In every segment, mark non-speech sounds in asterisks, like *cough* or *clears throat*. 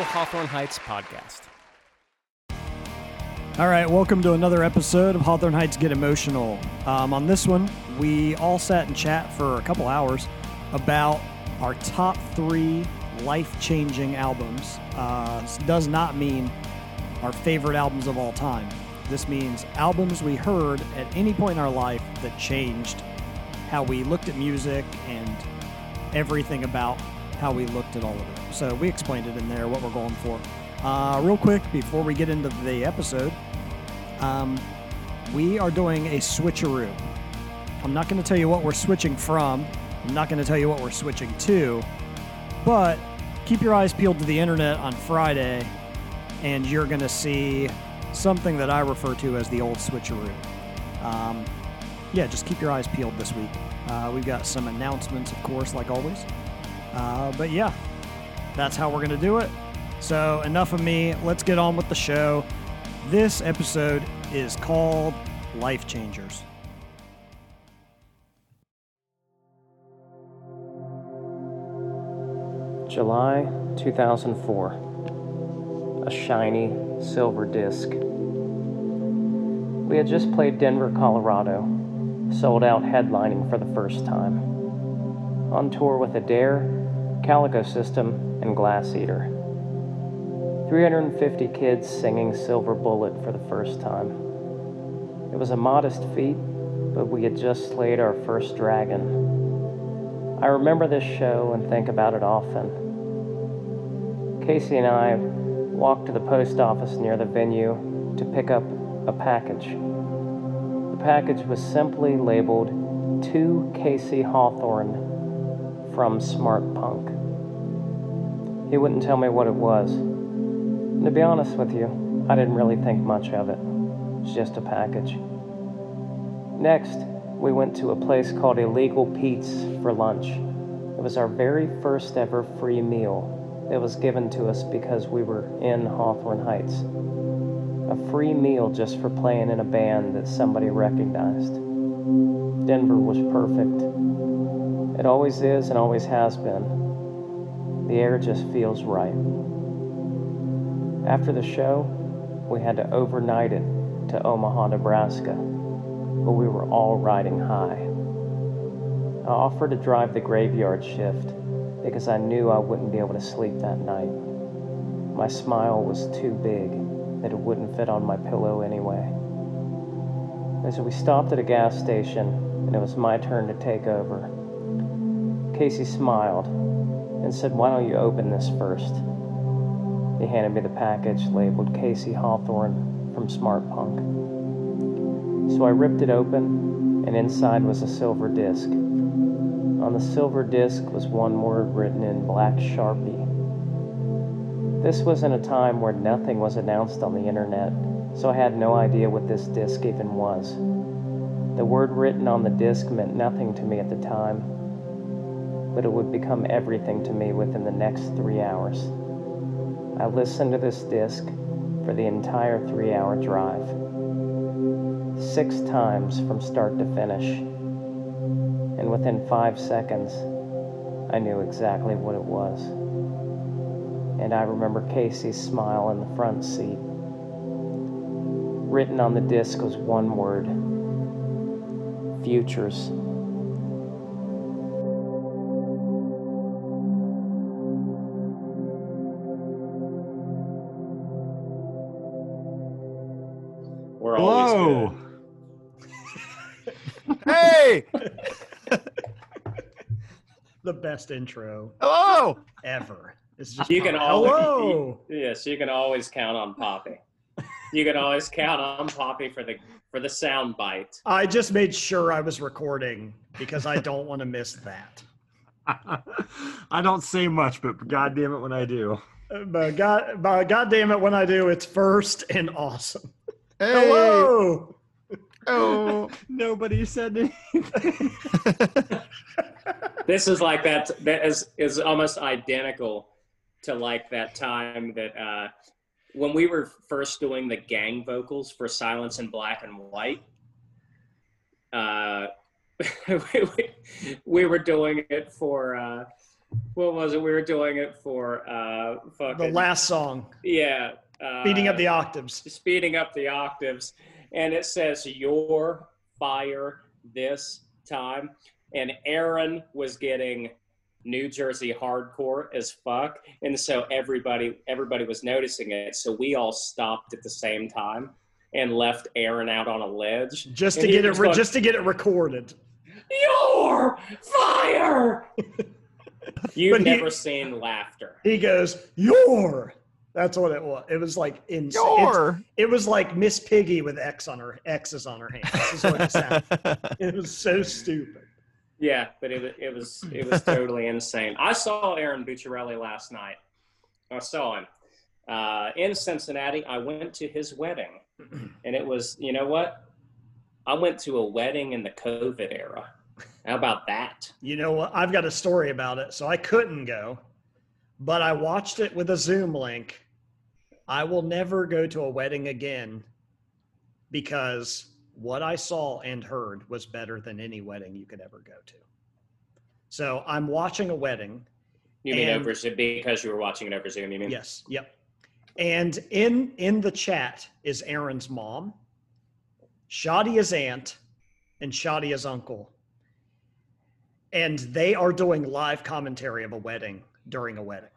Official Hawthorne Heights podcast. All right, welcome to another episode of Hawthorne Heights Get Emotional. Um, on this one, we all sat and chat for a couple hours about our top three life changing albums. Uh, does not mean our favorite albums of all time. This means albums we heard at any point in our life that changed how we looked at music and everything about how we looked at all of it. So we explained it in there, what we're going for. Uh, real quick, before we get into the episode, um, we are doing a switcheroo. I'm not going to tell you what we're switching from. I'm not going to tell you what we're switching to. But keep your eyes peeled to the internet on Friday, and you're going to see something that I refer to as the old switcheroo. Um, yeah, just keep your eyes peeled this week. Uh, we've got some announcements, of course, like always. Uh, but yeah, that's how we're going to do it. So, enough of me. Let's get on with the show. This episode is called Life Changers. July 2004. A shiny silver disc. We had just played Denver, Colorado, sold out headlining for the first time. On tour with Adair, Calico System, and Glass Eater. 350 kids singing Silver Bullet for the first time. It was a modest feat, but we had just slayed our first dragon. I remember this show and think about it often. Casey and I walked to the post office near the venue to pick up a package. The package was simply labeled To Casey Hawthorne from Smart Punk. He wouldn't tell me what it was. And to be honest with you, I didn't really think much of it. It's just a package. Next, we went to a place called Illegal Pete's for lunch. It was our very first ever free meal. It was given to us because we were in Hawthorne Heights. A free meal just for playing in a band that somebody recognized. Denver was perfect. It always is and always has been. The air just feels right. After the show, we had to overnight it to Omaha, Nebraska, but we were all riding high. I offered to drive the graveyard shift because I knew I wouldn't be able to sleep that night. My smile was too big that it wouldn't fit on my pillow anyway. As we stopped at a gas station and it was my turn to take over, Casey smiled and said, Why don't you open this first? He handed me the package labeled Casey Hawthorne from Smart Punk. So I ripped it open, and inside was a silver disc. On the silver disc was one word written in black sharpie. This was in a time where nothing was announced on the internet, so I had no idea what this disc even was. The word written on the disc meant nothing to me at the time, but it would become everything to me within the next three hours. I listened to this disc for the entire three hour drive, six times from start to finish. And within five seconds, I knew exactly what it was. And I remember Casey's smile in the front seat. Written on the disc was one word Futures. Whoa. *laughs* hey. *laughs* The best intro Hello. ever. It's just You can always hello. yes, you can always count on Poppy. You can always count on Poppy for the for the sound bite. I just made sure I was recording because I don't want to miss that. *laughs* I don't say much, but god damn it when I do. But God, but God damn it, when I do, it's first and awesome. Hey. Hello. Oh. *laughs* Nobody said anything. *laughs* This is like that that is is almost identical to like that time that uh when we were first doing the gang vocals for Silence in Black and White. Uh *laughs* we, we, we were doing it for uh what was it? We were doing it for uh, The last song, yeah, uh, beating up the octaves. speeding up the octaves, and it says your fire this time, and Eron was getting New Jersey hardcore as fuck, and so everybody everybody was noticing it. So we all stopped at the same time and left Eron out on a ledge. Just to And get it, re- going, just to get it recorded. your fire. *laughs* You've he- never seen laughter. He goes, "Your." That's what it was. It was like in Your. It was like Miss Piggy with X on her X's on her hands. This is what it *laughs* it was so stupid. Yeah, but it, it was it was totally insane. I saw Eron Bucciarelli last night. I saw him uh, in Cincinnati. I went to his wedding, and it was you know what? I went to a wedding in the COVID era. How about that? You know what? I've got a story about it. So I couldn't go, but I watched it with a Zoom link. I will never go to a wedding again because what I saw and heard was better than any wedding you could ever go to. So I'm watching a wedding. You mean And- over Zoom because you were watching it over Zoom? You mean? Yes. Yep. And in in the chat is Eron's mom, Shadia's aunt, and Shadia's uncle. And they are doing live commentary of a wedding during a wedding.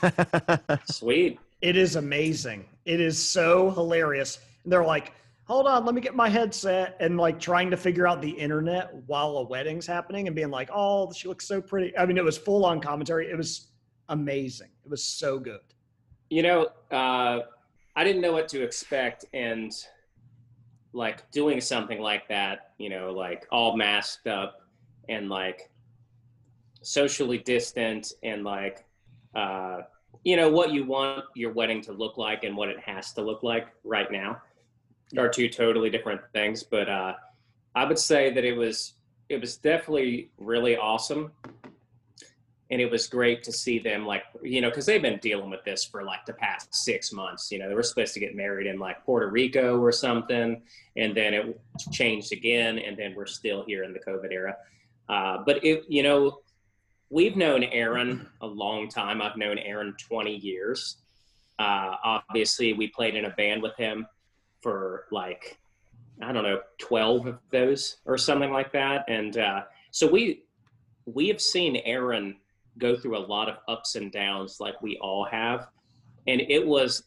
*laughs* Sweet. It is amazing. It is so hilarious. And they're like, hold on, let me get my headset and like trying to figure out the internet while a wedding's happening and being like, oh, she looks so pretty. I mean, it was full on commentary. It was amazing. It was so good. You know, uh, I didn't know what to expect, and like doing something like that, you know, like all masked up and like socially distant, and like, uh, you know, what you want your wedding to look like and what it has to look like right now are two totally different things. But uh, I would say that it was it was definitely really awesome and it was great to see them like you know because they've been dealing with this for like the past six months you know they were supposed to get married in like puerto rico or something and then it changed again and then we're still here in the covid era uh, but it you know we've known eron a long time. I've known eron 20 years. Uh, obviously we played in a band with him for like i don't know 12 of those or something like that. And uh, so we we have seen eron go through a lot of ups and downs like we all have. And it was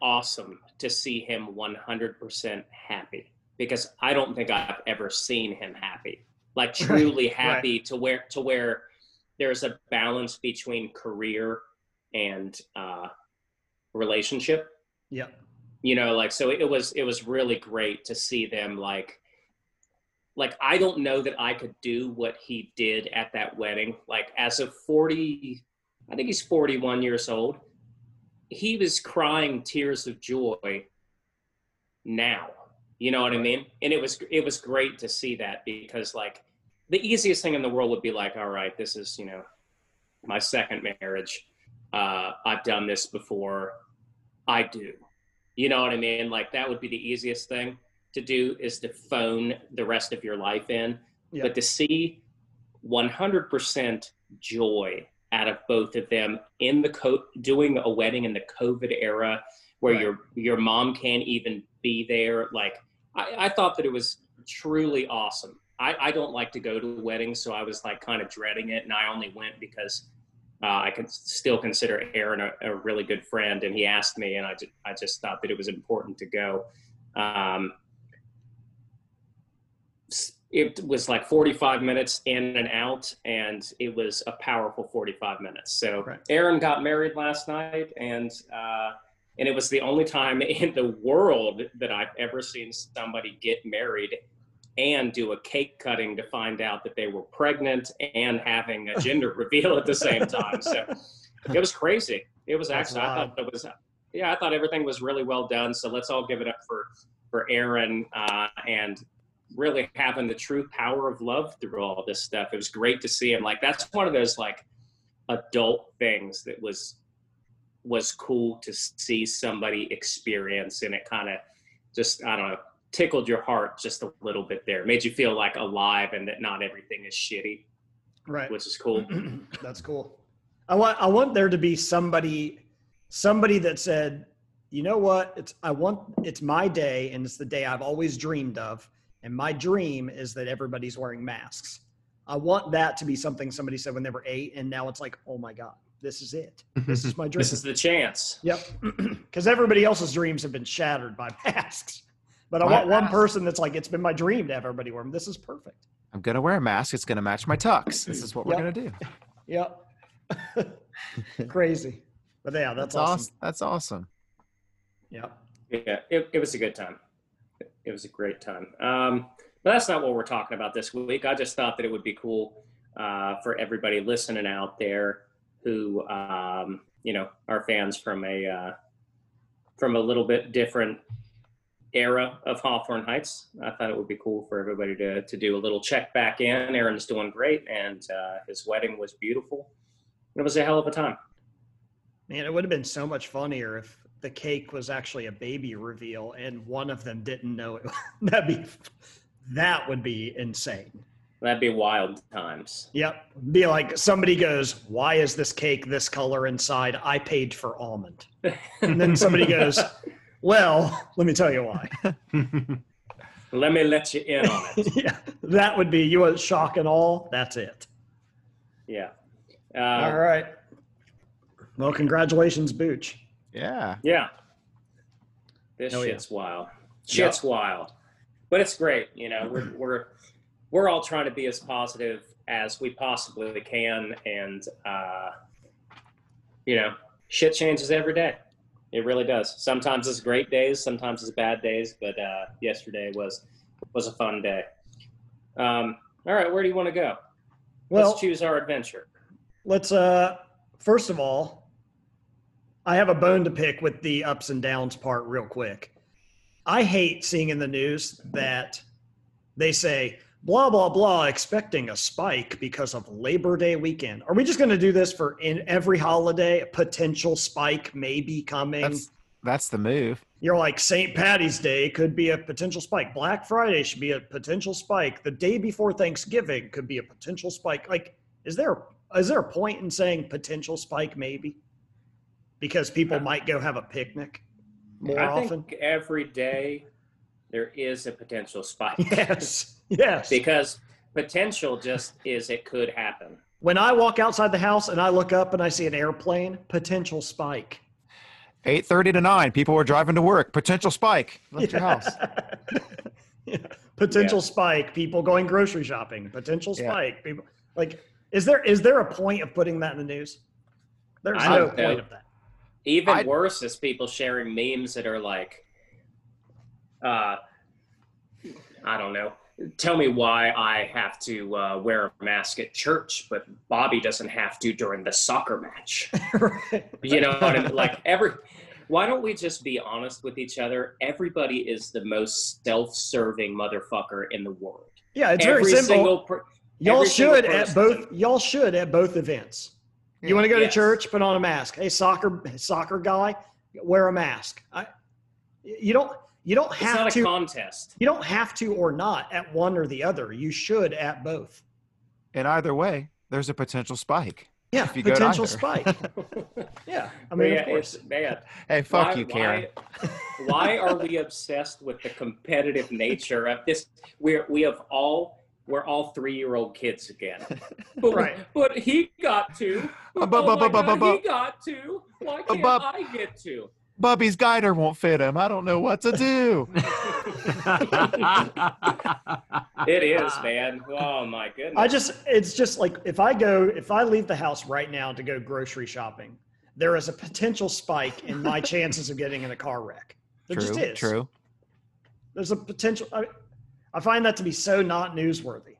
awesome to see him 100% happy because i don't think i've ever seen him happy like *laughs* truly happy to where to where there's a balance between career and uh, relationship. Yeah. you know like so it was it was really great to see them like like i don't know that i could do what he did at that wedding. Like as of 40 i think he's 41 years old. He was crying tears of joy now. You know what i mean? And it was it was great to see that because like the easiest thing in the world would be like all right this is you know my second marriage uh i've done this before I do. You know what I mean? Like that would be the easiest thing to do is to phone the rest of your life in. Yeah. But to see 100% joy out of both of them in the co- doing a wedding in the COVID era where Right. your your mom can't even be there. Like I, I thought that it was truly awesome. I, I don't like to go to weddings, so I was like kind of dreading it, and I only went because uh, I can still consider Eron a, a really good friend, and he asked me, and I just, I just thought that it was important to go. Um, it was like 45 minutes in and out, and it was a powerful 45 minutes. So Right. Eron got married last night, and uh, and it was the only time *laughs* in the world that I've ever seen somebody get married and do a cake cutting to find out that they were pregnant and having a gender *laughs* reveal at the same time. So it was crazy. It was That's actually I thought it was yeah I thought everything was really well done. So let's all give it up for for Eron uh, and really having the true power of love through all this stuff. It was great to see him. Like that's one of those like adult things that was was cool to see somebody experience and it kind of just I don't know tickled your heart just a little bit there. Made you feel like alive and that not everything is shitty. Right. which is cool. *clears throat* That's cool. I want I want there to be somebody somebody that said, you know what? It's I want it's my day and it's the day I've always dreamed of. And my dream is that everybody's wearing masks. I want that to be something somebody said when they were eight, and now it's like, oh my God, this is it. Mm-hmm. This is my dream. This is the chance. Yep. *clears throat* Because everybody else's dreams have been shattered by *laughs* masks. But I My want one mask- person that's like, it's been my dream to have everybody wear them. This is perfect. I'm gonna wear a mask. It's gonna match my tux. This is what we're Yep. gonna do. *laughs* Yep. *laughs* Crazy. But yeah, that's, That's awesome. awesome. That's awesome. Yep. Yeah, it, it was a good time. It was a great time. Um, but that's not what we're talking about this week. I just thought that it would be cool uh, for everybody listening out there who, um, you know, are fans from a uh, from a little bit different era of Hawthorne Heights. I thought it would be cool for everybody to to do a little check back in. Eron's doing great, and uh, his wedding was beautiful. It was a hell of a time. Man, it would have been so much funnier if the cake was actually a baby reveal and one of them didn't know it. *laughs* That'd be that would be insane. That'd be wild times. Yep. Be like somebody goes, Why is this cake this color inside? I paid for almond. *laughs* And then somebody goes, Well, *laughs* let me tell you why. *laughs* Let me let you in on it. *laughs* yeah. That would be you want shock and all. That's it. Yeah. All Uh, right. Well, congratulations, Booch. Yeah. yeah. This Hell yeah. shit's wild. Shit's wild. But it's great. You know, we're, we're, we're all trying to be as positive as we possibly can. And, uh, you know, shit changes every day. It really does. Sometimes it's great days, sometimes it's bad days. But uh, yesterday was was a fun day. Um, all right, where do you want to go? Well, Let's choose our adventure. let's uh first of all i have a bone to pick with the ups and downs part real quick i hate seeing in the news that they say blah blah blah expecting a spike because of labor day weekend. Are we just going to do this for in every holiday? A potential spike may be coming. That's that's the move. you're like st patty's day could be a potential spike. Black friday should be a potential spike. The day before thanksgiving could be a potential spike. Like is there is there a point in saying potential spike maybe? Because people uh, might go have a picnic more I often? think every day there is a potential spike. *laughs* yes yes because potential just is it could happen. when i walk outside the house and i look up and i see an airplane potential spike Eight thirty to nine. People were driving to work. Potential spike. *laughs* Left your house. *laughs* Yeah. potential Yeah. spike people going grocery shopping potential Yeah. spike people like is there is there a point of putting that in the news there's I no don't know. point of that Even I- worse is people sharing memes that are like, uh, I don't know. Tell me why I have to uh, wear a mask at church, but Bobby doesn't have to during the soccer match. right. *laughs* You know what I mean? Like every. Why don't we just be honest with each other? Everybody is the most self-serving motherfucker in the world. yeah it's every very simple. Per- y'all every single should at both y'all should at both events you want to go Yes. to church put on a mask hey soccer soccer guy wear a mask I, you don't you don't it's have not to a contest. you don't have to or not at one or the other you should at both And either way, there's a potential spike. yeah If you potential either. spike *laughs* yeah i mean Man, of course it's- man, Hey, fuck why, you, Karen. Why, why are we obsessed with the competitive nature of this? We're we have all we're all three year old kids again. *laughs* But, Right. but he got to. Uh, Oh bu- bu- my bu- bu- bu- he got to. Why can't bu- I get to? Bubby's guider won't fit him. I don't know what to do. It is, man. Oh my goodness. I just, it's just like if I go, if I leave the house right now to go grocery shopping, there is a potential spike in my *laughs* chances of getting in a car wreck. There true. just is. True. There's a potential. I, I find that to be so not newsworthy.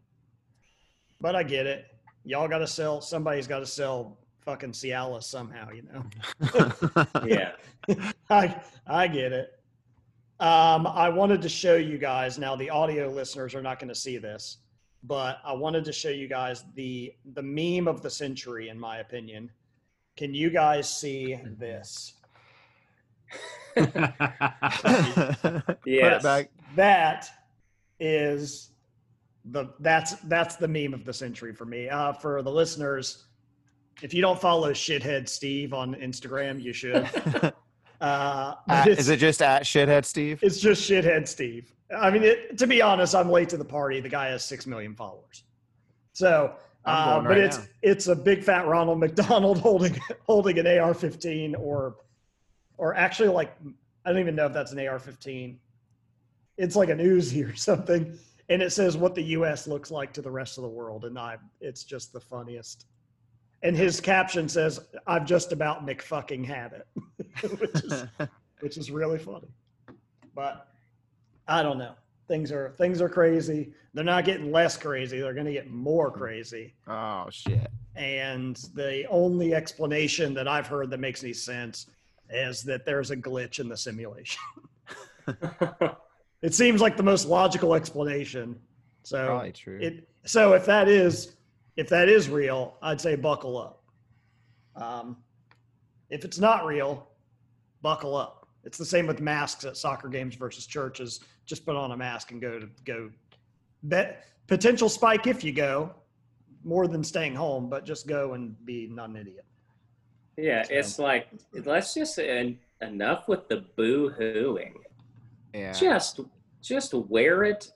But I get it. Y'all got to sell, somebody's got to sell fucking Cialis somehow, you know? *laughs* yeah. *laughs* I I get it. Um, I wanted to show you guys. Now the audio listeners are not going to see this, but I wanted to show you guys the the meme of the century, in my opinion. Can you guys see this? *laughs* Put Yes. it back. That is the that's that's the meme of the century for me. Uh, for the listeners, if you don't follow shithead Steve on Instagram, you should. *laughs* Uh, At- is it just at shithead Steve? It's just shithead Steve. I mean, it, to be honest, I'm late to the party. The guy has six million followers. So, uh, but right it's now. it's a big fat Ronald McDonald *laughs* holding holding an AR-15 or or actually like I don't even know if that's an AR-15. It's like an Uzi or something, and it says what the U.S. looks like to the rest of the world, and I it's just the funniest. And his caption says, "I've just about McFucking had it," *laughs* which is *laughs* which is really funny. But I don't know. Things are things are crazy. They're not getting less crazy. They're going to get more mm-hmm. crazy. oh shit. And the only explanation that I've heard that makes any sense is that there's a glitch in the simulation. *laughs* it seems like the most logical explanation. So Probably true. it so if that is if that is real, I'd say buckle up. Um, if it's not real, buckle up. It's the same with masks at soccer games versus churches. Just put on a mask and go to go. Bet potential spike if you go, more than staying home, but just go and be not an idiot. Yeah, So- it's like let's just en- enough with the boo hooing. yeah. Just just wear it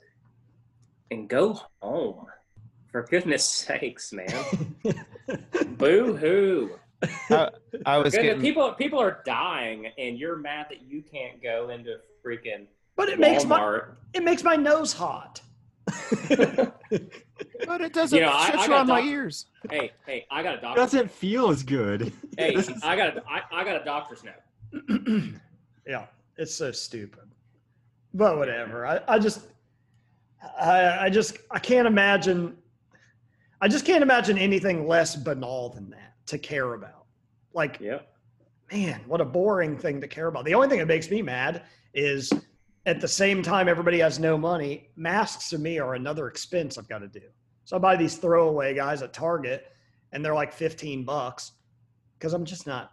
and go home. For goodness sakes, man. *laughs* boo hoo. I was getting, people people are dying and you're mad that you can't go into freaking but it makes my it makes my nose hot. *laughs* but it doesn't You know, I- shit I you got on my ears. hey, hey, I got a doctor. doesn't feel as good. Hey, *laughs* I got a, I, I got a doctor's note. *clears throat* yeah, it's so stupid. But whatever. I, I just I I just I can't imagine I just can't imagine anything less banal than that to care about. Like, Yep. man, what a boring thing to care about. The only thing that makes me mad is at the same time everybody has no money, masks to me are another expense I've got to do. So I buy these throwaway guys at Target and they're like 15 bucks because I'm just not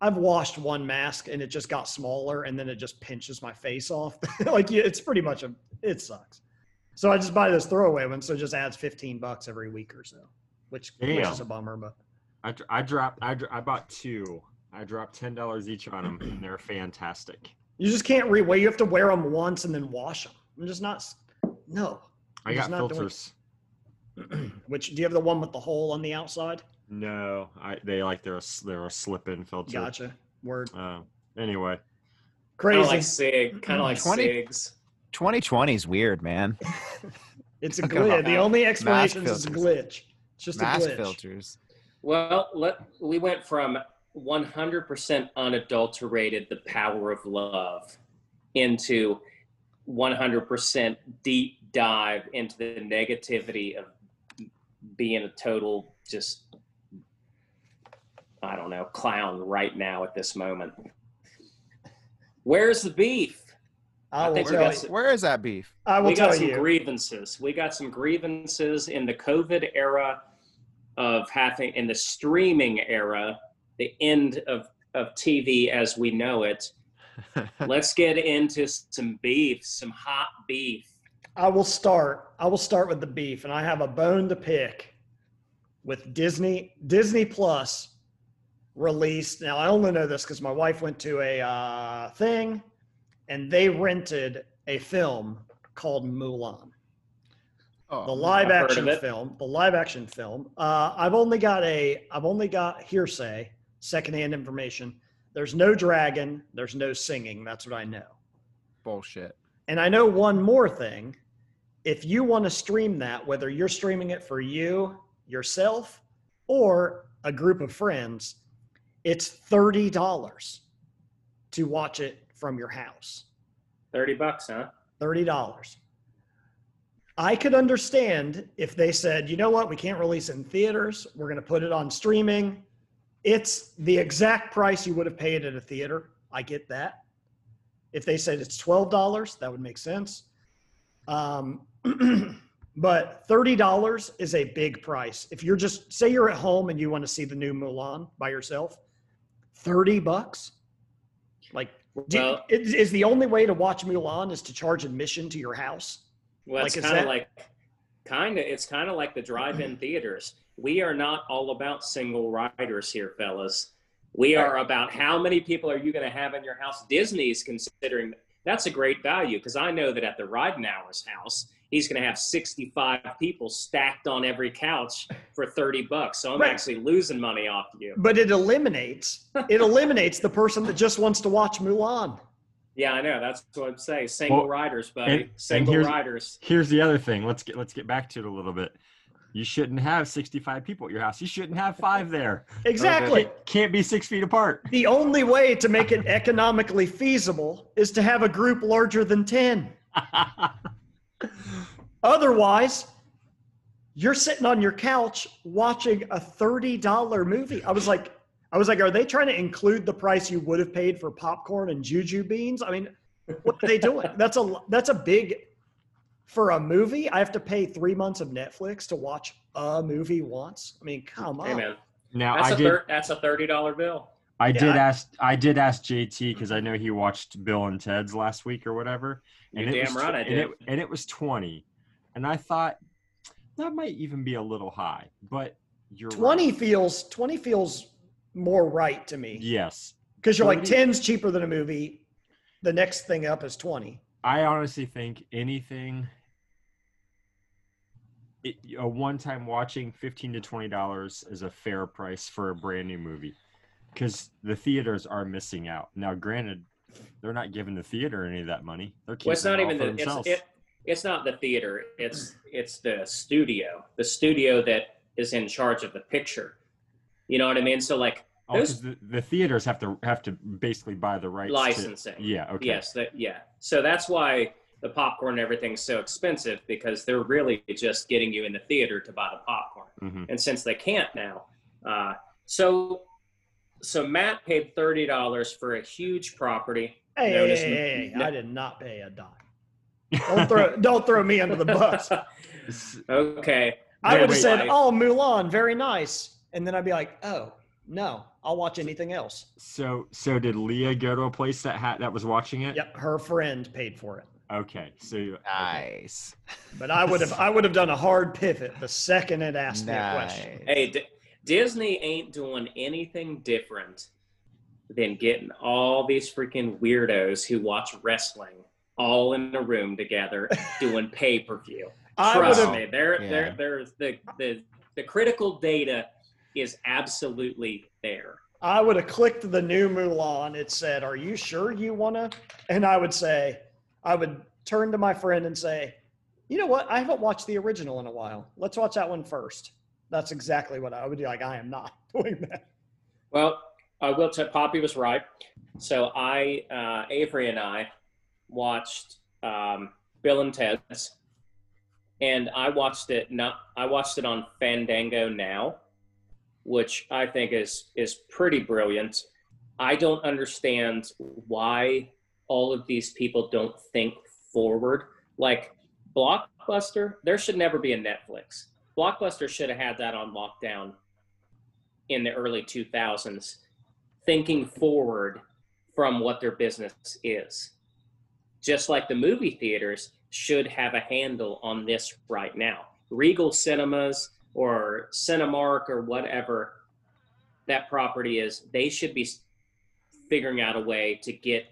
I've washed one mask and it just got smaller and then it just pinches my face off. *laughs* like it's pretty much a it sucks. So I just buy this throwaway one, so it just adds 15 bucks every week or so, which, which is a bummer, but I, I dropped. I, I bought two. I dropped ten dollars each on them, and they're fantastic. You just can't re wear. You have to wear them once and then wash them. I'm just not. No. I I'm got just not doing filters. *clears throat* Which do you have the one with the hole on the outside? No, I they like they're a s- they're a slip-in filter. Gotcha. Word. Uh, anyway, Kind of Crazy. like Sig. Kind of like 20 Sigs. 2020 is weird, man. *laughs* it's a glitch. The only explanation is a filters. glitch. It's just Mask a glitch. filters. Well, let we went from 100% unadulterated the power of love into 100% deep dive into the negativity of being a total just I don't know, clown right now at this moment. Where's the beef? I I will think tell you. some- Where is that beef? will we got some you. grievances. We got some grievances in the COVID era of having in the streaming era, the end of of TV as we know it. *laughs* Let's get into some beef, some hot beef. I will start. I will start with the beef, and I have a bone to pick with Disney. Disney Plus released. Now I only know this because my wife went to a uh, thing, and they rented a film called Mulan, Oh, the live I've action film. The live action film. Uh, I've only got a. I've only got hearsay, secondhand information. There's no dragon. There's no singing. That's what I know. bullshit. And I know one more thing. If you want to stream that, whether you're streaming it for you, yourself, or a group of friends, it's $30 to watch it from your house. 30 bucks, huh? $30. I could understand if they said, you know what, we can't release in theaters. We're going to put it on streaming. It's the exact price you would have paid at a theater. I get that. If they said it's $12, that would make sense. Um, *clears throat* but $30 is a big price. If you're just, say you're at home and you want to see the new Mulan by yourself, 30 bucks? Like, do, Well- is, is the only way to watch Mulan is to charge admission to your house? Well, it's Like, is kind of like kind of it's kind of like the drive-in *clears throat* theaters. We are not all about single riders here fellas. We are about how many people are you going to have in your house? Disney's considering that's a great value because i know that at the Ridenour's house he's going to have 65 people stacked on every couch for 30 bucks so i'm Right. actually losing money off you But it eliminates it eliminates the person that just wants to watch Mulan. yeah i know that's what i'm saying single Well, riders buddy and- and single here's- riders Here's the other thing. Let's get let's get back to it a little bit. You shouldn't have 65 people at your house. You shouldn't have five there. *laughs* Exactly. Can't, can't be six feet apart. The only way to make it economically feasible is to have a group larger than 10. *laughs* Otherwise, you're sitting on your couch watching a $30 movie. I was like, I was like, are they trying to include the price you would have paid for popcorn and juju beans? I mean, what are they doing? *laughs* That's a that's a big for a movie. I have to pay three months of Netflix to watch a movie once. I mean, come on. hey man now that's I a did thir- that's a $30 bill I Yeah, did I- ask I did ask JT because I know he watched Bill and Ted's last week or whatever. You're it damn was right I and did. it, and it was 20. And I thought that might even be a little high, but you're right. 20 feels 20 feels more right to me. Yes. Because you're like 30 10's cheaper than a movie. The next thing up is 20. I honestly think anything it, a one-time watching 15 to 20 dollars is a fair price for a brand new movie because the theaters are missing out now granted they're not giving the theater any of that money they're keeping Well, it's not it all even for the it's themselves. it, it's not the theater. It's it's the studio, the studio that is in charge of the picture. You know what I mean? So like Oh, 'cause those- the, the theaters have to have to basically buy the rights to- licensing. yeah okay Yes, that yeah. So that's why the popcorn and everything's so expensive because they're really just getting you in the theater to buy the popcorn. Mhm. And since they can't now, uh, so so Matt paid thirty dollars for a huge property. Hey, hey, as- hey, hey, no- I did not pay a dime. Don't throw, don't throw me under the bus. *laughs* Okay. I would have said, "Oh, Mulan, very nice," and then I'd be like, "Oh, no, I'll watch anything else." so so did leah go to a place that had that was watching it Yep, her friend paid for it, okay so you- okay. Nice. but I would have, I would have done a hard pivot the second it asked me a question. Hey, D- Disney ain't doing anything different than getting all these freaking weirdos who watch wrestling all in a room together doing *laughs* pay per view. I would Trust have, me, there, Yeah. there, there's the, the the critical data is absolutely there. I would have clicked the new Mulan. It said, "Are you sure you want to?" And I would say, I would turn to my friend and say, "You know what? I haven't watched the original in a while. Let's watch that one first. That's exactly what I would be like. I am not *laughs* doing that. Well, I will tell Poppy was right. So I, uh, Avery and I watched um, Bill and Ted's, and I watched it not. I watched it on Fandango now, which I think is is pretty brilliant. I don't understand why all of these people don't think forward. Like Blockbuster, there should never be a Netflix. Blockbuster should have had that on lockdown in the early 2000s, thinking forward from what their business is. Just like the movie theaters should have a handle on this right now. Regal Cinemas or Cinemark or whatever that property is, they should be figuring out a way to get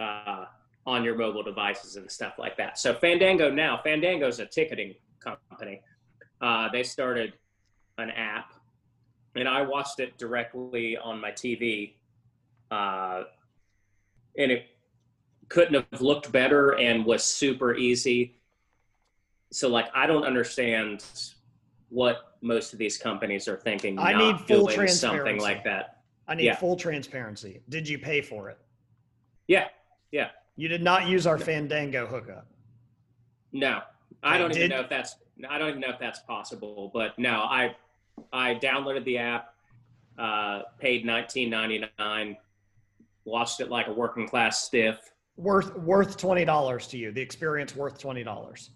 uh, on your mobile devices and stuff like that. So Fandango now, Fandango is a ticketing company. Uh, they started an app, and I watched it directly on my TV, uh, and it couldn't have looked better and was super easy. So, like, I don't understand what most of these companies are thinking. I need full doing something like that. I need Yeah. full transparency. Did you pay for it? Yeah, yeah. You did not use our Fandango hookup. No, I I don't even know if that's I don't even know if that's possible. But no, I I downloaded the app, uh, paid nineteen ninety nine, watched it like a working class stiff. Worth worth twenty dollars to you. The experience worth twenty dollars.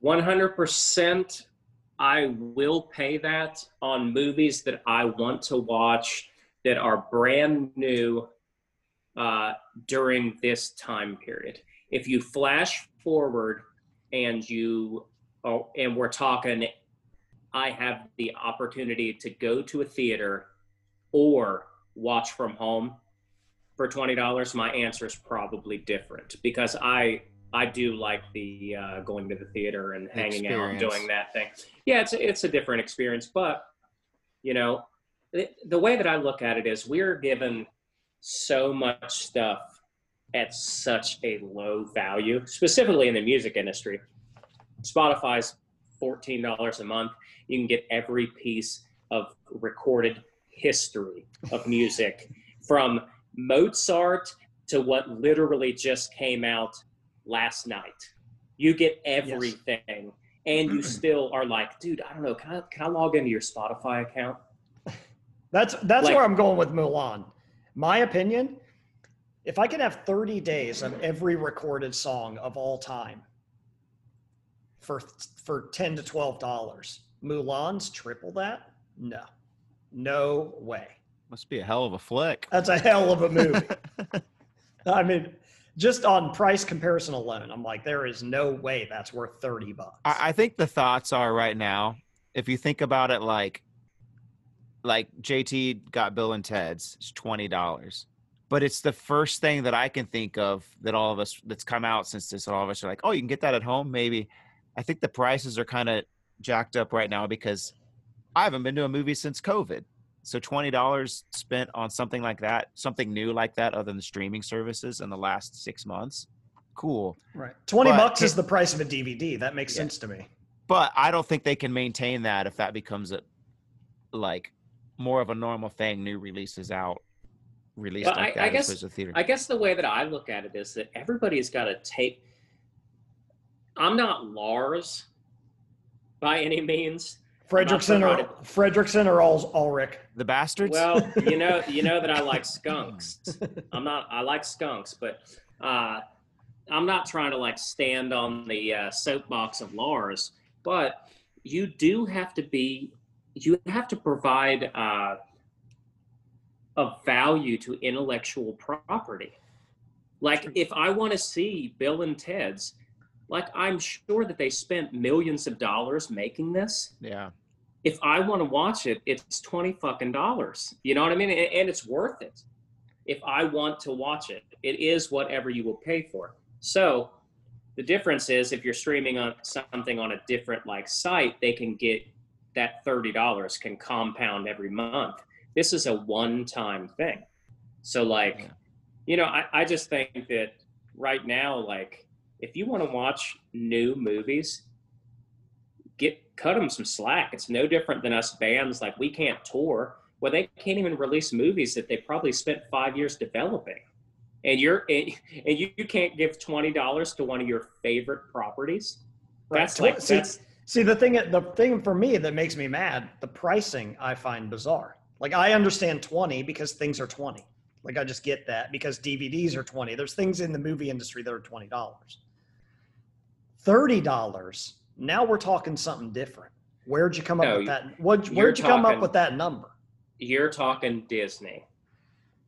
One hundred percent. I will pay that on movies that I want to watch that are brand new uh, during this time period. If you flash forward and you oh, and we're talking, I have the opportunity to go to a theater or watch from home for twenty dollars, my answer is probably different because I I do like the uh, going to the theater and hanging out and doing that thing. Yeah, it's a, it's a different experience, but you know, the, the way that I look at it is we're given so much stuff at such a low value, specifically in the music industry. Spotify's fourteen dollars a month. You can get every piece of recorded history of music from Mozart to what literally just came out last night. You get everything, and you *clears throat* still are like, dude, I don't know. Can I can I log into your Spotify account? *laughs* That's that's Like- where I'm going with Mulan. My opinion, if I can have 30 days of every recorded song of all time for for 10 to 12 dollars, Mulan's triple that? No. No way. Must be a hell of a flick. That's a hell of a movie. *laughs* I mean, just on price comparison alone, I'm like, there is no way that's worth 30 bucks. I, I think the thoughts are right now, if you think about it like like JT got Bill and Ted's, it's twenty dollars. But it's the first thing that I can think of that all of us that's come out since this all of us are like, oh, you can get that at home, maybe. I think the prices are kind of jacked up right now because I haven't been to a movie since COVID. So twenty dollars spent on something like that, something new like that, other than the streaming services in the last six months, cool. right. 20 but bucks it- is the price of a DVD. That makes Yeah. sense to me. but I don't think they can maintain that if that becomes a like more of a normal thing. New releases out, released But like I- I guess- as opposed theater. I guess the way that I look at it is that everybody's got to take. I'm not Lars by any means. Frederiksen or Frederiksen or Ul- Ulrich. the bastards. Well, *laughs* you know, you know that I like skunks. I'm not. I like skunks, but uh, I'm not trying to like stand on the uh, soapbox of Lars. But you do have to be. You have to provide uh, a value to intellectual property. Like if I want to see Bill and Ted's, like I'm sure that they spent millions of dollars making this yeah, if I want to watch it, it's twenty fucking dollars. You know what I mean? And, and it's worth it. If I want to watch it, it is whatever you will pay for. So the difference is if you're streaming on something on a different like site, they can get that thirty dollars can compound every month. This is a one-time thing. So like, Yeah. you know, I, I just think that right now, like, if you want to watch new movies, get cut them some slack. It's no different than us bands like we can't tour. Well, they can't even release movies that they probably spent five years developing, and you're and, and you, you can't give twenty dollars to one of your favorite properties. Right. That's like See- that's See, the thing, the thing for me that makes me mad, the pricing I find bizarre. Like I understand 20 because things are 20. Like I just get that because DVDs are 20. There's things in the movie industry that are $20. $30. Now we're talking something different. Where'd you come up with that? What, where'd you come up with that number? you're talking Disney.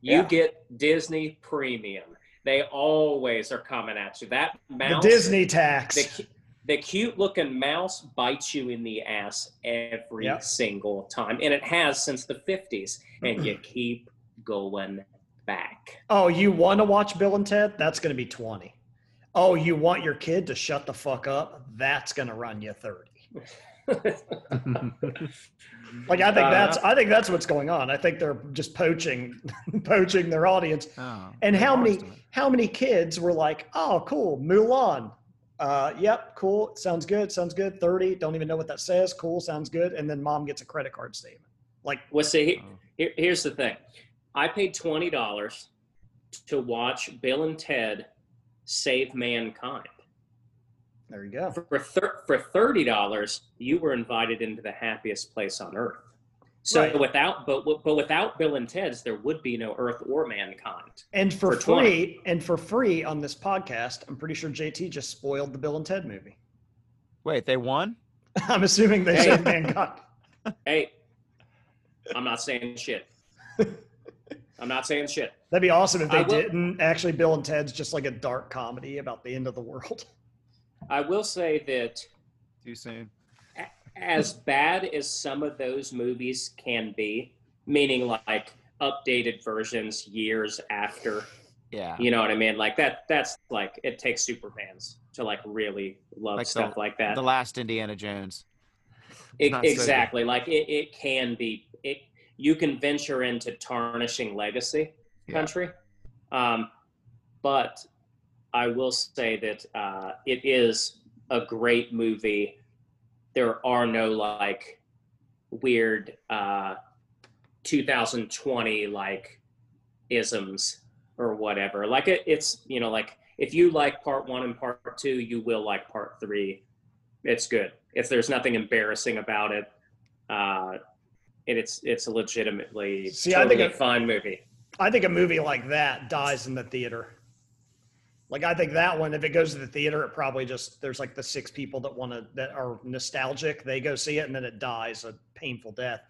You Yeah. get Disney Premium. They always are coming at you. That mouse, the Disney tax. the, the cute looking mouse bites you in the ass every Yep. single time, and it has since the '50s. And you *clears throat* keep going back. oh, you want to watch Bill and Ted? That's going to be 20. Oh, you want your kid to shut the fuck up? That's going to run you 30. *laughs* Like I think Uh, that's I think that's what's going on. I think they're just poaching *laughs* poaching their audience. oh, And how many how many kids were like, "Oh, cool, Mulan. Uh, yep, cool. Sounds good. Sounds good. 30. Don't even know what that says. Cool, sounds good." And then mom gets a credit card statement. Like, Well, see, Oh. here, here's the thing. I paid twenty dollars to watch Bill and Ted Save Mankind. there you go. For thir- for thirty dollars, you were invited into the happiest place on earth. So Right. without but but without Bill and Ted's, there would be no Earth or mankind. And for, For 20. free, and for free on this podcast, I'm pretty sure JT just spoiled the Bill and Ted movie. Wait, they won? *laughs* I'm assuming they Hey. saved mankind. Hey, I'm not saying shit. *laughs* I'm not saying shit. That'd be awesome if they will- didn't. Actually, Bill and Ted's just like a dark comedy about the end of the world. *laughs* I will say that Too soon. as bad as some of those movies can be, meaning like updated versions years after, Yeah. you know what I mean? Like that that's like it takes super fans to like really love Like the- stuff like that. The last Indiana Jones. E- not so exactly. Like it, it can be it you can venture into tarnishing legacy Yeah. country. Um, but I will say that uh, it is a great movie. There are no like weird uh, 2020 like isms or whatever. Like it, it's you know like if you like part one and part two, you will like part three. It's good. If there's nothing embarrassing about it, uh, and it's it's a legitimately See, I think totally it- fun movie. I think a movie like that dies in the theater. Like I think that one, if it goes to the theater, it probably just there's like the six people that want to that are nostalgic. They go see it and then it dies a painful death.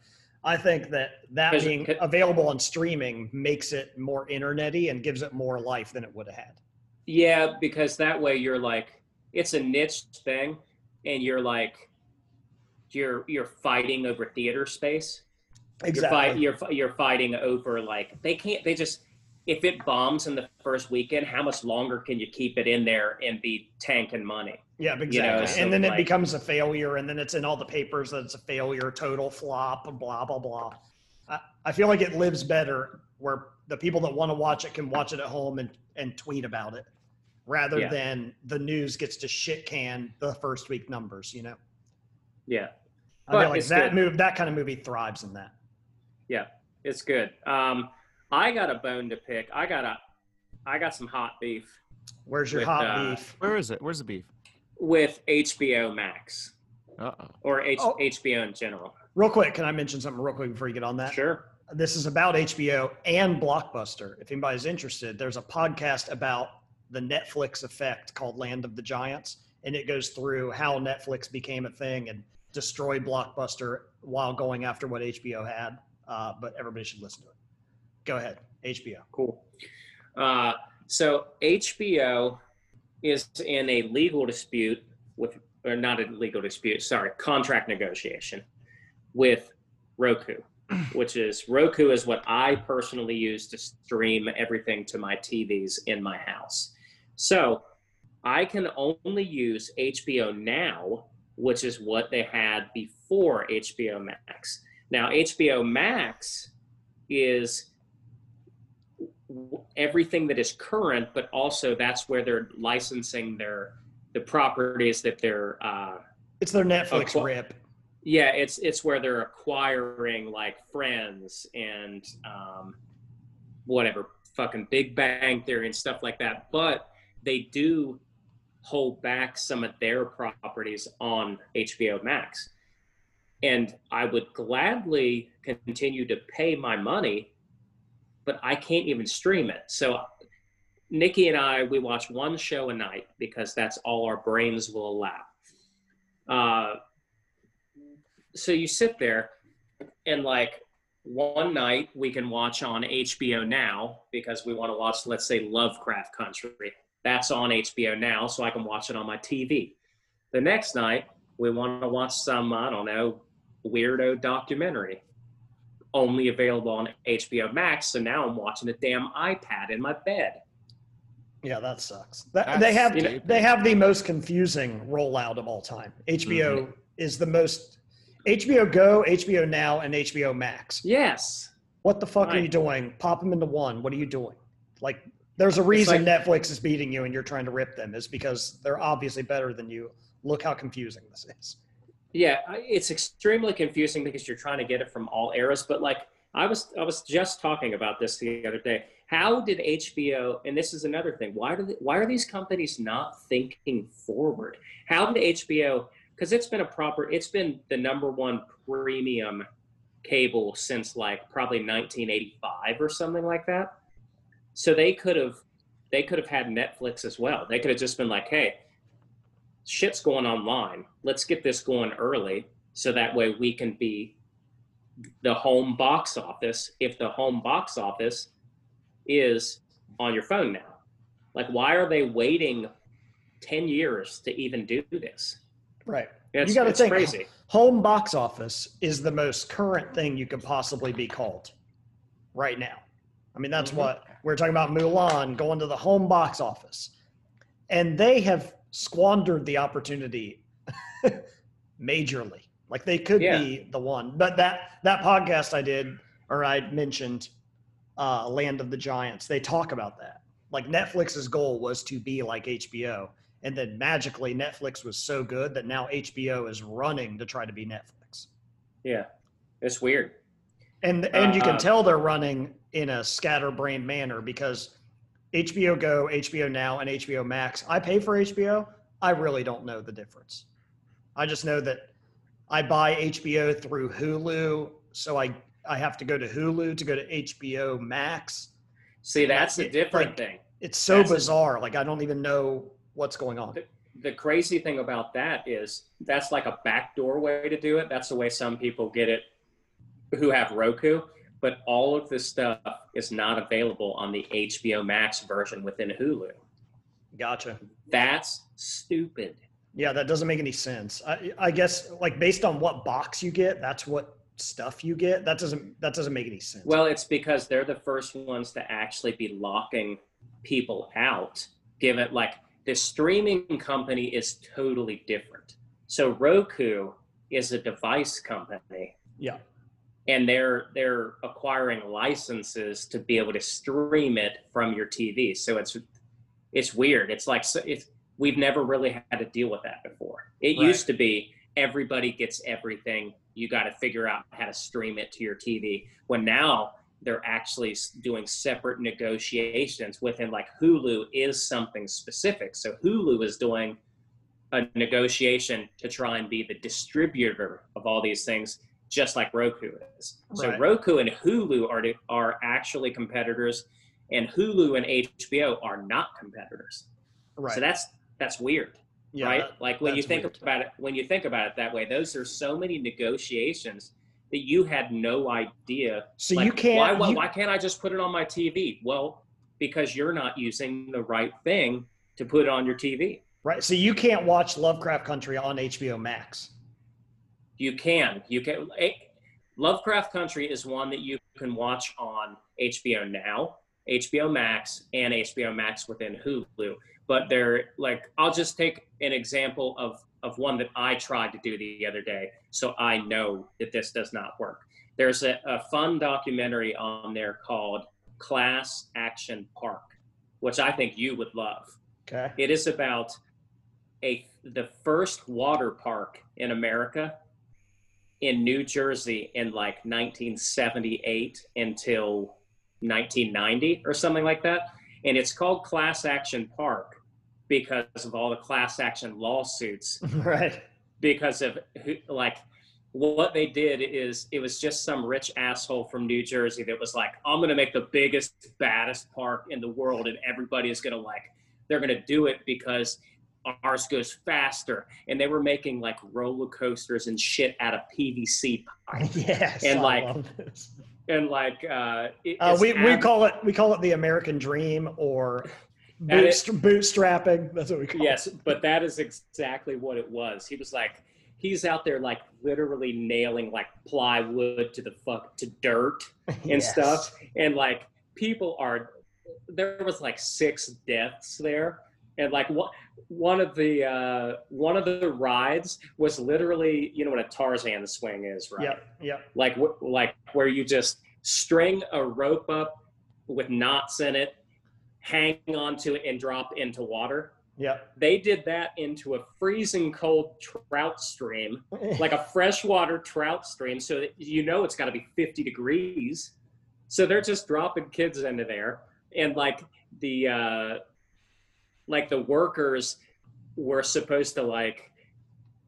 I think that that being 'cause- available on streaming makes it more internety and gives it more life than it would have had. Yeah, because that way you're like it's a niche thing, and you're like you're you're fighting over theater space. You're, fight, you're you're fighting over like they can't. They just if it bombs in the first weekend, how much longer can you keep it in there and be tanking money? Yeah, exactly. you know, so and then it becomes a failure, and then it's in all the papers that it's a failure, total flop, blah blah blah. I, I feel like it lives better where the people that want to watch it can watch it at home and, and tweet about it, rather Yeah. than the news gets to shit can the first week numbers. You know, Yeah, I But feel like that good. move, that kind of movie thrives in that. Yeah, it's good. Um, I got a bone to pick. I got a I got some hot beef Where's your With, hot uh, beef? Where is it? Where's the beef? with HBO Max Uh oh. or H- Oh. HBO in general. Real quick, can I mention something real quick before you get on that? Sure. this is about HBO and Blockbuster. If anybody's interested, there's a podcast about the Netflix effect called Land of the Giants, and it goes through how Netflix became a thing and destroyed Blockbuster while going after what HBO had. Uh, but everybody should listen to it. Go ahead, HBO. Cool. Uh, so HBO is in a legal dispute with, or not a legal dispute, sorry, contract negotiation with Roku, *clears throat* which is Roku is what I personally use to stream everything to my TVs in my house. So I can only use HBO Now, which is what they had before HBO Max. Now, HBO Max is everything that is current, but also that's where they're licensing their the properties that they're uh, It's their Netflix rip. yeah it's it's where they're acquiring like Friends and um, whatever fucking Big Bang Theory and stuff like that, but they do hold back some of their properties on HBO Max. And I would gladly continue to pay my money, but I can't even stream it. So Nikki and I, we watch one show a night because that's all our brains will allow. Uh, so you sit there and like one night we can watch on HBO Now because we want to watch, let's say, Lovecraft Country. That's on HBO Now, so I can watch it on my TV. The next night we want to watch some, I don't know, weirdo documentary. Only available on HBO Max, so now I'm watching a damn iPad in my bed. Yeah, that sucks. That, they have stupid. they have the most confusing rollout of all time. HBO Mm-hmm. is the most HBO Go, HBO Now, and HBO Max. Yes. What the fuck are you doing? Pop them into one. What are you doing? Like, there's a reason Netflix is beating you and you're trying to rip them, is because they're obviously better than you. Look how confusing this is. Yeah, it's extremely confusing because you're trying to get it from all eras. But like I was, I was just talking about this the other day. How did HBO? And this is another thing. Why do they, why are these companies not thinking forward? How did HBO? Because it's been a proper. It's been the number one premium cable since like probably 1985 or something like that. So they could have, they could have had Netflix as well. They could have just been like, hey, shit's going online. Let's get this going early so that way we can be the home box office if the home box office is on your phone now. Like, why are they waiting 10 years to even do this? Right. It's, you got to think crazy. home box office is the most current thing you could possibly be called right now. I mean, that's Mhm. what we're talking about Mulan going to the home box office. And they have squandered the opportunity *laughs* majorly. Like they could Yeah. be the one. But that that podcast I did or I mentioned uh Land of the Giants, they talk about that. Like Netflix's goal was to be like HBO. And then magically Netflix was so good that now HBO is running to try to be Netflix. Yeah, it's weird. And and you can Uh, tell they're running in a scatterbrained manner because HBO Go, HBO Now, and HBO Max. I pay for HBO. I really don't know the difference. I just know that I buy HBO through Hulu, so I I have to go to Hulu to go to HBO Max. See, that's the It- different like- thing. It's so That's a- bizarre. Like I don't even know what's going on. The crazy thing about that is that's like a backdoor way to do it. That's the way some people get it who have Roku. But all of this stuff is not available on the HBO Max version within Hulu. Gotcha. That's stupid. Yeah, that doesn't make any sense. I, I guess like based on what box you get, that's what stuff you get. That doesn't that doesn't make any sense. Well, it's because they're the first ones to actually be locking people out. Given like the streaming company is totally different. So Roku is a device company yeah, and they're they're acquiring licenses to be able to stream it from your TV. So it's it's weird. It's like so it's we've never really had to deal with that before. It Right. used to be everybody gets everything. You got to figure out how to stream it to your TV. When now they're actually doing separate negotiations within like Hulu is something specific. So Hulu is doing a negotiation to try and be the distributor of all these things, just like Roku is. So Roku and Hulu are are actually competitors, and Hulu and HBO are not competitors. right. So that's that's weird, yeah, right? that- like when you think weird. about it, when you think about it that way, those are so many negotiations that you had no idea. so like, you can't. Why, why, you- why can't I just put it on my TV? Well, because you're not using the right thing to put it on your TV. right. So you can't watch Lovecraft Country on HBO Max. You can. You can. eh, Lovecraft Country is one that you can watch on HBO Now, HBO Max, and HBO Max within Hulu. But they're like, I'll just take an example of of one that I tried to do the other day, so I know that this does not work. There's a, a fun documentary on there called Class Action Park, which I think you would love. Okay. It is about a the first water park in America in New Jersey in like 1978 until 1990 or something like that. And it's called Class Action Park because of all the class action lawsuits *laughs* right. because of who, like what they did is it was just some rich asshole from New Jersey that was like, I'm gonna make the biggest, baddest park in the world, and everybody is gonna like, they're gonna do it because ours goes faster. And they were making like roller coasters and shit out of PVC pipe. *laughs* yes. And, like. And like, uh, it- Uh, we, we ab- call it we call it the American Dream or *laughs* bootst- bootstrapping. That's what we call yes, it. Yes, *laughs* but that is exactly what it was. He was like, he's out there like literally nailing like plywood to the fuck to dirt and Yes. stuff, and like people are. There was like six deaths there, and like one one of the uh, one of the rides was literally you know what a Tarzan swing is, right? Yep. Yep. like wh- like where you just string a rope up with knots in it, hang onto it, and drop into water. Yeah. They did that into a freezing cold trout stream, *laughs* like a freshwater trout stream, so that you know it's got to be 50 degrees. So they're just dropping kids into there, and like the uh, like the workers were supposed to like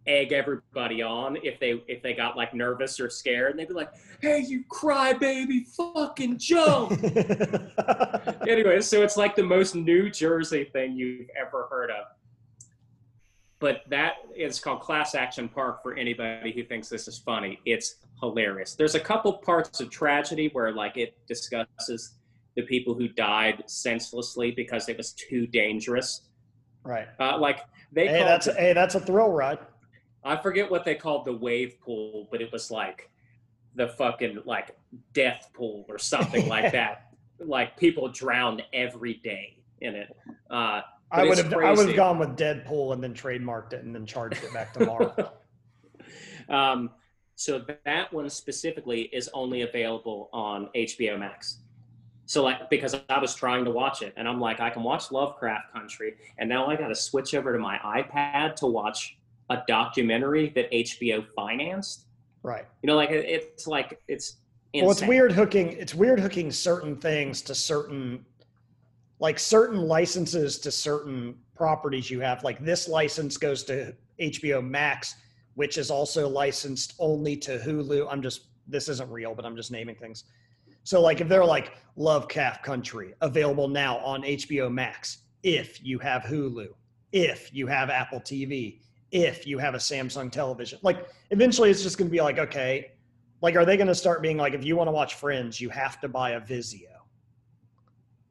egg everybody on if they if they got like nervous or scared, and they'd be like, "Hey, you crybaby, fucking jump!" *laughs* anyway, so it's like the most New Jersey thing you've ever heard of. But that is called Class Action Park for anybody who thinks this is funny. It's hilarious. There's a couple parts of tragedy where like it discusses the people who died senselessly because it was too dangerous. right. Uh, like they Hey, that's a, hey, that's a thrill ride. I forget what they called the wave pool, but it was like the fucking like death pool or something like *laughs* that. Like people drowned every day in it. Uh, I would have I would have gone with Deadpool and then trademarked it and then charged it back to Marvel. *laughs* um, so that one specifically is only available on HBO Max. So like because I was trying to watch it and I'm like I can watch Lovecraft Country and now I got to switch over to my iPad to watch a documentary that HBO financed. right. You know, like it's like it's insane. Well, it's weird hooking. It's weird hooking certain things to certain, like certain licenses to certain properties you have. Like this license goes to HBO Max, which is also licensed only to Hulu. I'm just this isn't real, but I'm just naming things. So, like if they're like Lovecraft Country available now on HBO Max, if you have Hulu, if you have Apple TV, if you have a Samsung television, like eventually it's just going to be like okay like are they going to start being like if you want to watch friends you have to buy a vizio?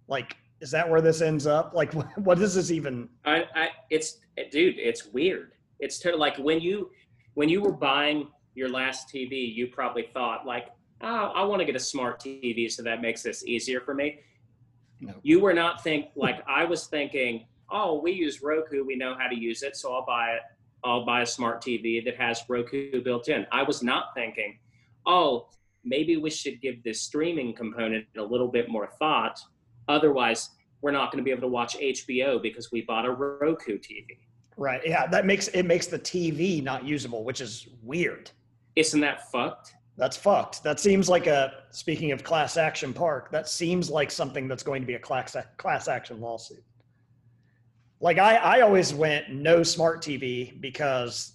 Like is that where this ends up? Like *laughs* what is this even? I, I it's dude, it's weird. It's to, like when you when you were buying your last TV, you probably thought like, oh, I want to get a smart TV, so that makes this easier for me. No. You were not think like I was thinking. Oh, we use Roku. We know how to use it, so I'll buy it. I'll buy a smart TV that has Roku built in. I was not thinking, oh, maybe we should give this streaming component a little bit more thought. Otherwise, we're not going to be able to watch HBO because we bought a Roku TV. right yeah that makes it makes the tv not usable which is weird Isn't that fucked? That's fucked. That seems like a speaking of class action park that seems like something that's going to be a class class action lawsuit. Like i i always went no smart tv because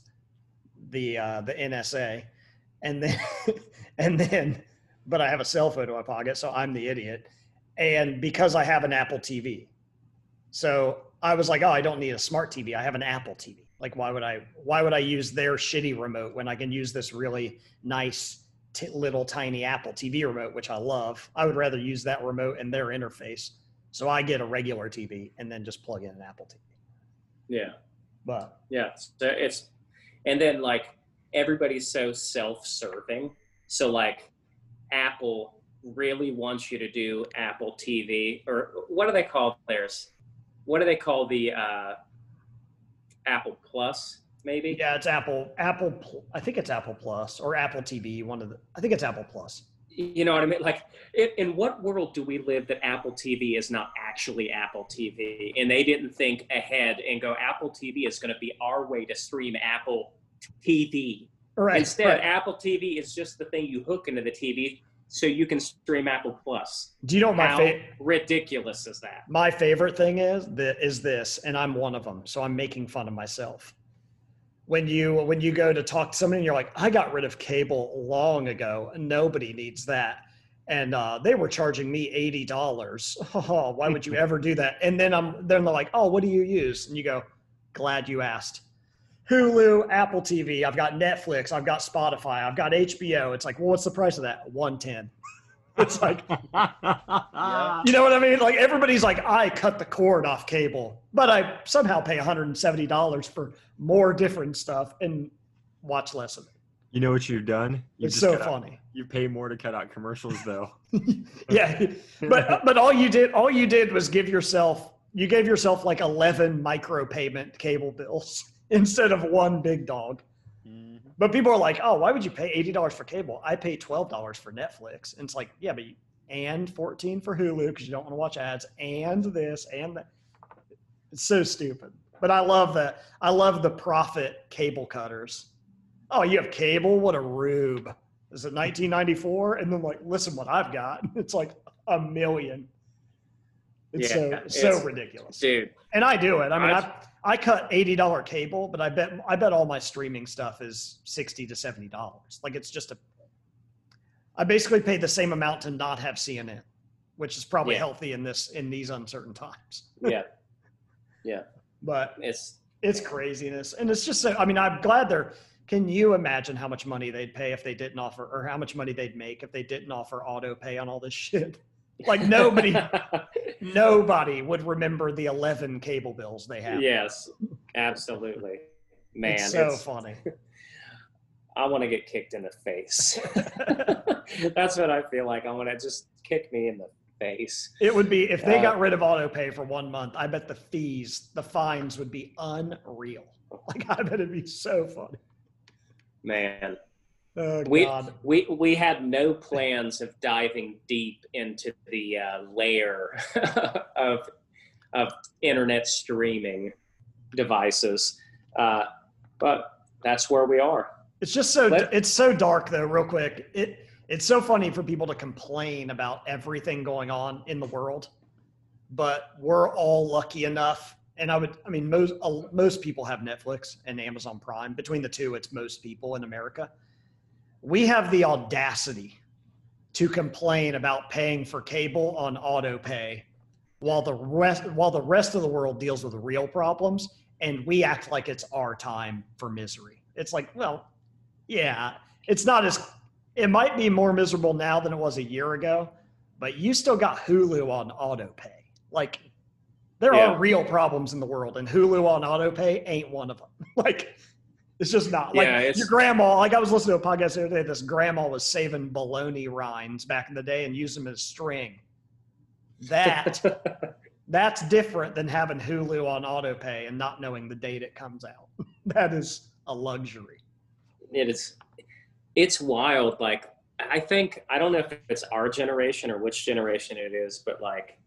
the uh the nsa and then *laughs* and then but i have a cell phone in my pocket so i'm the idiot and because i have an apple tv so i was like oh i don't need a smart tv i have an apple tv like why would i why would i use their shitty remote when i can use this really nice t- little tiny apple tv remote which i love i would rather use that remote and their interface so i get a regular tv and then just plug in an apple tv Yeah, but yeah. So it's and then like everybody's so self-serving. So like Apple really wants you to do Apple TV or what do they call theirs? What do they call the uh, Apple Plus? Maybe. yeah it's apple apple i think it's apple plus or apple tv one of the i think it's apple plus You know what I mean? Like, in, in what world do we live that Apple TV is not actually Apple TV? And they didn't think ahead and go, Apple TV is going to be our way to stream Apple TV. right Instead, right. Apple TV is just the thing you hook into the TV so you can stream Apple Plus. do you know my How fa- ridiculous is that? my favorite thing is that is this and i'm one of them so i'm making fun of myself when you when you go to talk to somebody and you're like i got rid of cable long ago. Nobody needs that. And uh, they were charging me $80 *laughs* oh, why would you ever do that? And then i'm then they're like oh what do you use? And you go glad you asked. Hulu apple tv i've got netflix i've got spotify i've got hbo it's like well what's the price of that? 110 *laughs* it's like you know what I mean? Like everybody's like, I cut the cord off cable, but I somehow pay $170 for more different stuff and watch less of it. You know what you've done? You It's just so cut out- funny. you pay more to cut out commercials, though. *laughs* yeah, but but all you did all you did was give yourself you gave yourself like 11 micro payment cable bills *laughs* instead of one big dog. But people are like, "Oh, why would you pay $80 for cable? I pay $12 for Netflix." And it's like, "Yeah, but you, and 14 for Hulu because you don't want to watch ads and this and that." It's so stupid. But I love that. I love the profit cable cutters. Oh, you have cable? What a rube. Is it 1994? And then like, listen what I've got. *laughs* It's like a million. It's Yeah, so so ridiculous. Dude, And I do it. I mean, I've- I cut eighty dollar cable, but I bet I bet all my streaming stuff is sixty to seventy dollars. Like it's just a. I basically pay the same amount to not have CNN, which is probably Yeah. healthy in this in these uncertain times. yeah, *laughs* yeah. But It's it's craziness, and it's just so. I mean, I'm glad they're. Can you imagine how much money they'd pay if they didn't offer, or how much money they'd make if they didn't offer auto pay on all this shit? Like nobody, *laughs* nobody would remember the eleven cable bills they have. yes, absolutely. Man, it's so it's- funny. *laughs* I want to get kicked in the face. *laughs* That's what I feel like. I want to just kick me in the face. It would be if they Uh, got rid of auto pay for one month. I bet the fees, the fines would be unreal. Like I bet it'd be so funny. Man, Oh we God. we we had no plans of diving deep into the uh, layer *laughs* of of internet streaming devices, uh, but that's where we are. It's just so Let- it's so dark though. Real quick, it it's so funny for people to complain about everything going on in the world, but we're all lucky enough. And I would, I mean, most uh, most people have Netflix and Amazon Prime. Between the two, it's most people in America. We have the audacity to complain about paying for cable on auto pay, while the rest while the rest of the world deals with real problems, and we act like it's our time for misery. It's like, well, yeah, it's not as it might be more miserable now than it was a year ago, but you still got Hulu on auto pay. Like there Yeah. are real problems in the world and Hulu on auto pay ain't one of them. *laughs* like it's just not like Yeah, your grandma, like I was listening to a podcast the other day, this grandma was saving bologna rinds back in the day and used them as string. That *laughs* that's different than having Hulu on autopay and not knowing the date it comes out. *laughs* that is a luxury. it is it's wild like i think i don't know if it's our generation or which generation it is but like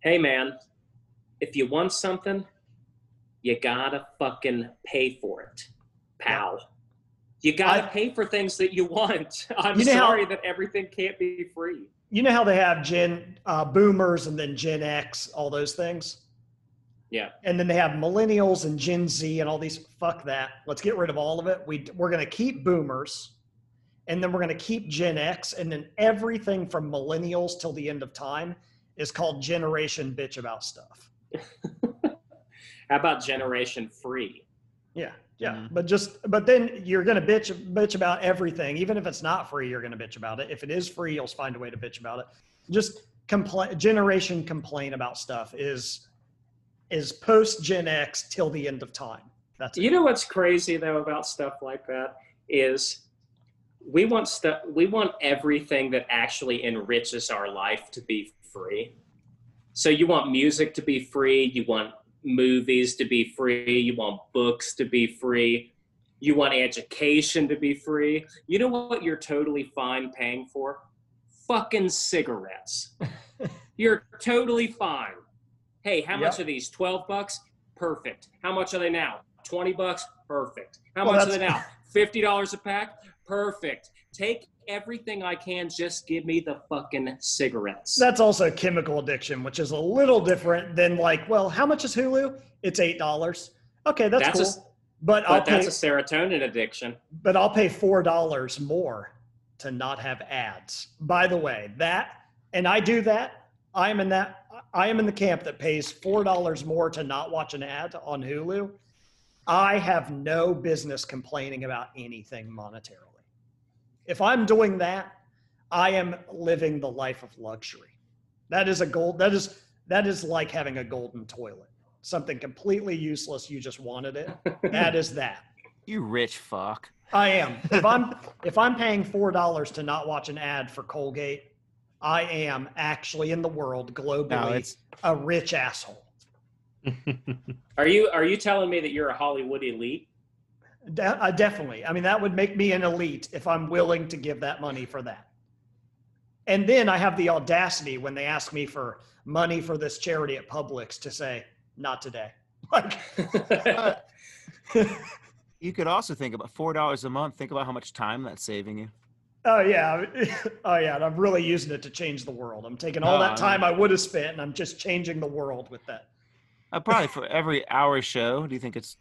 hey man if you want something you gotta fucking pay for it pal you gotta I- pay for things that you want *laughs* i'm You know how- sorry that everything can't be free You know how they have Gen uh, Boomers and then Gen X, all those things, yeah and then they have Millennials and Gen Z and all these. Fuck that. Let's get rid of all of it. We we're gonna keep Boomers, and then we're gonna keep Gen X, and then everything from Millennials till the end of time is called Generation Bitch about stuff. *laughs* how about generation free Yeah, yeah. Mhm. But just but then you're gonna bitch bitch about everything, even if it's not free. You're gonna bitch about it. If it is free, you'll find a way to bitch about it. Just complain. Generation complain about stuff is is post Gen X till the end of time. That's You it. know what's crazy though about stuff like that is we want stuff we want everything that actually enriches our life to be free. So you want music to be free, you want movies to be free, you want books to be free, you want education to be free. You know what you're totally fine paying for? Fucking cigarettes. *laughs* you're totally fine. Hey, how much are these? 12 bucks? Perfect. How much are they now? 20 bucks? Perfect. How Well, much are they now? *laughs* $50 a pack? Perfect. Take everything I can, just give me the fucking cigarettes. That's also chemical addiction, which is a little different than like, well, how much is Hulu? It's eight dollars. Okay, that's, That's cool. s- but I'll but pay. that's a serotonin addiction. but I'll pay four dollars more to not have ads. By the way, that and I do that. I am in that. I am in the camp that pays four dollars more to not watch an ad on Hulu. I have no business complaining about anything monetarily. If I'm doing that, I am living the life of luxury. That is a gold. That is that is like having a golden toilet. Something completely useless. You just wanted it. That is that. *laughs* You rich fuck. I am. If I'm if I'm paying four dollars to not watch an ad for Colgate, I am actually in the world globally No, it's a rich asshole. *laughs* Are you are you telling me that you're a Hollywood elite? De- uh, definitely. I mean, that would make me an elite if I'm willing to give that money for that. And then I have the audacity when they ask me for money for this charity at Publix to say, "Not today." *laughs* Like, *laughs* you could also think about four dollars a month. Think about how much time that's saving you. oh yeah, *laughs* oh yeah, and I'm really using it to change the world. I'm taking all Oh, that I time I would have spent, and I'm just changing the world with that. Uh, probably for every hour show. Do you think it's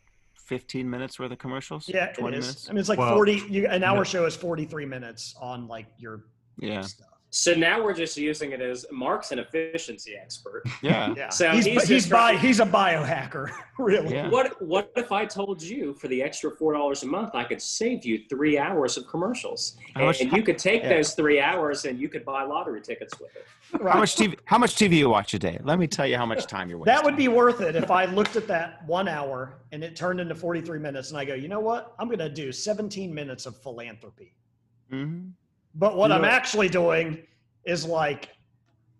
fifteen minutes worth of commercials? Yeah, it twenty is. minutes. I mean, it's like Well, 40. You, an hour no. show is 43 minutes on like your Yeah. stuff. So now we're just using it as Mark's an efficiency expert. Yeah. Yeah. So he's he's he's, bi- he's a biohacker, *laughs* really. Yeah. What what if I told you for the extra four dollars a month I could save you three hours of commercials, How much and ti- you could take yeah. those three hours and you could buy lottery tickets with it. How much TV? How much TV you watch a day? Let me tell you how much time you're wasting. That would be worth it if I looked at that one hour and it turned into 43 minutes and I go, you know what? I'm going to do 17 minutes of philanthropy. Mhm. But what You I'm know- actually doing is like,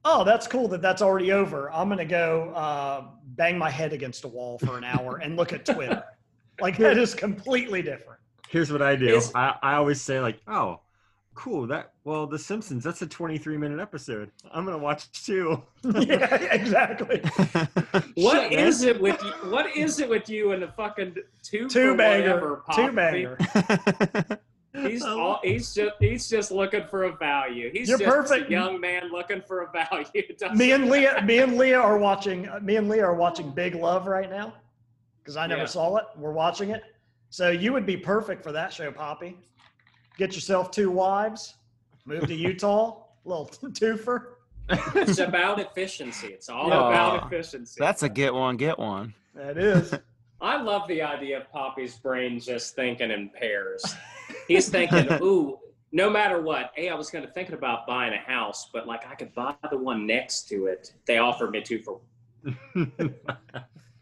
oh, that's cool that that's already over. I'm going to go uh, bang my head against a wall for an hour and look at *laughs* Twitter. like, that is completely different. Here's what I do. Is- I, I always say like, oh, cool. That well, The Simpsons. That's a 23 minute episode. I'm gonna watch two. *laughs* yeah, exactly. *laughs* What Shit, is it with you? What is it with you and the fucking two Two banger. Two banger. He's *laughs* all, he's just he's just looking for a value. He's You're just perfect. a young man looking for a value. *laughs* Me and matter. Leah, me and Leah are *laughs* watching. uh, Me and Leah are watching Big Love right now because I never Yeah. saw it. We're watching it, so you would be perfect for that show, Poppy. Get yourself two wives, move to Utah, little twofer. It's about efficiency. It's all Yeah. about efficiency. That's a get one, get one. That is. I love the idea of Poppy's brain just thinking in pairs. He's thinking, ooh, no matter what, hey, I was going to thinking about buying a house, but like I could buy the one next to it. They offered me two for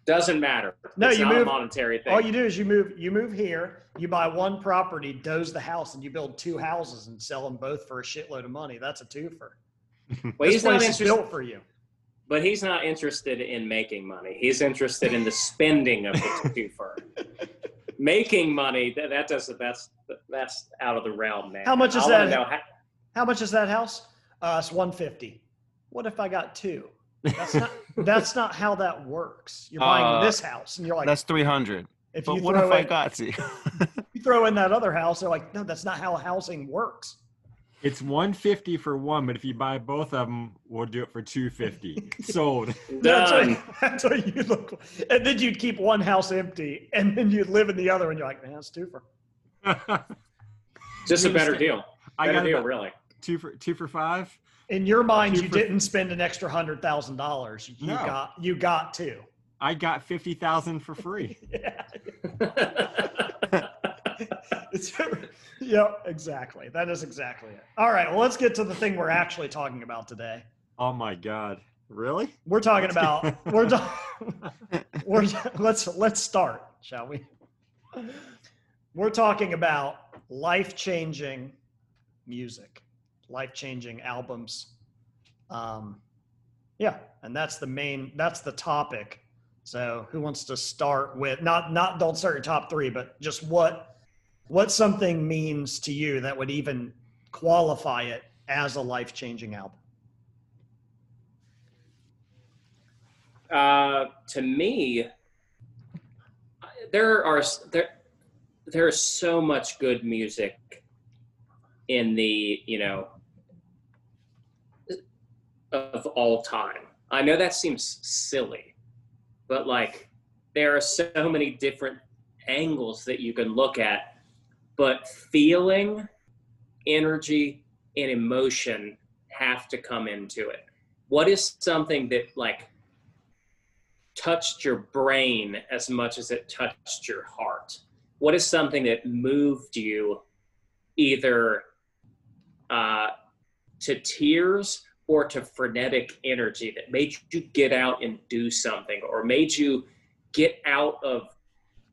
doesn't matter. No, it's you not move- a monetary thing. All you do is you move. You move here. You buy one property, doze the house, and you build two houses and sell them both for a shitload of money. That's a twofer. well, this he's not interested, built for you. but he's not interested in making money. He's interested in the spending of the *laughs* twofer. Making money that that does that's that's out of the realm, man. How much is I that? Know how, How much is that house? Uh, it's one fifty. What if I got two? That's not. *laughs* that's not how that works. You're buying Uh, this house, and you're like, That's three hundred. if But you what throw if I in, got to? *laughs* you throw in that other house, they're like, no, that's not how housing works. It's 150 for one, but if you buy both of them, we'll do it for 250. *laughs* Sold. That's done. what, *laughs* that's what you look like. And then you'd keep one house empty, and then you'd live in the other, and you're like, man, that's two for. *laughs* Just a better understand? deal. I Better got deal, really. two for two for five. In your mind, Two you for- didn't spend an extra hundred thousand dollars. You No. got you got two. I got 50,000 for free. Yeah. Yeah, exactly. That is exactly it. All right. Well, let's get to the thing we're actually talking about today. Oh my god. Really? We're talking about *laughs* we're, ta- we're let's let's start, shall we? We're talking about life-changing music, life-changing albums. Um, yeah, and that's the main that's the topic. So, who wants to start with not not don't start your top 3, but just what what something means to you that would even qualify it as a life-changing album? Uh, to me, there are there there is so much good music in the you know of all time. I know that seems silly, but like there are so many different angles that you can look at, but feeling, energy, and emotion have to come into it. What is something that like touched your brain as much as it touched your heart? What is something that moved you either uh, to tears or to frenetic energy that made you get out and do something or made you get out of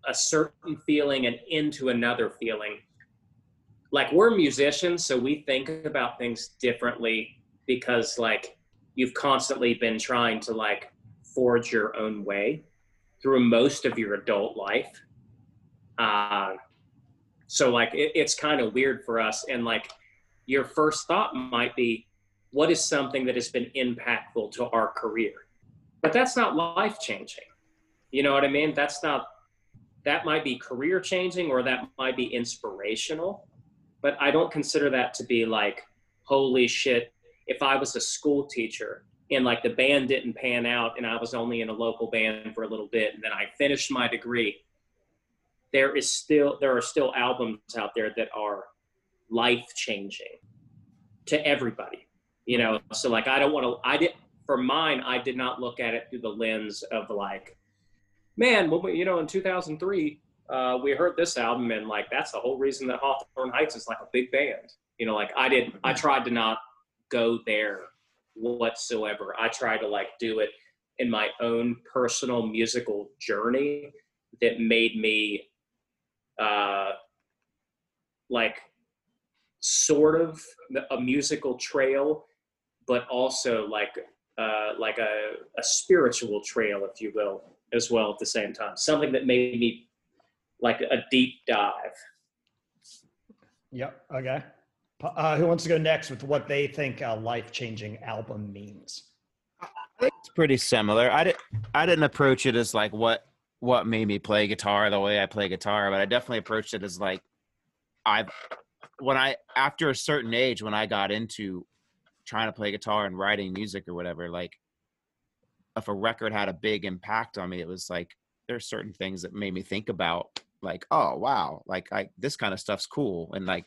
a certain feeling and into another feeling? Like we're musicians, so we think about things differently because, like, you've constantly been trying to, like, forge your own way through most of your adult life. Uh, so like it, it's kind of weird for us. And like your first thought might be, what is something that has been impactful to our career? But that's not life changing. You know what I mean? That's not, that might be career changing or that might be inspirational. But I don't consider that to be like, holy shit, if I was a school teacher and like the band didn't pan out and I was only in a local band for a little bit and then I finished my degree there is still there are still albums out there that are life changing to everybody You know, so like I don't want to. I did for mine. I did not look at it through the lens of like, man, when we, you know, in 2003, uh, we heard this album and like that's the whole reason that Hawthorne Heights is like a big band. You know, like I didn't. I tried to not go there whatsoever. I tried to like do it in my own personal musical journey that made me uh like sort of a musical trail but also like uh like a, a spiritual trail if you will as well at the same time something that made me like a deep dive Yep. Okay. Uh, who wants to go next with what they think a life changing album means? It's pretty similar. I didn't I didn't approach it as like what what made me play guitar the way I play guitar, but I definitely approached it as like I've when I after a certain age when I got into trying to play guitar and writing music or whatever, like if a record had a big impact on me, it was like there's certain things that made me think about like, oh wow, like I this kind of stuff's cool and like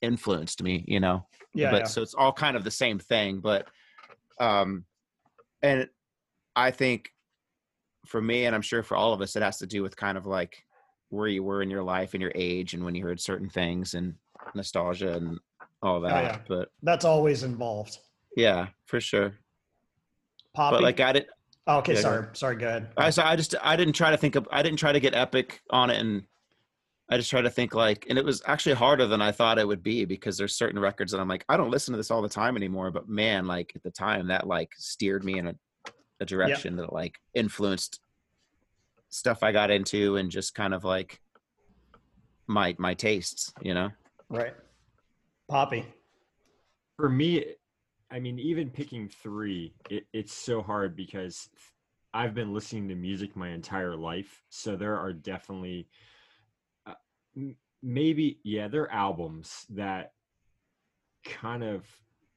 influenced me, you know. Yeah. but yeah. so it's all kind of the same thing but um and i think for me and i'm sure for all of us it has to do with kind of like where you were in your life and your age and when you heard certain things and nostalgia and all that yeah. but That's always involved. yeah for sure Poppy. but like i did oh, okay. Yeah, go sorry. Sorry. Go ahead. I, so I just i didn't try to think of i didn't try to get epic on it and i just tried to think like and it was actually harder than i thought it would be because there's certain records that i'm like i don't listen to this all the time anymore but man like at the time that like steered me in a, a direction that like influenced stuff i got into and just kind of like my my tastes you know Right. Poppy. for me i mean even picking three it, it's so hard because i've been listening to music my entire life. So there are definitely uh, maybe yeah there are albums that kind of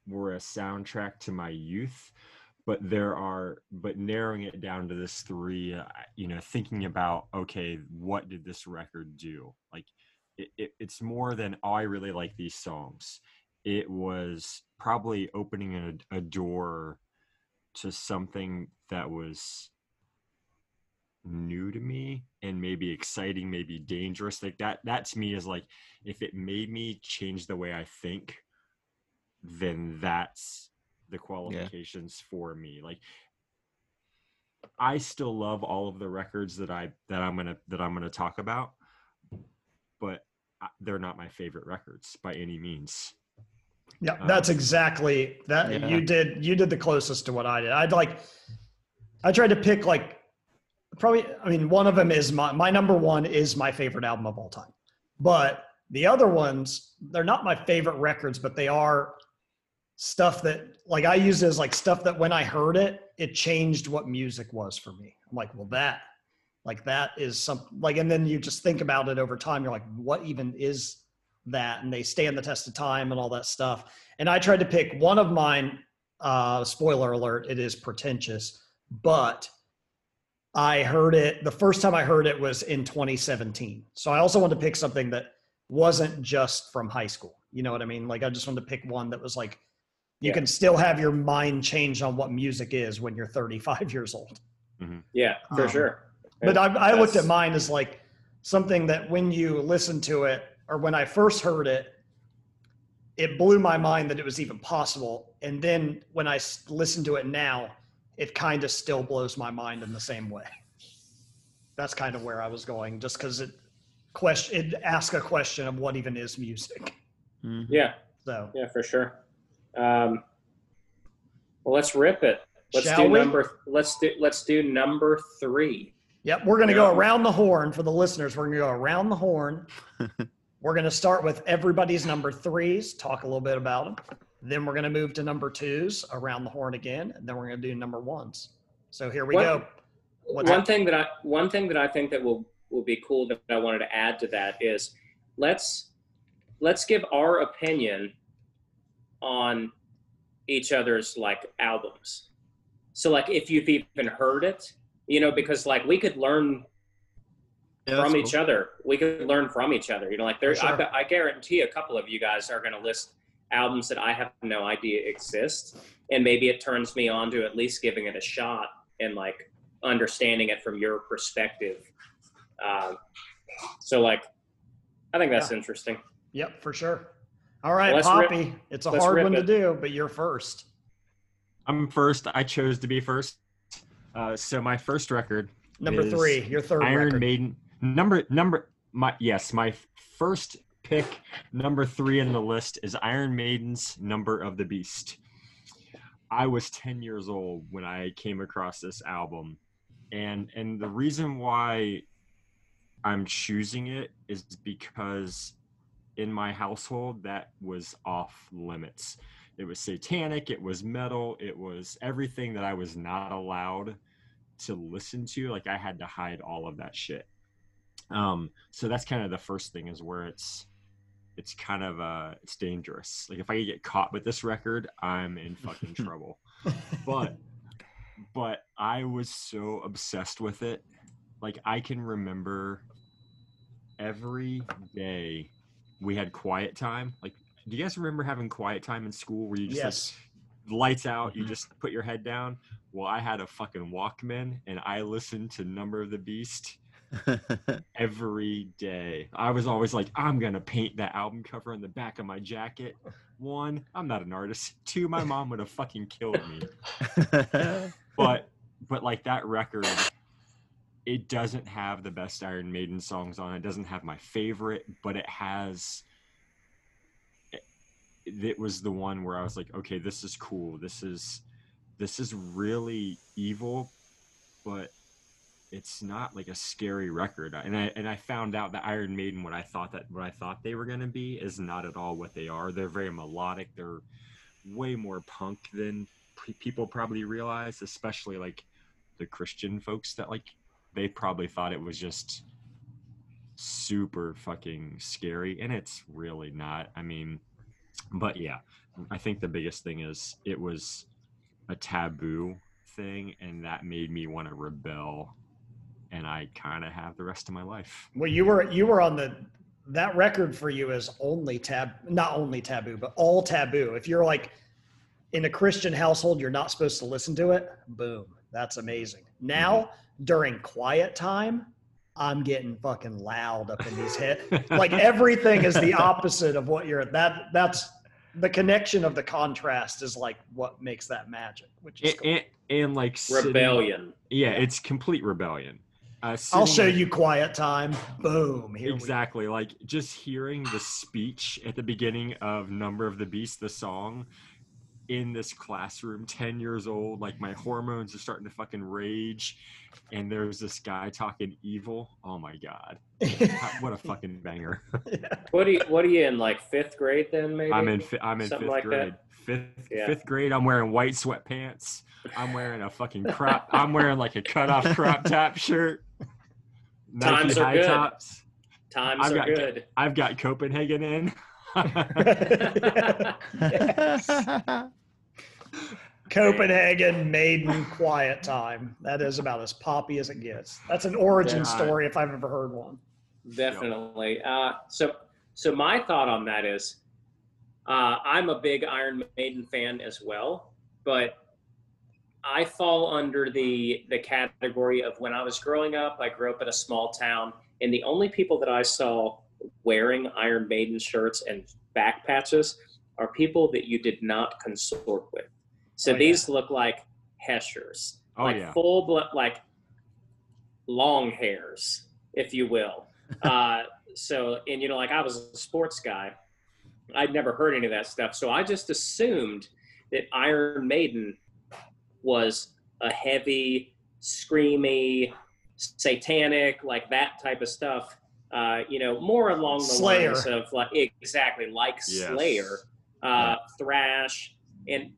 were a soundtrack to my youth but there are but narrowing it down to this three uh, you know thinking about okay what did this record do? Like it, it, it's more than oh i really like these songs it was probably opening a, a door to something that was new to me and maybe exciting maybe dangerous like that that to me is like if it made me change the way i think then that's the qualifications for me like i still love all of the records that i that i'm gonna that i'm gonna talk about but uh, they're not my favorite records by any means Yeah, that's Um, exactly that. yeah. You did you did the closest to what I did. I'd like I tried to pick like probably I mean one of them is my my number one is my favorite album of all time. But the other ones, they're not my favorite records, but they are stuff that like I use as like stuff that when I heard it, it changed what music was for me. I'm like, well that like that is some like and then you just think about it over time, you're like, what even is that and they stand the test of time and all that stuff. And I tried to pick one of mine. Uh, spoiler alert: it is pretentious, but I heard it the first time I heard it was in 2017. So I also wanted to pick something that wasn't just from high school. You know what I mean? Like I just wanted to pick one that was like you Yeah. can still have your mind change on what music is when you're 35 *laughs* years old. yeah for Um, sure But I, I looked at mine as like something that when you listen to it, or when I first heard it, it blew my mind that it was even possible. And then when I listen to it now, it kind of still blows my mind in the same way. That's kind of where I was going, just because it question it ask a question of what even is music. Mhm. yeah So Yeah, for sure. Um, well, let's rip it. Let's Shall do we? number. Let's do. Let's do number three. Yep, we're going to go around the horn for the listeners. We're going to go around the horn. *laughs* we're going to start with everybody's number threes, talk a little bit about them. Then we're going to move to number twos around the horn again, and then we're going to do number ones. So here we What- go. What's one that? thing that I one thing that I think that will will be cool that I wanted to add to that is let's let's give our opinion on each other's like albums. So like if you've even heard it, you know, because like we could learn Yeah, that's from cool. each other. We can learn from each other. You know, like there's, sure. I, I guarantee a couple of you guys are going to list albums that I have no idea exist, and maybe it turns me on to at least giving it a shot and like understanding it from your perspective. Um, so like, I think that's Yeah. interesting. Yep, for sure. All right, Let's rip- Poppy. it's a hard rip one to do, but you're first. I'm first. I chose to be first. Uh, so my first record, Number is three, your third Iron record. Maiden. Number number my yes, my first pick, number three in the list is Iron Maiden's Number of the Beast. I was 10 years old when I came across this album. And and the reason why I'm choosing it is because in my household that was off limits. It was satanic, it was metal, it was everything that I was not allowed to listen to. Like I had to hide all of that shit. Um, so that's kind of the first thing is where it's it's kind of uh it's dangerous. Like if I get caught with this record, I'm in fucking *laughs* trouble. But but I was so obsessed with it. Like I can remember every day we had quiet time. Like do you guys remember having quiet time in school where you just like, lights out, you Mhm. just put your head down. Well, I had a fucking Walkman and I listened to Number of the Beast every day. I was always like, I'm gonna paint that album cover on the back of my jacket. One, I'm not an artist. *laughs* Two, my mom would have fucking killed me. *laughs* But but like that record, it doesn't have the best Iron Maiden songs on it. Doesn't have my favorite, but it has it was the one where I was like, okay, this is cool. This is this is really evil, but it's not like a scary record. And I and I found out that Iron Maiden, what I thought that what I thought they were gonna be, is not at all what they are. They're very melodic. They're way more punk than pre- people probably realize, especially like the Christian folks that like they probably thought it was just super fucking scary, and it's really not. I mean, but yeah, I think the biggest thing is it was a taboo thing, and that made me want to rebel. And I kind of have the rest of my life. Well, you were you were on the that record for you is only tab not only taboo, but all taboo. If you're like in a Christian household, you're not supposed to listen to it. Boom. That's amazing. Now, mm-hmm. during quiet time, I'm getting fucking loud up in these head. *laughs* Like everything is the opposite of what you're that that's the connection of the contrast is like what makes that magic, which is and, cool. and, and like sitting- Rebellion. yeah, it's complete rebellion. I'll show you quiet time. Boom. Here we exactly like just hearing the speech at the beginning of number of the beast the song in this classroom 10 years old like my hormones are starting to fucking rage and there's this guy talking evil oh my god what a *laughs* fucking banger What are you? What are you in? Like fifth grade then? Maybe. i'm in fi- i'm in Something fifth like grade that. fifth Yeah. fifth grade i'm wearing white sweatpants i'm wearing a fucking crop i'm wearing like a cut off crop top shirt Nike Times are high good. tops Times I've are got- good. i've got copenhagen in *laughs* Copenhagen Maiden Quiet Time. That is about as poppy as it gets. That's an origin Yeah. story if I've ever heard one. Definitely. Uh, so, so my thought on that is, uh, I'm a big Iron Maiden fan as well, but I fall under the the category of when I was growing up. I grew up in a small town, and the only people that I saw wearing Iron Maiden shirts and back patches are people that you did not consort with. So Oh, yeah. these look like Heshers, oh like yeah full blood, like long hairs, if you will. *laughs* uh, so, and you know, like I was a sports guy, I'd never heard any of that stuff. So I just assumed that Iron Maiden was a heavy, screamy, satanic, like that type of stuff. Uh, you know, more along the Slayer. lines of like exactly like Yes. Slayer, uh, thrash, and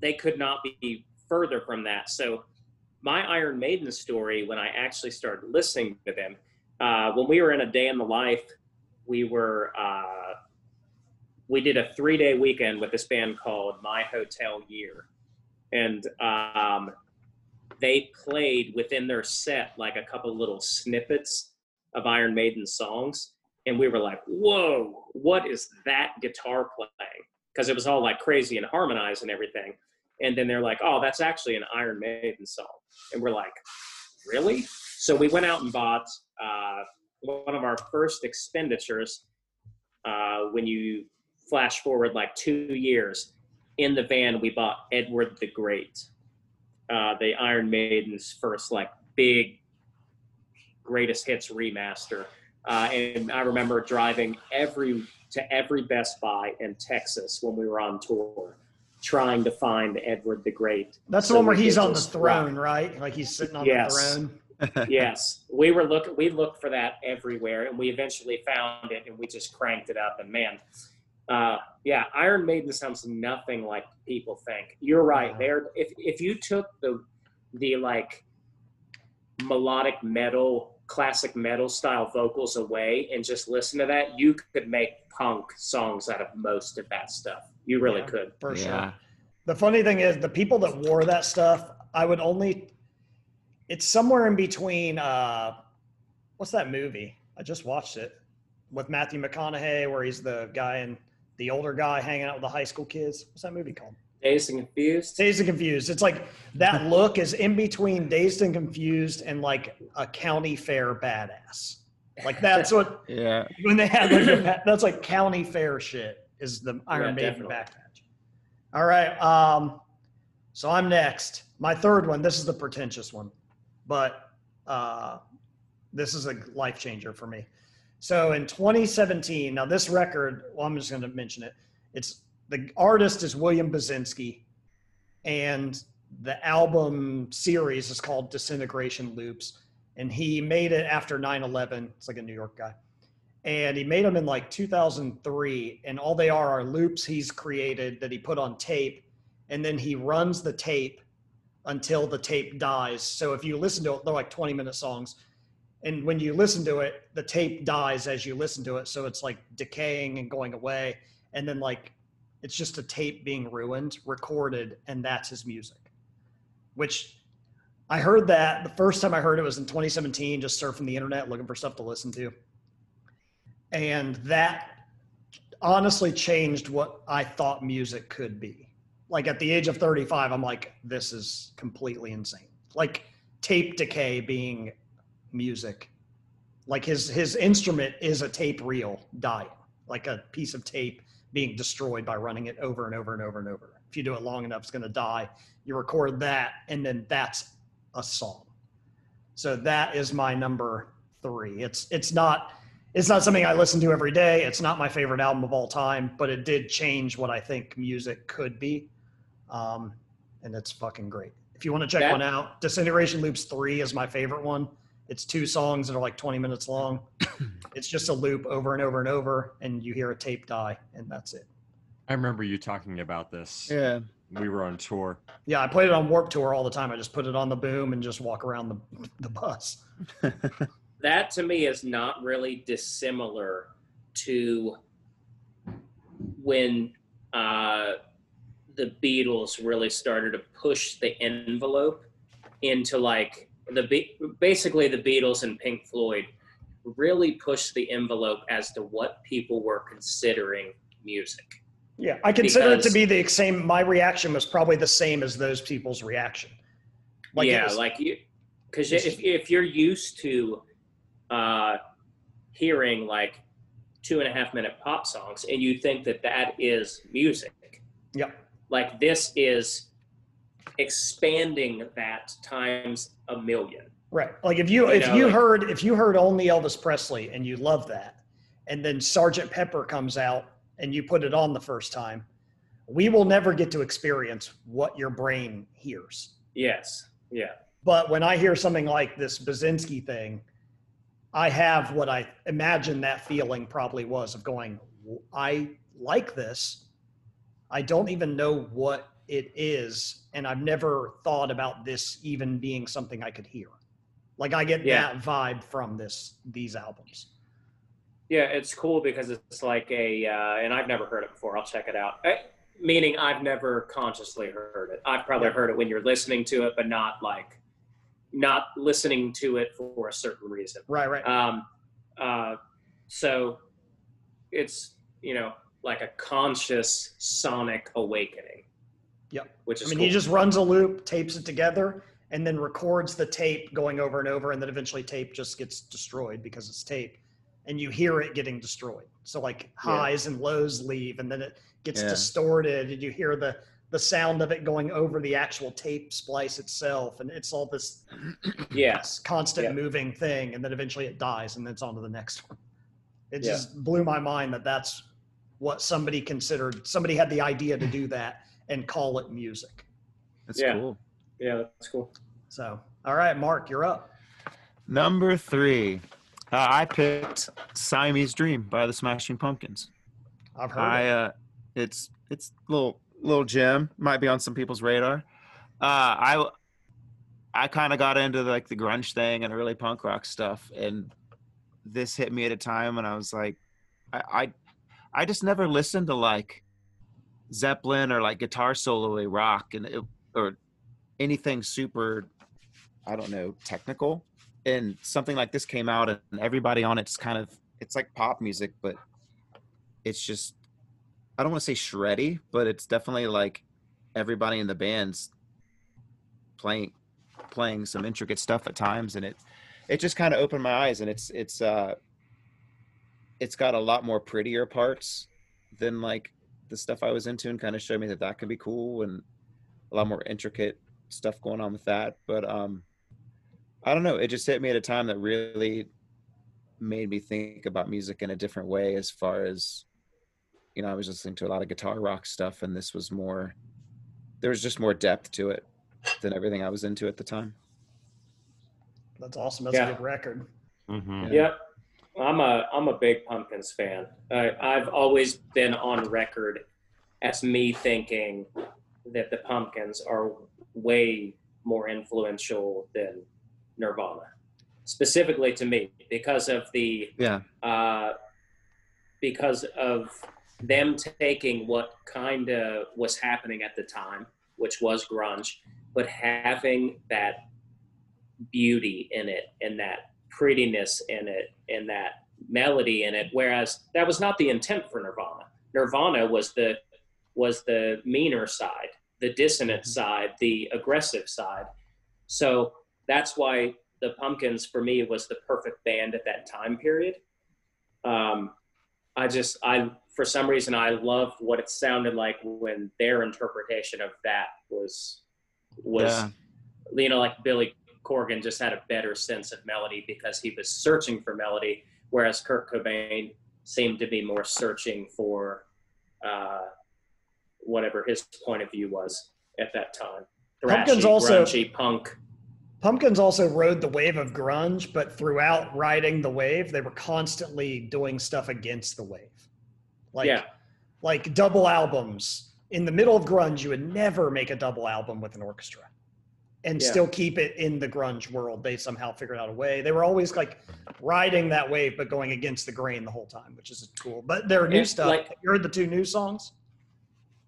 they could not be further from that. So my Iron Maiden story, when I actually started listening to them, uh, when we were in a day in the life, we were uh, we did a three day weekend with this band called My Hotel Year, and um, they played within their set like a couple little snippets of Iron Maiden songs, and we were like, "Whoa, what is that guitar playing?" because it was all like crazy and harmonized and everything. And then they're like, "Oh, that's actually an Iron Maiden song," and we're like, "Really?" So we went out and bought uh, one of our first expenditures. Uh, when you flash forward like two years, in the van we bought Edward the Great, uh, the Iron Maiden's first like big greatest hits remaster. Uh, and I remember driving every to every Best Buy in Texas when we were on tour, trying to find Edward the Great. That's the one where he's on the just throne, right? Like he's sitting on Yes. the throne. *laughs* yes, we were looking. We looked for that everywhere, and we eventually found it, and we just cranked it up. And man, uh, yeah, Iron Maiden sounds nothing like people think. You're right. Yeah. There, if if you took the the like melodic metal, classic metal style vocals away and just listen to that, you could make punk songs out of most of that stuff. You really Yeah. could. For sure. Yeah. The funny thing is, the people that wore that stuff, I would only. It's somewhere in between. uh What's that movie? I just watched it with Matthew McConaughey, where he's the guy and the older guy hanging out with the high school kids. What's that movie called? Dazed and confused. Dazed and Confused. It's like that look is in between Dazed and Confused and like a county fair badass. Like that's what *laughs* Yeah. when they have like a, *laughs* that's like county fair shit is the Iron Yeah, Maiden definitely. backpatch. All right, um, so I'm next. My third one. This is the pretentious one, but uh, this is a life changer for me. So in 2017, now this record. Well, I'm just going to mention it. It's the artist is William Basinski, and the album series is called Disintegration Loops, and he made it after 9/11. It's like a New York guy and he made them in like 2003 and all they are are loops he's created that he put on tape and then he runs the tape until the tape dies so if you listen to it they're like 20 minute songs and when you listen to it the tape dies as you listen to it so it's like decaying and going away and then like it's just a tape being ruined recorded and that's his music which i heard that the first time i heard it was in 2017 just surfing the internet looking for stuff to listen to and that honestly changed what I thought music could be. Like at the age of 35, I'm like, this is completely insane. Like tape decay being music. Like his his instrument is a tape reel dying, like a piece of tape being destroyed by running it over and over and over and over. If you do it long enough, it's going to die. You record that, and then that's a song. So that is my number three. It's it's not it's not something I listen to every day. It's not my favorite album of all time, but it did change what I think music could be. Um, and it's fucking great. If you want to check That- one out, Disintegration Loops 3 is my favorite one. It's two songs that are like 20 minutes long. *coughs* it's just a loop over and over and over, and you hear a tape die, and that's it. I remember you talking about this. Yeah. We were on tour. Yeah, I played it on Warped Tour all the time. I just put it on the boom and just walk around the, the bus. *laughs* that to me is not really dissimilar to when uh, the Beatles really started to push the envelope into like the Be- basically the Beatles and Pink Floyd really pushed the envelope as to what people were considering music. Yeah, I consider it to be the same. My reaction was probably the same as those people's reaction. it yeah, was- like you, because if if you're used to uh, hearing like two and a half minute pop songs, and you think that that is music, Yep. like this is expanding that times a million. Right. Like if you You if know, you like- heard if you heard only Elvis Presley and you love that, and then Sergeant Pepper comes out and you put it on the first time, we will never get to experience what your brain hears. Yes, yeah, But when I hear something like this Basinski thing, I have what I imagine that feeling probably was of going, I like this. I don't even know what it is. And I've never thought about this even being something I could hear. Like I get Yeah. that vibe from this these albums. yeah. It's cool because it's like a, uh, and I've never heard it before. I'll check it out. Eh, meaning I've never consciously heard it. I've probably heard it when you're listening to it, but not like not listening to it for a certain reason. Right, right. Um, uh, so it's you know like a conscious sonic awakening. Yep. Which is I mean, cool. he just runs a loop, tapes it together, and then records the tape going over and over, and then eventually tape just gets destroyed because it's tape, and you hear it getting destroyed. So like Yeah. highs and lows leave, and then it gets Yeah. distorted, and you hear the the sound of it going over the actual tape splice itself, and it's all this *clears throat* yeah. constant Yeah. moving thing, and then eventually it dies, and then it's on to the next one. It Yeah. just blew my mind that that's what somebody considered. Somebody had the idea to do that and call it music. That's Yeah. cool. Yeah, that's cool. So, all right, Mark, you're up. Number three, uh, I picked Siamese Dream by the Smashing Pumpkins. I've heard I it. uh, it's it's little little gem. Might be on some people's radar. Uh, I I kind of got into like the grunge thing and early punk rock stuff, and this hit me at a time when I was like, I I, I just never listened to like Zeppelin or like guitar solo rock and it, or anything super, I don't know, technical. And something like this came out, and everybody on it's kind of it's like pop music, but it's just I don't want to say shreddy, but it's definitely like everybody in the band's playing playing some intricate stuff at times and it it just kind of opened my eyes and it's it's uh it's got a lot more prettier parts than like the stuff I was into and kind of showed me that that could be cool and a lot more intricate stuff going on with that but um I don't know it just hit me at a time that really made me think about music in a different way as far as you know, I was listening to a lot of guitar rock stuff, and this was more. There was just more depth to it than everything I was into at the time. That's awesome. That's Yeah. a good record. Mhm. Yep. I'm a I'm a big Pumpkins fan. I, I've always been on record as me thinking that the Pumpkins are way more influential than Nirvana, specifically to me because of the Yeah, uh, because of them taking what kind of was happening at the time, which was grunge, but having that beauty in it and that prettiness in it and that melody in it. Whereas that was not the intent for Nirvana. Nirvana was the was the meaner side, the dissonant side, the aggressive side. So that's why the Pumpkins for me was the perfect band at that time period. Um, I just I for some reason I loved what it sounded like when their interpretation of that was was Yeah. you know like Billy Corgan just had a better sense of melody because he was searching for melody, whereas Kurt Cobain seemed to be more searching for uh, whatever his point of view was at that time. Pumpkins also- grungy, punk. Pumpkins also rode the wave of grunge, but throughout riding the wave, they were constantly doing stuff against the wave. Like, yeah, like double albums. In the middle of grunge, you would never make a double album with an orchestra and Yeah. still keep it in the grunge world. They somehow figured out a way. They were always like riding that wave, but going against the grain the whole time, which is cool. But their new And, stuff, like- you heard the two new songs?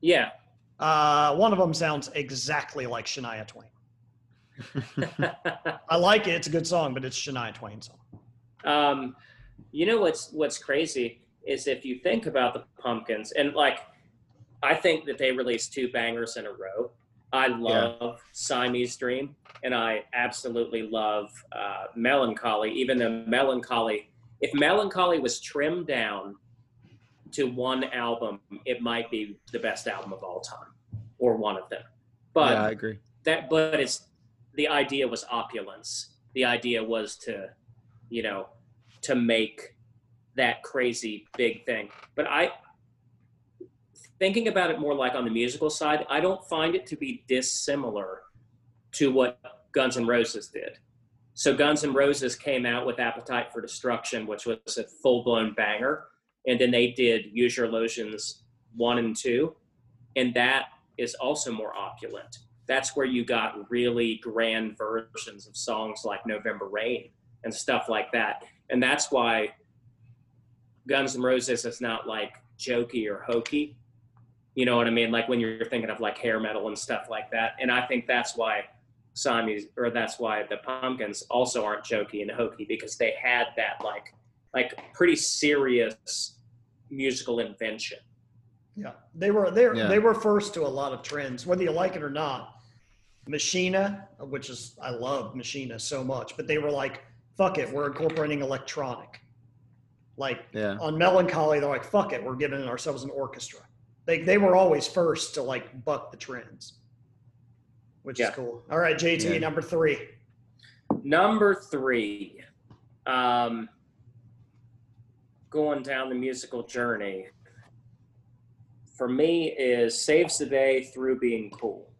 yeah. Uh, one of them sounds exactly like Shania Twain. *laughs* I like it. It's a good song, but it's Shania Twain song. Um, you know what's what's crazy is if you think about the Pumpkins and like, I think that they released two bangers in a row. I love Siamese Dream, and I absolutely love uh, Mellon Collie. Even though Mellon Collie, if Mellon Collie was trimmed down to one album, it might be the best album of all time, or one of them. But yeah, I agree. that but it's the idea was opulence the idea was to you know to make that crazy big thing but i thinking about it more like on the musical side i don't find it to be dissimilar to what guns n' roses did so guns n' roses came out with appetite for destruction which was a full-blown banger and then they did use your illusions one and two and that is also more opulent that's where you got really grand versions of songs like November Rain and stuff like that. And that's why Guns N' Roses is not like jokey or hokey. You know what I mean? Like when you're thinking of like hair metal and stuff like that. And I think that's why Siamese or that's why the Pumpkins also aren't jokey and hokey because they had that like like pretty serious musical invention Yeah, they were they Yeah. they were first to a lot of trends, whether you like it or not. Machina, which is I love Machina so much, but they were like, "Fuck it, we're incorporating electronic." Like Yeah. on Mellon Collie, they're like, "Fuck it, we're giving ourselves an orchestra." They they were always first to like buck the trends, which Yeah. is cool. All right, JT, Yeah. number three. Number three, um, going down the musical journey for me is Saves the Day through being cool.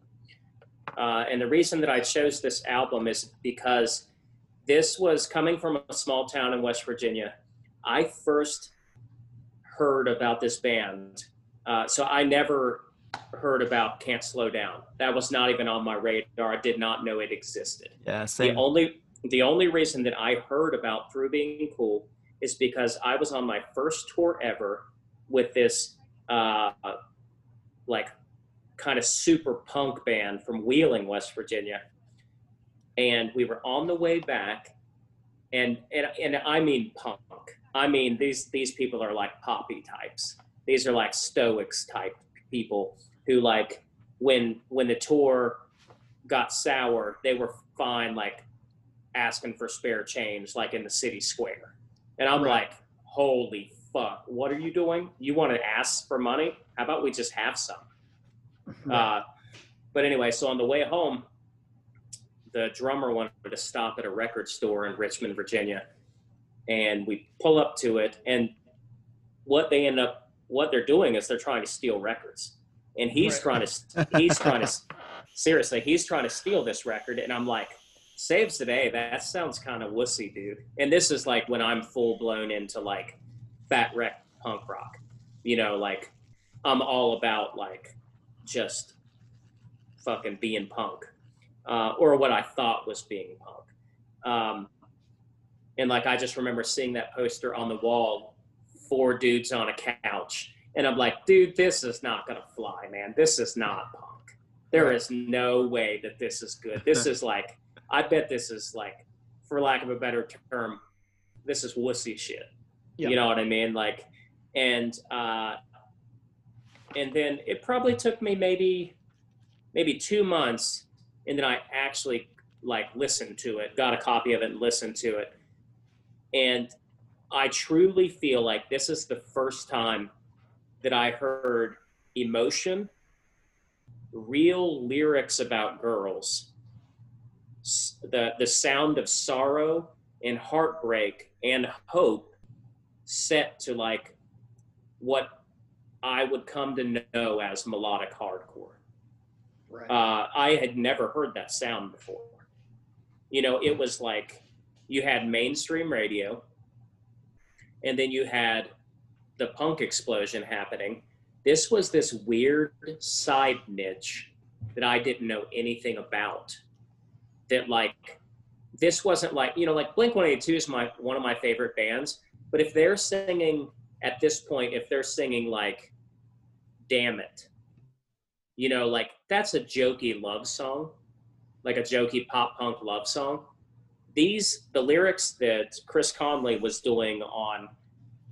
Uh, and the reason that I chose this album is because this was coming from a small town in West Virginia. I first heard about this band. Uh, so I never heard about Can't Slow Down. That was not even on my radar. I did not know it existed Yeah. the only the only reason that I heard about through being cool is because I was on my first tour ever with this uh, like kind of super punk band from Wheeling, West Virginia, and we were on the way back, and and and I mean punk. I mean these these people are like poppy types. These are like stoics type people who like when when the tour got sour, they were fine like asking for spare change like in the city square. And I'm Right. like, holy fuck, what are you doing? You want to ask for money? How about we just have some? *laughs* Uh, but anyway, so on the way home, the drummer wanted to stop at a record store in Richmond, Virginia. And we pull up to it, and what they end up, what they're doing is they're trying to steal records. And he's Right. trying to, he's trying to, *laughs* seriously, he's trying to steal this record. And I'm like, Saves the Day, that sounds kind of wussy, dude. And this is like when I'm full blown into like fat wreck punk rock. You know, like I'm all about like just fucking being punk, uh, or what I thought was being punk. Um, and like I just remember seeing that poster on the wall, four dudes on a couch, and I'm like, dude, this is not gonna fly, man. This is not punk. There is no way that this is good. This *laughs* is like, I bet this is like, for lack of a better term, this is wussy shit. Yeah. You know what I mean? Like, and uh, and then it probably took me maybe maybe two months, and then I actually like listened to it, got a copy of it, and listened to it, and I truly feel like this is the first time that I heard emotion, real lyrics about girls, the the sound of sorrow and heartbreak and hope set to like what I would come to know as melodic hardcore. Right. Uh, I had never heard that sound before. You know, it was like you had mainstream radio, and then you had the punk explosion happening. This was this weird side niche that I didn't know anything about. That like, this wasn't like you know, like Blink One Eighty Two is my one of my favorite bands. But if they're singing at this point, if they're singing like, "Damn it," you know, like that's a jokey love song, like a jokey pop punk love song. These the lyrics that Chris Conley was doing on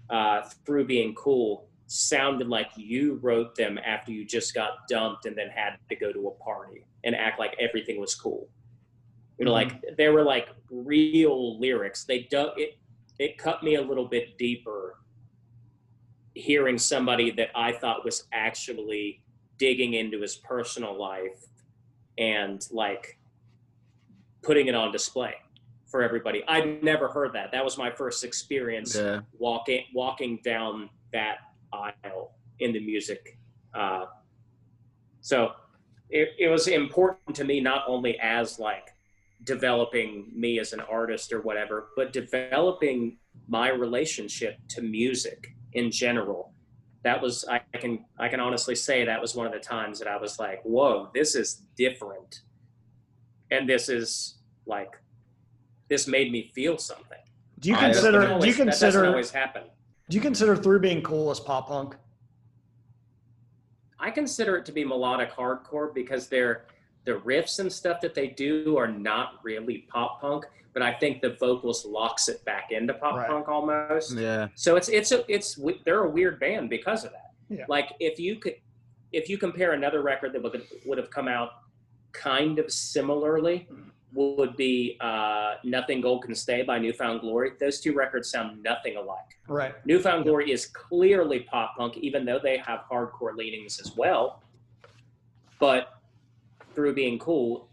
uh, "Through Being Cool" sounded like you wrote them after you just got dumped and then had to go to a party and act like everything was cool. You know, like they were like real lyrics. They dug it. It cut me a little bit deeper hearing somebody that I thought was actually digging into his personal life and like putting it on display for everybody. I'd never heard that. That was my first experience Yeah. walking walking down that aisle in the music. Uh, so it, it was important to me not only as like developing me as an artist or whatever, but developing my relationship to music in general. That was I can I can honestly say that was one of the times that I was like, whoa, this is different. And this is like this made me feel something. do you I- That doesn't consider? Do you that doesn't consider? always happen? Do you consider through being cool as pop punk? I consider it to be melodic hardcore because they're the riffs and stuff that they do are not really pop punk, but I think the vocals locks it back into pop Right. punk almost. Yeah. So it's it's a, it's they're a weird band because of that. Yeah. Like if you could, if you compare another record that would would have come out kind of similarly, mm. Would be uh, "Nothing Gold Can Stay" by New Found Glory. Those two records sound nothing alike. Right. New Found Glory is clearly pop punk, even though they have hardcore leanings as well. But through being cool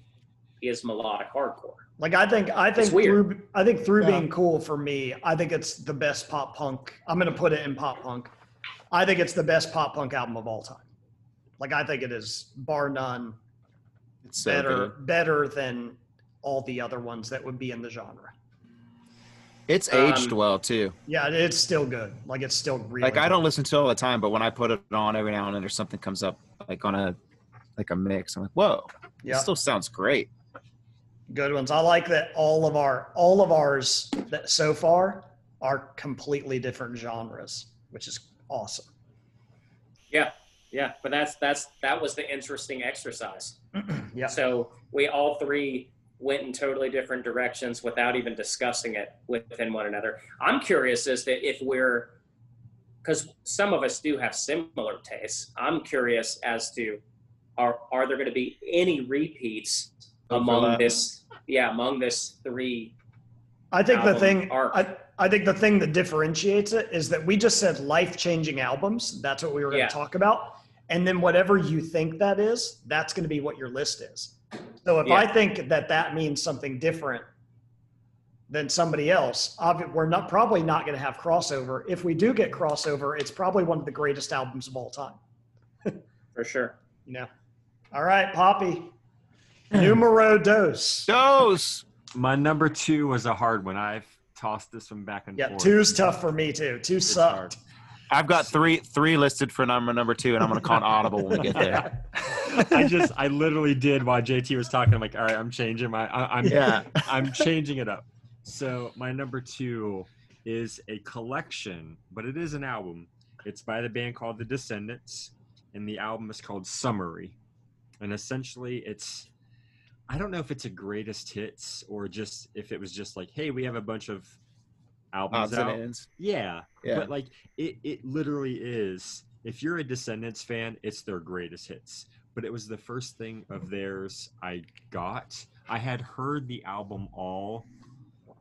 is melodic hardcore. Like I think I think through I think through Yeah. being cool for me, I think it's the best pop punk. I'm gonna put it in pop punk. I think it's the best pop punk album of all time. Like I think it is bar none It's so better good. better than all the other ones that would be in the genre. It's aged Um, well too. Yeah, it's still good. Like it's still really Like I don't listen to it all the time, but when I put it on every now and then, or something comes up like on a like a mix, I'm like, whoa, Yeah. it still sounds great. good ones. I like that all of our all of ours that so far are completely different genres, which is awesome. Yeah, yeah. But that's that's that was the interesting exercise. *clears throat* Yeah. So we all three went in totally different directions without even discussing it within one another. I'm curious as to if we're because some of us do have similar tastes. I'm curious as to are are there going to be any repeats among this? Yeah, among this three. I think the thing arc. I, I think the thing that differentiates it is that we just said life changing albums. That's what we were going to Yeah. talk about. And then whatever you think that is, that's going to be what your list is. So if Yeah. I think that that means something different than somebody else, we're not probably not going to have crossover. If we do get crossover, it's probably one of the greatest albums of all time. *laughs* For sure. You know. All right, Poppy. Numero dos. Dos. My number two was a hard one. I've tossed this one back and Yeah, forth. two's tough for me too. Two It's sucked. Hard. I've got three three listed for number number two, and I'm gonna call an audible when we get there. *laughs* I just, I literally did while JT was talking. I'm like, all right, I'm changing my, I, I'm, Yeah. *laughs* I'm changing it up. So my number two is a collection, but it is an album. It's by the band called The Descendents, and the album is called Somery. And essentially, it's I don't know if it's a greatest hits or just if it was just like, hey, we have a bunch of albums out. ends. Yeah, Yeah. but like it, it literally is. If you're a Descendents fan, it's their greatest hits. But it was the first thing of theirs I got. I had heard the album all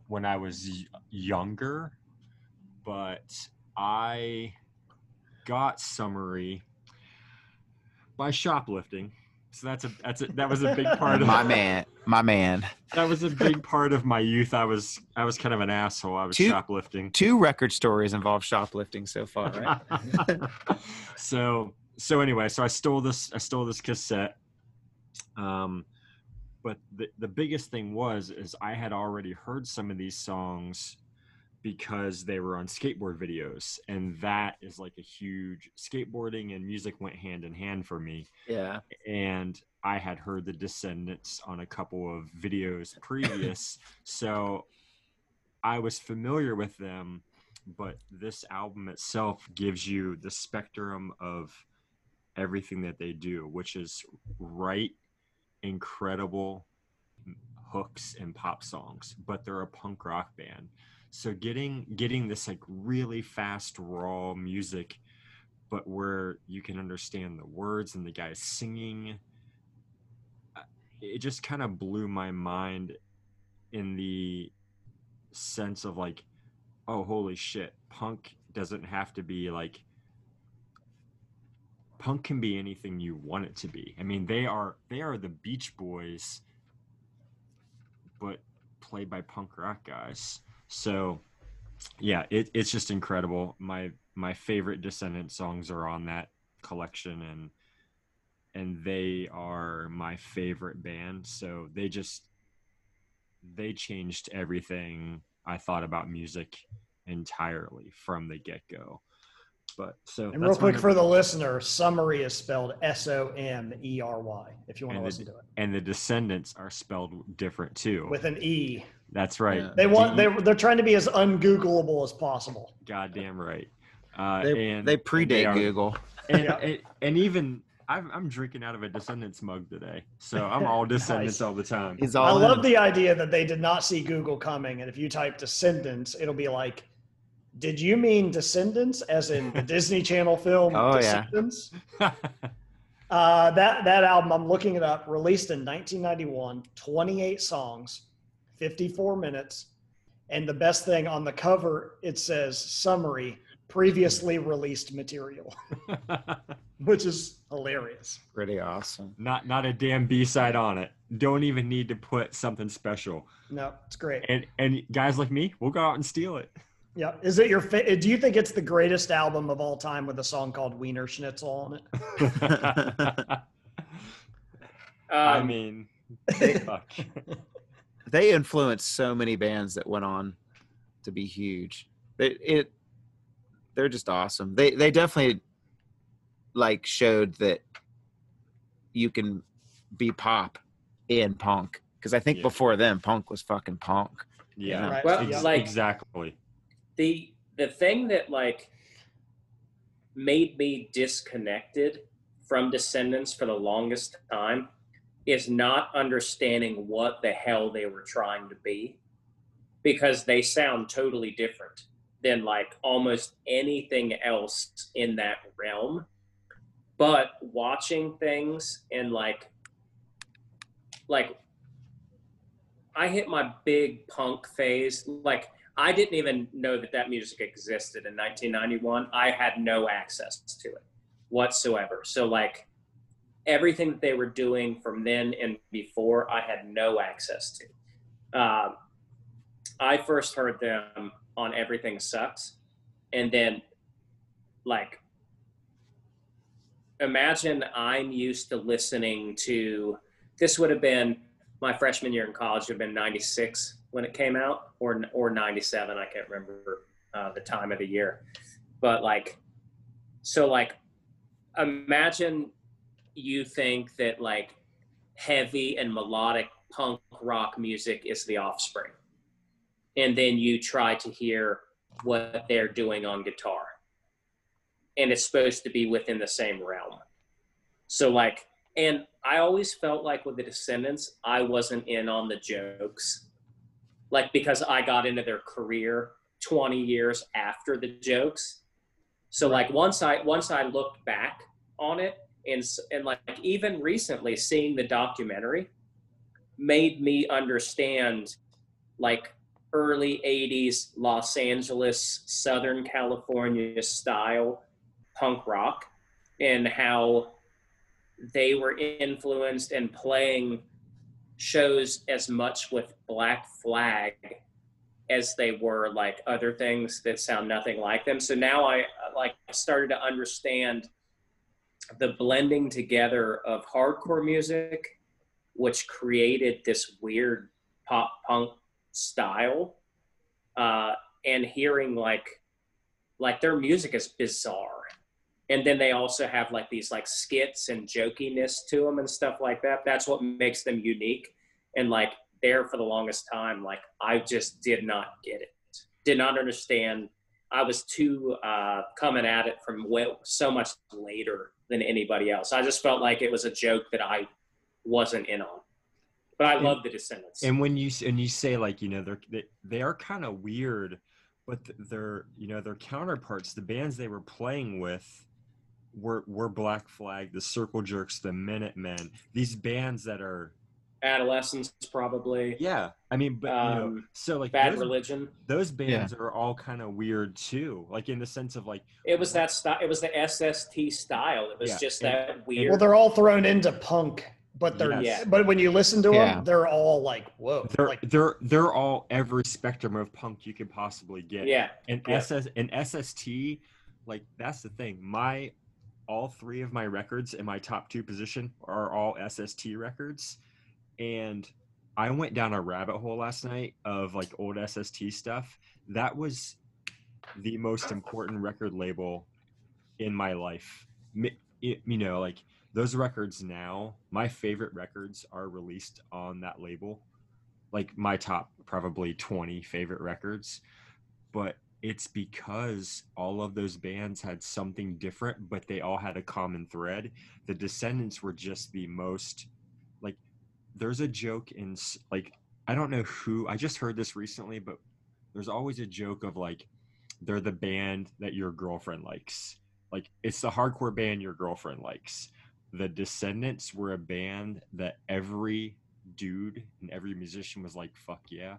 when I was y- younger, but I got Somery by shoplifting. So that's a that's a that was a big part of My man, my man. That was a big part of my youth. I was I was kind of an asshole. I was Two- shoplifting. Two record stories involve shoplifting so far, right? *laughs* so so anyway, so I stole this I stole this cassette. Um but the the biggest thing was is I had already heard some of these songs because they were on skateboard videos and that is like a huge skateboarding and music went hand in hand for me yeah. and I had heard the Descendents on a couple of videos previous, *laughs* so I was familiar with them. But this album itself gives you the spectrum of everything that they do, which is write incredible hooks and pop songs, but they're a punk rock band. So getting getting this like really fast raw music but where you can understand the words and the guys singing it just kind of blew my mind in the sense of like oh holy shit punk doesn't have to be like punk can be anything you want it to be. I mean they are they are the beach boys but played by punk rock guys so yeah it, it's just incredible. My my favorite descendent songs are on that collection and and they are my favorite band. So they just they changed everything i thought about music entirely from the get-go. But so And real quick for the listener, somery is spelled S O M E R Y. If you want to listen the- to it. and the descendents are spelled different too. With an E. that's right Yeah. They want they they're trying to be as ungoogleable as possible. goddamn right uh They, and they and predate are- Google. and, Yeah. and and even I'm, I'm drinking out of a Descendents mug today, so I'm all *laughs* Descendents Nice. all the time. He's I all love the idea that they did not see Google coming, and if you type descendents, it'll be like Did you mean Descendants, as in the Disney *laughs* Channel film Oh, yeah. Uh, that that album, I'm looking it up, released in 1991, 28 songs, 54 minutes, and the best thing on the cover it says somery previously released material, *laughs* which is hilarious. Pretty awesome. not not a damn B side on it. Don't even need to put something special. No, it's great. And and guys like me, we'll go out and steal it. Yeah, is it your? Fa- do you think it's the greatest album of all time with a song called Wiener Schnitzel on it? *laughs* *laughs* I Um, mean, fuck. They influenced so many bands that went on to be huge. They it they're just awesome. They they definitely like showed that you can be pop in punk because I think Yeah. before them punk was fucking punk. yeah, Right. Well, ex- like- exactly. the the thing that like made me disconnected from descendents for the longest time is not understanding what the hell they were trying to be because they sound totally different than like almost anything else in that realm but watching things and like like i hit my big punk phase like I didn't even know that that music existed in 1991. I had no access to it whatsoever. So, like, everything that they were doing from then and before, I had no access to. Um, I first heard them on Everything Sucks. And then, like, imagine I'm used to listening to this would have been my freshman year in college, would have been 96 when it came out, or or '97. I can't remember uh, the time of the year, but like, so like, imagine you think that like heavy and melodic punk rock music is the Offspring, and then you try to hear what they're doing on guitar, and it's supposed to be within the same realm. So like, and I always felt like with the Descendents, I wasn't in on the jokes like because I got into their career 20 years after the jokes. So like once I once I looked back on it and and like even recently seeing the documentary made me understand like early 80s Los Angeles Southern California style punk rock and how they were influenced and playing shows as much with Black Flag as they were like other things that sound nothing like them. So now I like started to understand the blending together of hardcore music, which created this weird pop punk style, uh, and hearing like like their music is bizarre. And then they also have like these like skits and jokiness to them and stuff like that. That's what makes them unique. And like there for the longest time, like I just did not get it, did not understand. I was too uh, coming at it from so much later than anybody else. I just felt like it was a joke that I wasn't in on. But I And- love the Descendents. And when you and you say like you know they're they, they are kind of weird, but th- they're you know their counterparts, the bands they were playing with, were were Black Flag, the Circle Jerks, the Minutemen. These bands that are Adolescents, probably. yeah. I mean, but you know, Um, so like Bad those, Religion. those bands are all kind of weird too. Like in the sense of like It was that style. It was the SST style. It was Yeah, just and- that weird. Well, they're all thrown into punk, but they're Yes. Yeah. but when you listen to Yeah. them, they're all like whoa, they're like they're they're all every spectrum of punk you could possibly get. yeah. and Yeah. SS and SST, like that's the thing. My all three of my records in my top two position are all SST records, and I went down a rabbit hole last night of like old SST stuff. That was the most important record label in my life. You know, like those records now, my favorite records are released on that label. Like my top probably 20 favorite records. But it's because all of those bands had something different, but they all had a common thread. The Descendents were just the most there's a joke in like I don't know who I just heard this recently, but there's always a joke of like they're the band that your girlfriend likes. Like it's the hardcore band your girlfriend likes. The Descendents were a band that every dude and every musician was like, "Fuck yeah."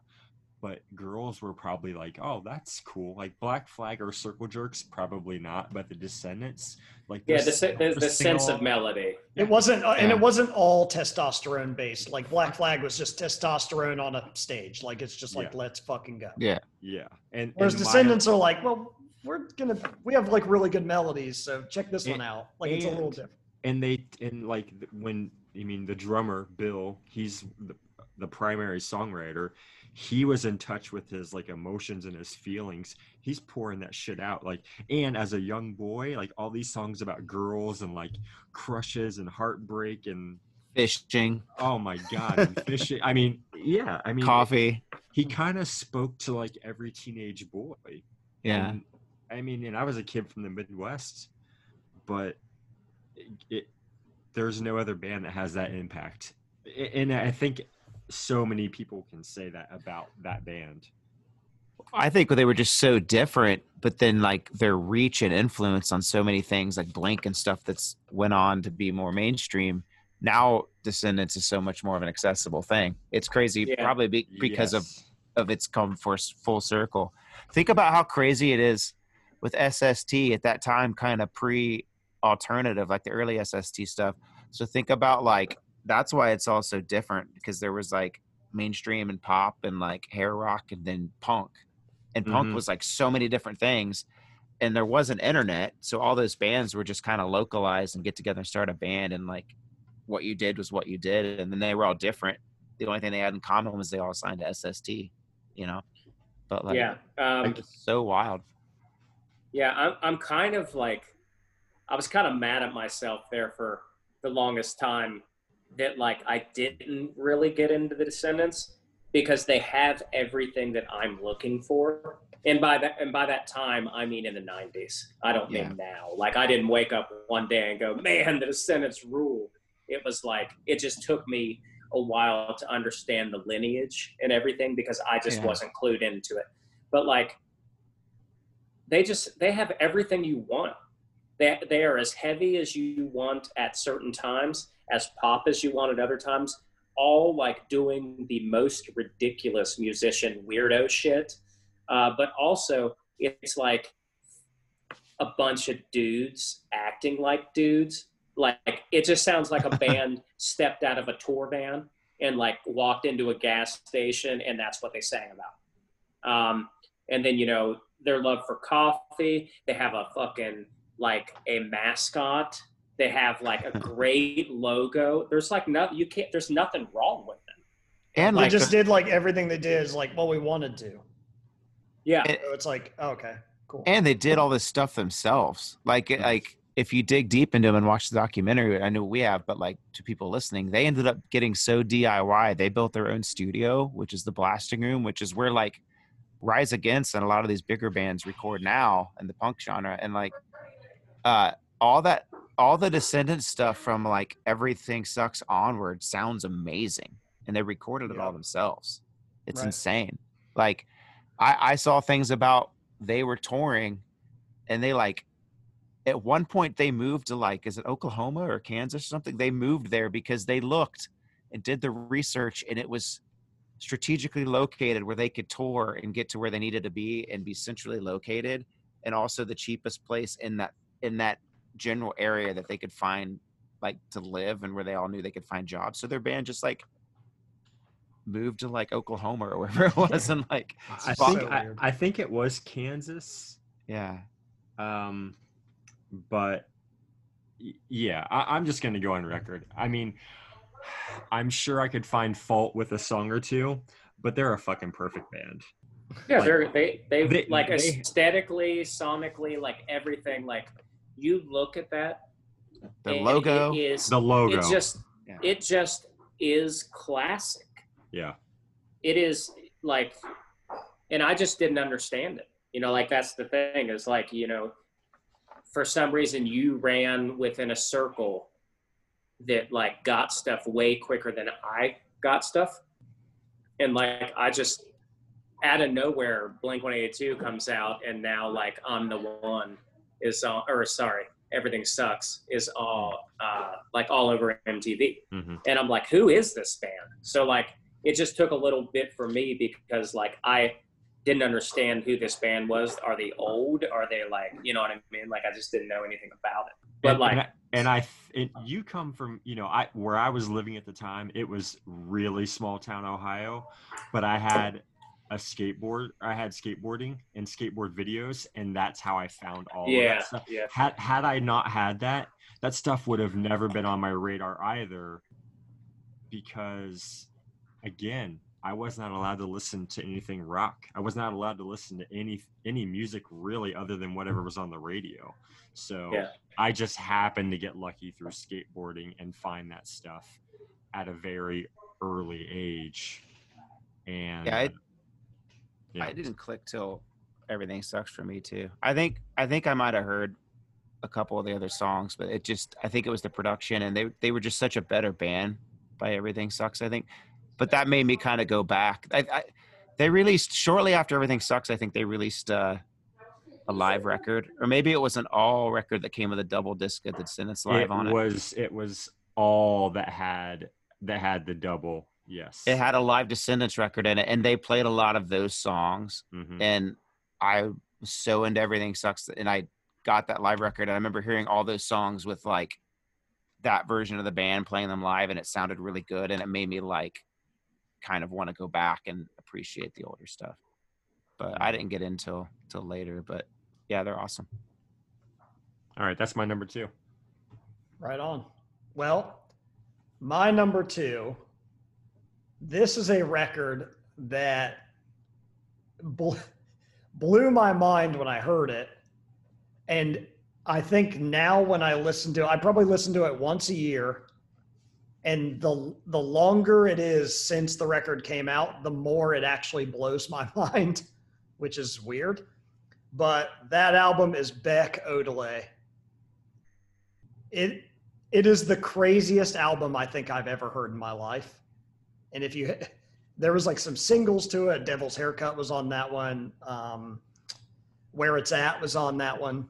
But girls were probably like, "Oh, that's cool." Like Black Flag or Circle Jerks, probably not. But the Descendents, like, Yeah, the, the, the sense of melody. It wasn't, uh, and it wasn't all testosterone based. Like Black Flag was just testosterone on a stage. Like it's just like Yeah. let's fucking go. Yeah. Yeah, and Whereas and my- Descendents are like, well, we're gonna, we have like really good melodies, so check this one out. Like it's a little different. and they and like when I mean the drummer Bill, he's the, the primary songwriter. He was in touch with his like emotions and his feelings. He's pouring that shit out. Like, and as a young boy, like all these songs about girls and like crushes and heartbreak and Fishing, oh my god, *laughs* fishing. I mean, yeah, I mean, coffee. He kind of spoke to like every teenage boy. Yeah. And, I mean, and I was a kid from the Midwest, but it, it there's no other band that has that impact. And I think so many people can say that about that band. I think they were just so different, but then like their reach and influence on so many things like Blink and stuff that's went on to be more mainstream. Now Descendents is so much more of an accessible thing. It's crazy, Yeah. probably be, because of Yes. of its come for full circle. Think about how crazy it is with SST at that time, kind of pre alternative, like the early SST stuff. So think about like that's why it's all so different because there was like mainstream and pop and like hair rock and then punk. And punk Mhm. was like so many different things. And there wasn't internet. So all those bands were just kind of localized and get together and start a band. And like what you did was what you did. And then they were all different. The only thing they had in common was they all signed to SST, you know? But like, yeah. Um, so wild. Yeah, I'm I'm kind of like I was kind of mad at myself there for the longest time that like I didn't really get into the Descendents because they have everything that I'm looking for. And by that and by that time I mean in the 90s. I don't Yeah. mean now. Like I didn't wake up one day and go, "Man, the Descendents rule." It was like it just took me a while to understand the lineage and everything because I just Yeah. wasn't clued into it. But like they just they have everything you want. They they are as heavy as you want at certain times, as pop as you want at other times. All like doing the most ridiculous musician weirdo shit, uh, but also it's like a bunch of dudes acting like dudes. Like it just sounds like a *laughs* band stepped out of a tour van and like walked into a gas station, and that's what they sang about. Um, and then you know their love for coffee. They have a fucking like a mascot. They have like a *laughs* great logo. There's like no, you can't. There's nothing wrong with them. And They just the- did like everything they did is like what we wanted to. Yeah, It- So it's like, oh, okay, cool. and they did all this stuff themselves. Like, like if you dig deep into them and watch the documentary, I know we have, but like to people listening, they ended up getting so DIY. They built their own studio, which is the blasting room, which is where like Rise Against and a lot of these bigger bands record now in the punk genre, and like uh, all that, all the Descendent stuff from like Everything Sucks onward sounds amazing, and they recorded it all themselves. It's Right. insane. Like I, I saw things about they were touring, and they like at one point they moved to like is it Oklahoma or Kansas or something? They moved there because they looked and did the research, and it was strategically located where they could tour and get to where they needed to be and be centrally located and also the cheapest place in that in that general area that they could find like to live and where they all knew they could find jobs so their band just like moved to like oklahoma or *laughs* wherever it was and like I so think I. I think it was Kansas. yeah Um, but yeah, I, I'm just gonna go on record. I mean, I'm sure I could find fault with a song or two, but they're a fucking perfect band. yeah. Like, they're they they, they- like they- aesthetically, sonically, like everything. Like you look at that, the logo it is The logo, it just Yeah. it just is classic. yeah, it is like and i just didn't understand it. You know like that's the thing is like you know for some reason you ran within a circle that like got stuff way quicker than i got stuff. And like i just out of nowhere, Blink 182 comes out, and now like I'm the one is all, or sorry, everything sucks is all uh, like all over MTV, Mhm. and I'm like, who is this band? So like it just took a little bit for me because like I didn't understand who this band was. Are they old? Are they like you know what I mean? Like I just didn't know anything about it. But and, like and I, and I it, you come from you know I where I was living at the time it was really small town Ohio, but I had a skateboard I had skateboarding and skateboard videos and that's how I found all of yeah, that stuff. yeah. Had had I not had that, that stuff would have never been on my radar either, because again I was not allowed to listen to anything rock. I was not allowed to listen to any any music really other than whatever was on the radio. So Yeah. I just happened to get lucky through skateboarding and find that stuff at a very early age. And Yeah, I- yeah. I didn't click till everything sucks for me too. I think I think I might have heard a couple of the other songs, but it just I think it was the production and they they were just such a better band by everything sucks. I think, but that made me kind of go back. I, I they released shortly after everything sucks. I think they released uh, a live record, or maybe it was an all record that came with a double disc at the Sentence Live it on it. was it was all that had that had the double. Yes. It had a live Descendents record in it, and they played a lot of those songs. Mhm. and I was so into everything sucks and I got that live record and I remember hearing all those songs with like that version of the band playing them live and it sounded really good and it made me like kind of want to go back and appreciate the older stuff. But I didn't get into till later, but yeah, they're awesome. All right, that's my number two. Right on. Well, my number two, this is a record that bl- blew my mind when I heard it. And I think now when I listen to it, I probably listen to it once a year. And the the longer it is since the record came out, the more it actually blows my *laughs* mind, which is weird. But that album is Beck Odelay. It it is the craziest album I think I've ever heard in my life. And if you *laughs* there was like some singles to it, Devil's Haircut was on that one. Um, Where It's At was on that one.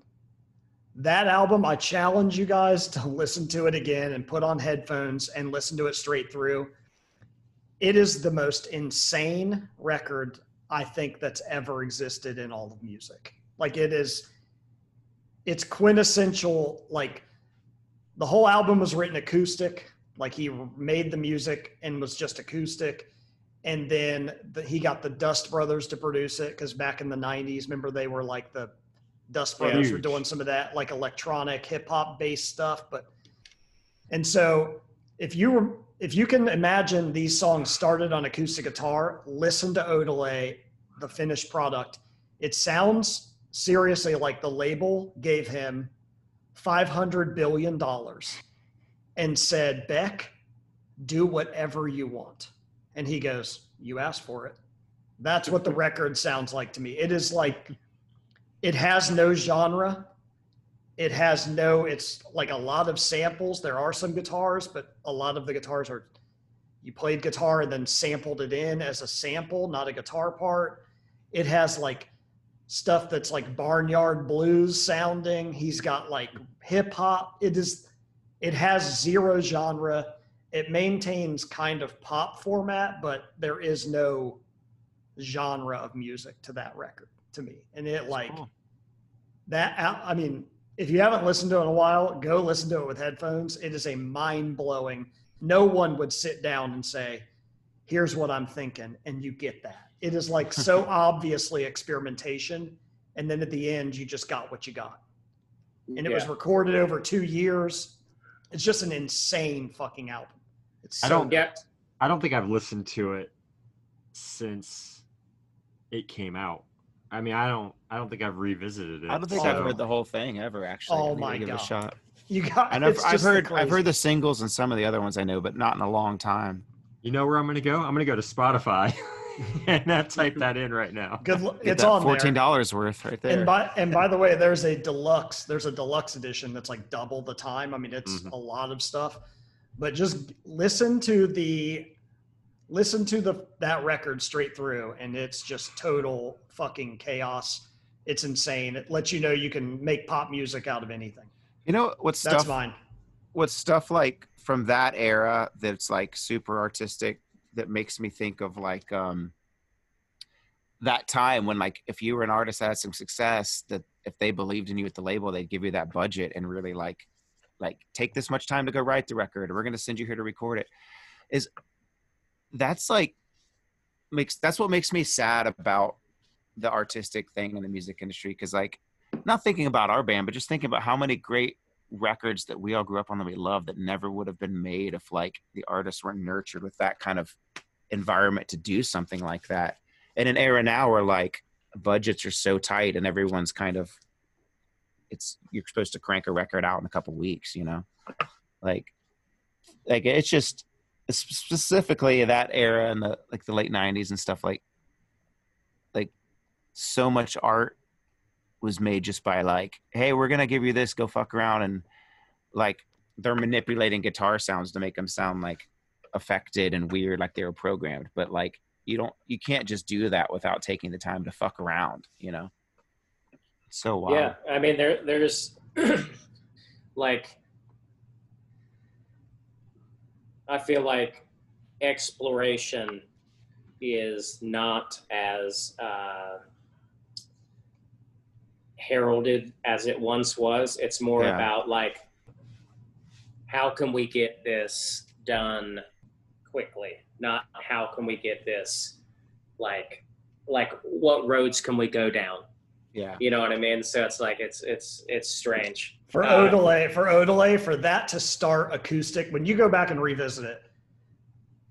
That album, I challenge you guys to *laughs* listen to it again and put on headphones and listen to it straight through. It is the most insane record I think that's ever existed in all of music. Like it is, it's quintessential. Like the whole album was written acoustic. Like he made the music and was just acoustic. And then the, he got the Dust Brothers to produce it because back in the 90s, remember they were like the Dust Brothers were doing some of that like electronic hip hop based stuff. But and so if you were if you can imagine these songs started on acoustic guitar, listen to Odelay, the finished product. It sounds seriously like the label gave him five hundred billion dollars and said, Beck, do whatever you want. And he goes, You asked for it. That's what the record sounds like to me. It is like it has no genre. It has no, it's like a lot of samples. There are some guitars, but a lot of the guitars are you played guitar and then sampled it in as a sample, not a guitar part. It has like stuff that's like barnyard blues sounding. He's got like hip hop. It is it has zero genre. It maintains kind of pop format, but there is no genre of music to that record to me. And it like cool. that I mean, if you haven't listened to it in a while, go listen to it with headphones. It is a mind blowing. No one would sit down and say, "Here's what I'm thinking," and you get that. It is like so *laughs* obviously experimentation, and then at the end, you just got what you got. And it was recorded over two years. It's just an insane fucking album. It's so I don't- Yeah. I don't think I've listened to it since it came out. I mean, I don't. I don't think I've revisited it. I don't think Oh. I've heard the whole thing ever actually. Oh I need my give it God. a shot. you got. And I've, I've just the heard I've heard the singles and some of the other ones I know, but not in a long time. You know where I'm going to go? I'm going to go to Spotify *laughs* *laughs* and I type that in right now. Good. l- It's on fourteen dollars worth right there. And by and by the way, there's a deluxe. There's a deluxe edition that's like double the time. I mean, it's Mhm. a lot of stuff. But just listen to the listen to the that record straight through, and it's just total fucking chaos. It's insane. It lets you know you can make pop music out of anything. You know what That's stuff? mine. What stuff like from that era that's like super artistic that makes me think of like um that time when like if you were an artist that had some success that if they believed in you at the label they'd give you that budget and really like like take this much time to go write the record or we're to send you here to record it is that's like makes that's what makes me sad about the artistic thing in the music industry because like not thinking about our band but just thinking about how many great records that we all grew up on that we love that never would have been made if like the artists weren't nurtured with that kind of environment to do something like that. In an era now where like budgets are so tight and everyone's kind of it's you're supposed to crank a record out in a couple weeks you know? Like like it's just specifically that era in the like the late 90s and stuff like like so much art was made just by like hey we're gonna give you this go fuck around and like they're manipulating guitar sounds to make them sound like affected and weird like they were programmed but like you don't you can't just do that without taking the time to fuck around you know so wild. Yeah, I mean there there's *clears throat* like I feel like exploration is not as uh, heralded as it once was. It's more Yeah. about like how can we get this done quickly, not how can we get this like like what roads can we go down yeah you know what I mean? So it's like it's it's it's strange. For Uh, Odelay, for Odelay, for that to start acoustic, when you go back and revisit it,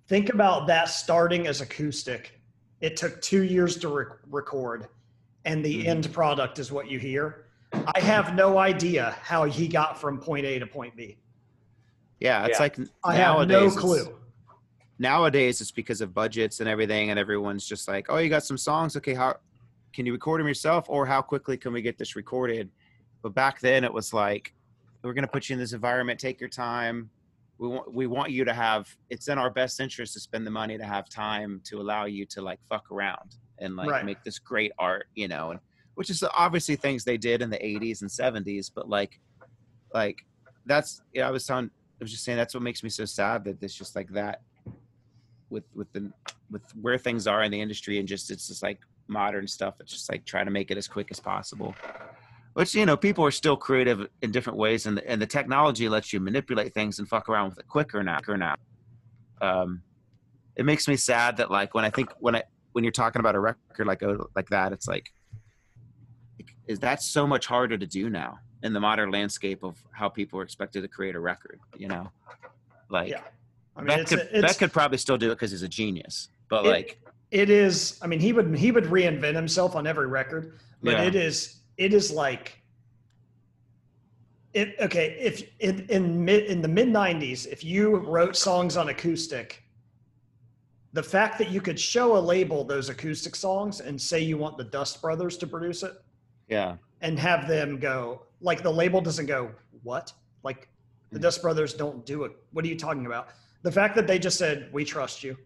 think about that starting as acoustic. It took two years to rec- record, and the Mhm. end product is what you hear. I have no idea how he got from point A to point B. yeah it's Yeah. like I have no nowadays it's- clue. nowadays it's because of budgets and everything and everyone's just like oh you got some songs okay how can you record them yourself or how quickly can we get this recorded but back then it was like we're going to put you in this environment take your time we want we want you to have it's in our best interest to spend the money to have time to allow you to like fuck around and like Right. make this great art you know and which is obviously things they did in the 80s and 70s but like like that's yeah i was telling i was just saying that's what makes me so sad that it's just like that with with the with where things are in the industry and just it's just like modern stuff it's just like try to make it as quick as possible which you know people are still creative in different ways and the, and the technology lets you manipulate things and fuck around with it quicker now quicker now um it makes me sad that like when i think when i when you're talking about a record like oh, like that it's like is that so much harder to do now in the modern landscape of how people are expected to create a record you know like Yeah. I mean, Beck it's, could, it's, Beck could probably still do it because he's a genius. But It- like, it is. I mean, he would he would reinvent himself on every record, but Yeah. it is it is like it. Okay, if in in mid in the mid '90s, if you wrote songs on acoustic, the fact that you could show a label those acoustic songs and say you want the Dust Brothers to produce it yeah, and have them go like the label doesn't go what like the Mhm. Dust Brothers don't do it. What are you talking about? The fact that they just said we trust you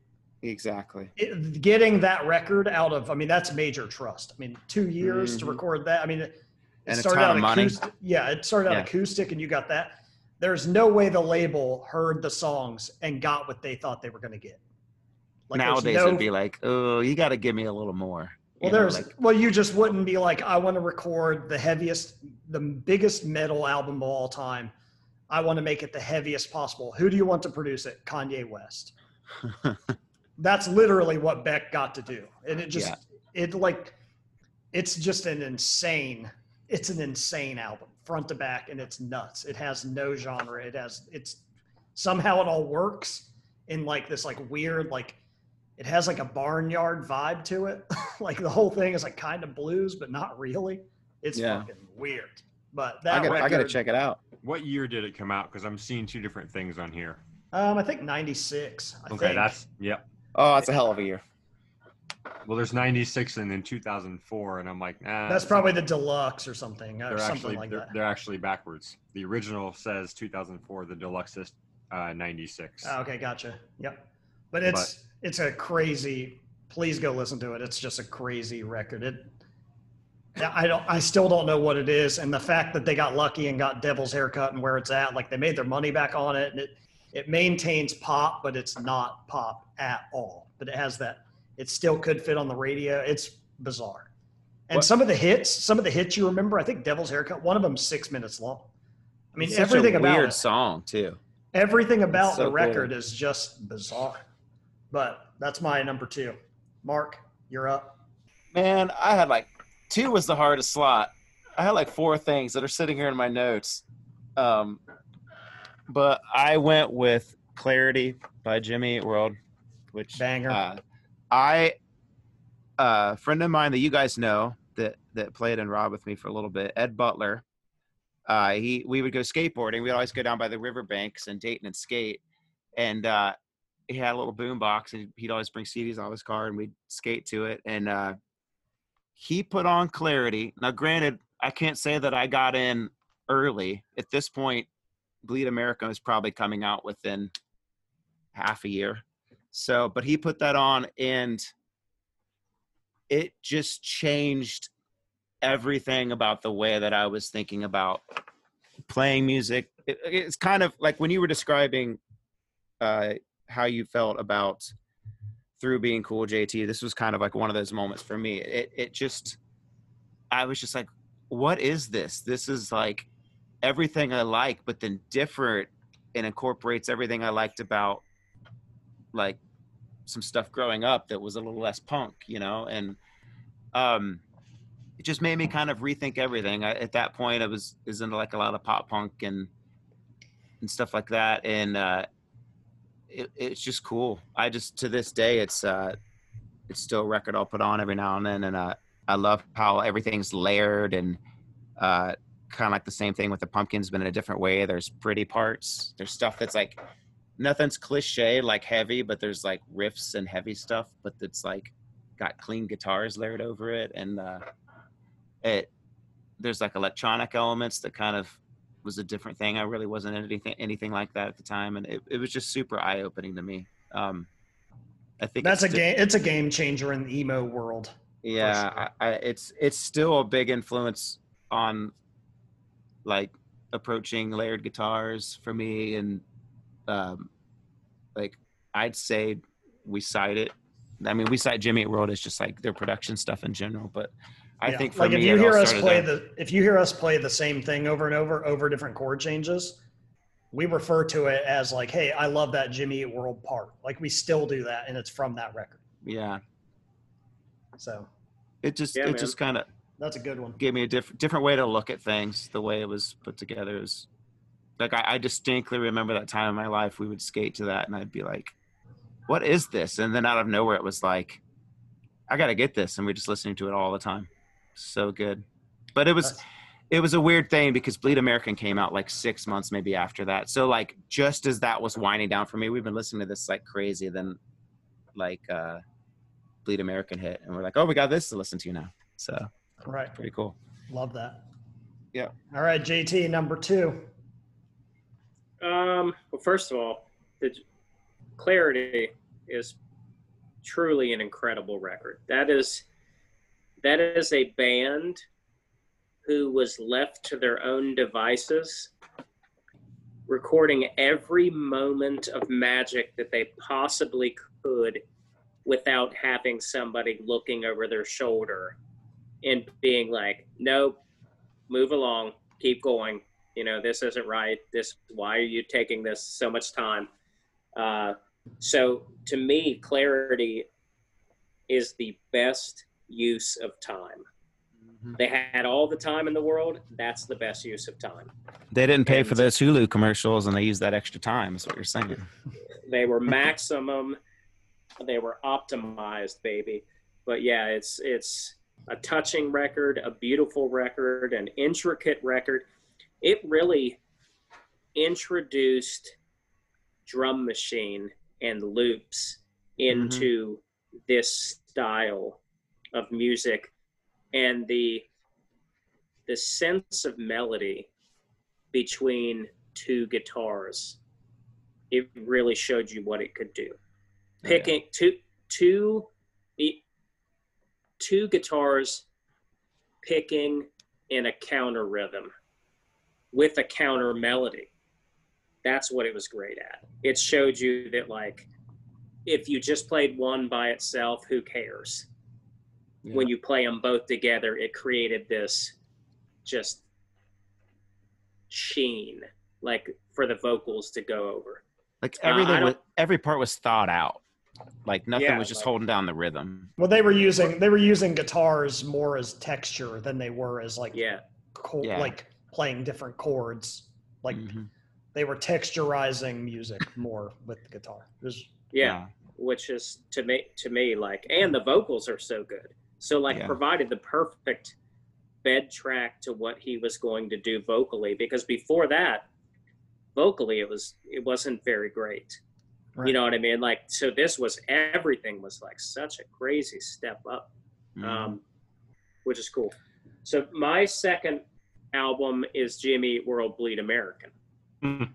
exactly. it, getting that record out of i mean that's major trust i mean two years to Mhm. record that i mean it, it started out acoustic yeah it started out Yeah. acoustic and you got that there's no way the label heard the songs and got what they thought they were going to get there's Nowadays no- it'd be like, oh, you got to give me a little more. well You know, there's like, well you just wouldn't be like i want to record the heaviest the biggest metal album of all time i want to make it the heaviest possible who do you want to produce it kanye west *laughs* that's literally what Beck got to do. And it just Yeah. it like it's just an insane it's an insane album front to back and it's nuts. It has no genre. It has it's somehow it all works in like this like weird like it has like a barnyard vibe to it. *laughs* like the whole thing is like kind of blues but not really. It's Yeah. fucking weird. But that I got, record, I got to check it out. What year did it come out? Because I'm seeing two different things on here. Um I think 96. I Okay, think. that's yep. Oh, it's a hell of a year. Well, there's 96 and then 2004, and I'm like, nah. that's probably the deluxe or something or they're something actually like they're, that. they're actually backwards. The original says 2004. The deluxe is uh, 96. Oh, okay, gotcha. Yep. But it's it's a crazy. Please go listen to it. It's just a crazy record. It. I don't. I still don't know what it is, and the fact that they got lucky and got Devil's haircut and where it's at, like they made their money back on it, and it it maintains pop, but it's not pop at all. But it has that. It still could fit on the radio. It's bizarre. And What- some of the hits, some of the hits you remember, I think Devil's haircut. One of them's six minutes long. I mean, It's such a everything about weird it. song too. Everything about so the cool. record is just bizarre. But that's my number two. Mark, you're up. Man, I had like two was the hardest slot. I had like four things that are sitting here in my notes. Um, But I went with Clarity by Jimmy Eat World, which Banger. Uh, I a friend of mine that you guys know that that played in Rob with me for a little bit, Ed Butler. Uh, he we would go skateboarding. We'd always go down by the riverbanks and Dayton and skate. And uh, he had a little boom box, and he'd always bring CDs on his car, and we'd skate to it. And uh, he put on Clarity. Now, granted, I can't say that I got in early. At this point, Bleed America was probably coming out within half a year. So, but he put that on and it just changed everything about the way that I was thinking about playing music. It, it's kind of like when you were describing uh, how you felt about through being cool, JT. This was kind of like one of those moments for me. It it just, I was just like, what is this? This is like everything I like, but then different and incorporates everything I liked about like some stuff growing up that was a little less punk, you know, and um, it just made me kind of rethink everything. I, at that point, I was is into like a lot of pop punk and and stuff like that, and uh, it, it's just cool. I just to this day, it's uh, it's still a record I'll put on every now and then, and uh, I love how everything's layered and uh, kind of like the same thing with the pumpkins, but in a different way. There's pretty parts. There's stuff that's like nothing's cliche like heavy, but there's like riffs and heavy stuff, but it's like got clean guitars layered over it, and uh, it there's like electronic elements that kind of was a different thing. I really wasn't anything anything like that at the time, and it, it was just super eye opening to me. Um, I think That's a game. It's a game changer in the emo world. yeah sure. I, I, it's it's still a big influence on like approaching layered guitars for me and um like i'd say we cite it i mean we cite jimmy world as just like their production stuff in general but i Yeah. think for like me if you hear us play there. the if you hear us play the same thing over and over over different chord changes, we refer to it as like, hey, I love that Jimmy Eat World part. Like we still do that, and it's from that record. yeah So it just Yeah, it man. just kind of that's a good one. gave me a different different way to look at things. The way it was put together is like I, I distinctly remember that time in my life we would skate to that and I'd be like, "What is this?" And then out of nowhere it was like, "I got to get this," and we're just listening to it all the time. So good, but it was it was a weird thing because Bleed American came out like six months maybe after that. So like just as that was winding down for me, we've been listening to this like crazy. Then like uh Bleed American hit, and we're like, "Oh, we got this to listen to now." So Right. pretty cool. Love that. Yeah. All right, JT, number two. Um, well, first of all, the Clarity is truly an incredible record. That is that is a band who was left to their own devices, recording every moment of magic that they possibly could without having somebody looking over their shoulder and being like, nope, move along, keep going. You know, this isn't right. This, why are you taking this so much time? Uh, so to me, clarity is the best use of time. Mm-hmm. They had all the time in the world. That's the best use of time. They didn't pay for those Hulu commercials, and they used that extra time. Is what you're saying? *laughs* They were maximum. they were optimized, baby. But yeah, it's it's a touching record, a beautiful record, an intricate record. It really introduced drum machine and loops mm-hmm. into this style of music and the the sense of melody between two guitars it really showed you what it could do. Oh, picking two two e- two guitars picking in a counter rhythm with a counter melody. That's what it was great at. It showed you that like if you just played one by itself who cares when you play them both together it created this just sheen like for the vocals to go over Like Uh, everything, don't- was, every part was thought out. Like nothing Yeah, was just like- holding down the rhythm. Well, they were using they were using guitars more as texture than they were as like yeah co- Yeah. like playing different chords. Like Mhm. they were texturizing music more with the guitar. It was- yeah which is to me to me like and the vocals are so good so like Yeah. provided the perfect bed track to what he was going to do vocally because before that vocally it was it wasn't very great Right. you know what i mean like so this was everything was like such a crazy step up Mhm. um, which is cool so my second album is jimmy world bleed american Mhm.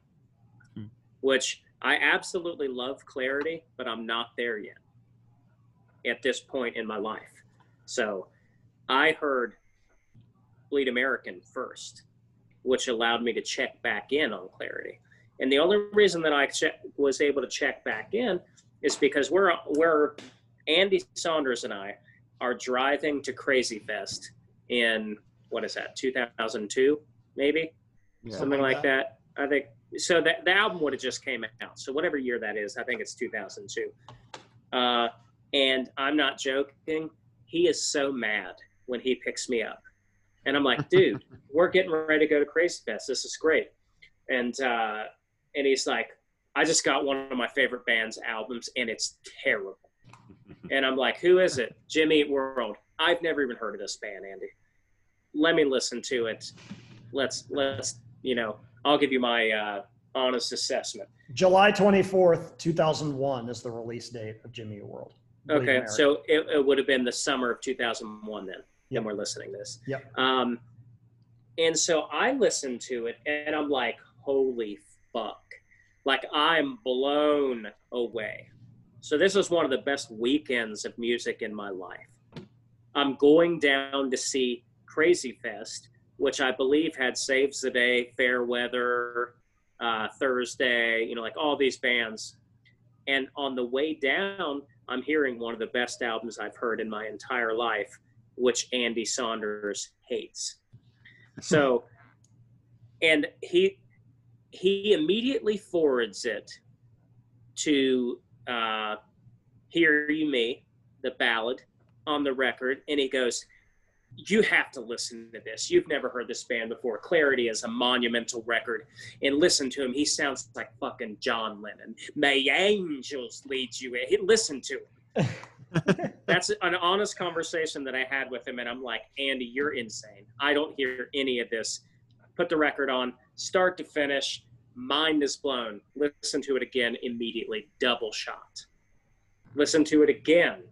which I absolutely love clarity, but I'm not there yet at this point in my life. So I heard Bleed American first, which allowed me to check back in on clarity. And the only reason that I che- was able to check back in is because we're, we're Andy Saunders and I are driving to Krazy Fest in what is that, 2002, maybe? Yeah. something like that. I think so. That the album would have just came out. So whatever year that is, I think it's 2002. Uh, and I'm not joking. He is so mad when he picks me up, and I'm like, *laughs* dude, we're getting ready to go to Krazy Fest. This is great. And uh, and he's like, I just got one of my favorite band's albums, and it's terrible. *laughs* And I'm like, who is it? Jimmy Eat World. I've never even heard of this band, Andy. Let me listen to it. Let's let's you know, I'll give you my uh, honest assessment. July twenty fourth, two thousand one is the release date of Jimmy Eat World. Okay, so it, it would have been the summer of 2001 then. Yep. When we're listening to this. Yep. Um, and so I listened to it, and I'm like, holy fuck! Like I'm blown away. So this was one of the best weekends of music in my life. I'm going down to see Krazy Fest, which I believe had Saves the Day, Fairweather, uh, Thursday, you know, like all these bands. And on the way down, I'm hearing one of the best albums I've heard in my entire life, which Andy Saunders hates. *laughs* So, and he he immediately forwards it to uh, "Hear You Me," the ballad on the record, and he goes, "You have to listen to this. You've never heard this band before. Clarity is a monumental record, and listen to him. He sounds like fucking John Lennon. May angels lead you. in." Listen to him." *laughs* That's an honest conversation that I had with him, and I'm like, Andy, you're insane. I don't hear any of this. Put the record on, start to finish. Mind is blown. Listen to it again immediately. Double shot. Listen to it again.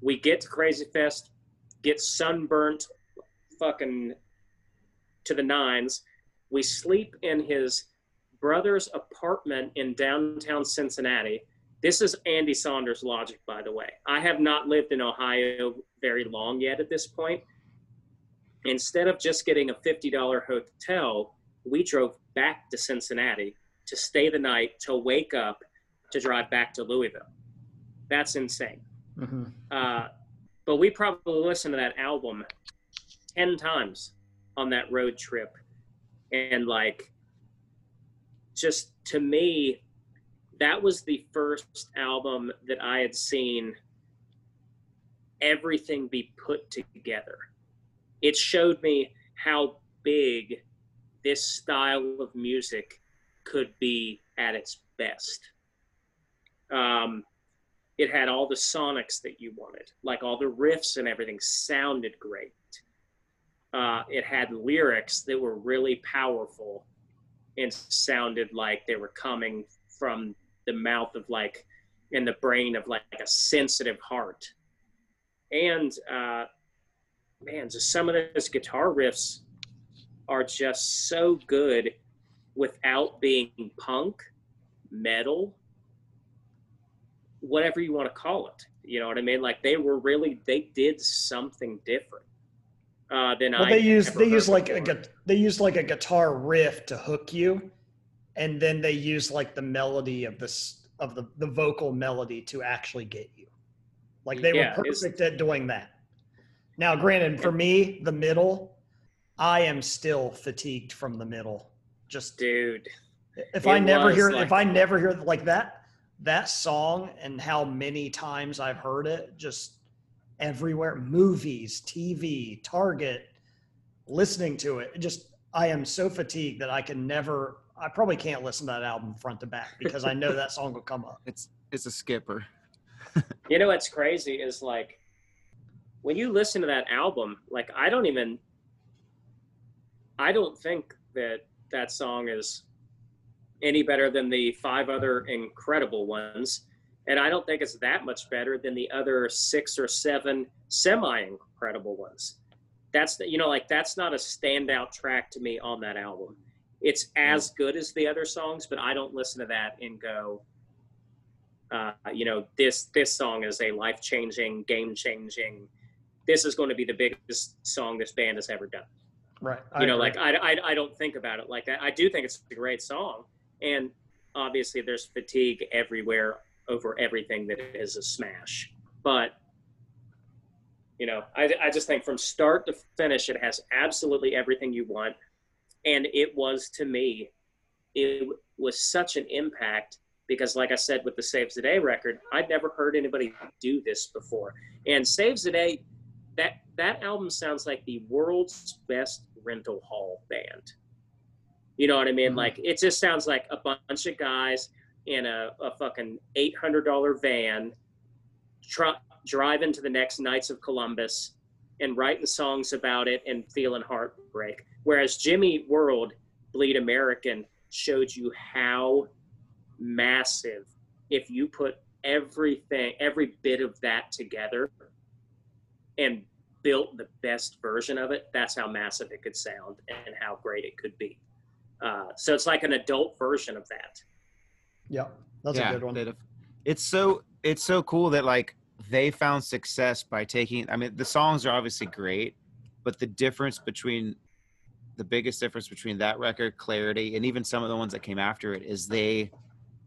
We get to Krazy Fest, get sunburnt, fucking to the nines. We sleep in his brother's apartment in downtown Cincinnati. This is Andy Saunders' logic, by the way. I have not lived in Ohio very long yet at this point. Instead of just getting a $50 hotel, we drove back to Cincinnati to stay the night, to wake up, to drive back to Louisville. That's insane. Mhm. Uh, but we probably listened to that album 10 times on that road trip. And like, just to me, that was the first album that I had seen everything be put together. It showed me how big this style of music could be at its best. Um, it had all the sonics that you wanted, like all the riffs and everything sounded great. Uh, it had lyrics that were really powerful and sounded like they were coming from the mouth of like in the brain of like a sensitive heart and uh man just some of those guitar riffs are just so good without being punk metal whatever you want to call it. You know what I mean? Like they were really they did something different uh, than Well, I. they use they heard use like a before. gu- they use like a guitar riff to hook you, and then they use like the melody of this of the the vocal melody to actually get you. Like they Yeah, were perfect at doing that. Now, granted, for me, the middle, I am still fatigued from the middle. Just dude. if I never hear like- if I never hear like that that song and how many times I've heard it just everywhere movies TV Target listening to it it just I am so fatigued that I can never I probably can't listen to that album front to back because I know that song will come up It's it's a skipper. *laughs* You know what's crazy is like when you listen to that album, like I don't even I don't think that that song is any better than the five other incredible ones. And I don't think it's that much better than the other six or seven semi incredible ones. That's the, you know, like that's not a standout track to me on that album. It's as good as the other songs, but I don't listen to that and go, uh, you know, this this song is a life changing, game changing. This is going to be the biggest song this band has ever done. right You know, agree. like I, I I don't think about it like that. I do think it's a great song, and obviously there's fatigue everywhere over everything that is a smash. But you know, I I just think from start to finish, it has absolutely everything you want, and it was to me, it was such an impact because like I said with the Saves the Day record, I'd never heard anybody do this before. And Saves the Day, that that album sounds like the world's best rental hall band. You know what I mean? Mhm. Like it just sounds like a bunch of guys in a, a fucking eight hundred dollar van, tr- driving to the next Knights of Columbus and writing songs about it and feeling heartbreak. Whereas Jimmy World, Bleed American, showed you how massive if you put everything every bit of that together and built the best version of it that's how massive it could sound and how great it could be uh, so it's like an adult version of that yeah that's yeah, a good one It's so it's so cool that like they found success by taking. I mean, the songs are obviously great, but the difference between the biggest difference between that record, Clarity, and even some of the ones that came after it is they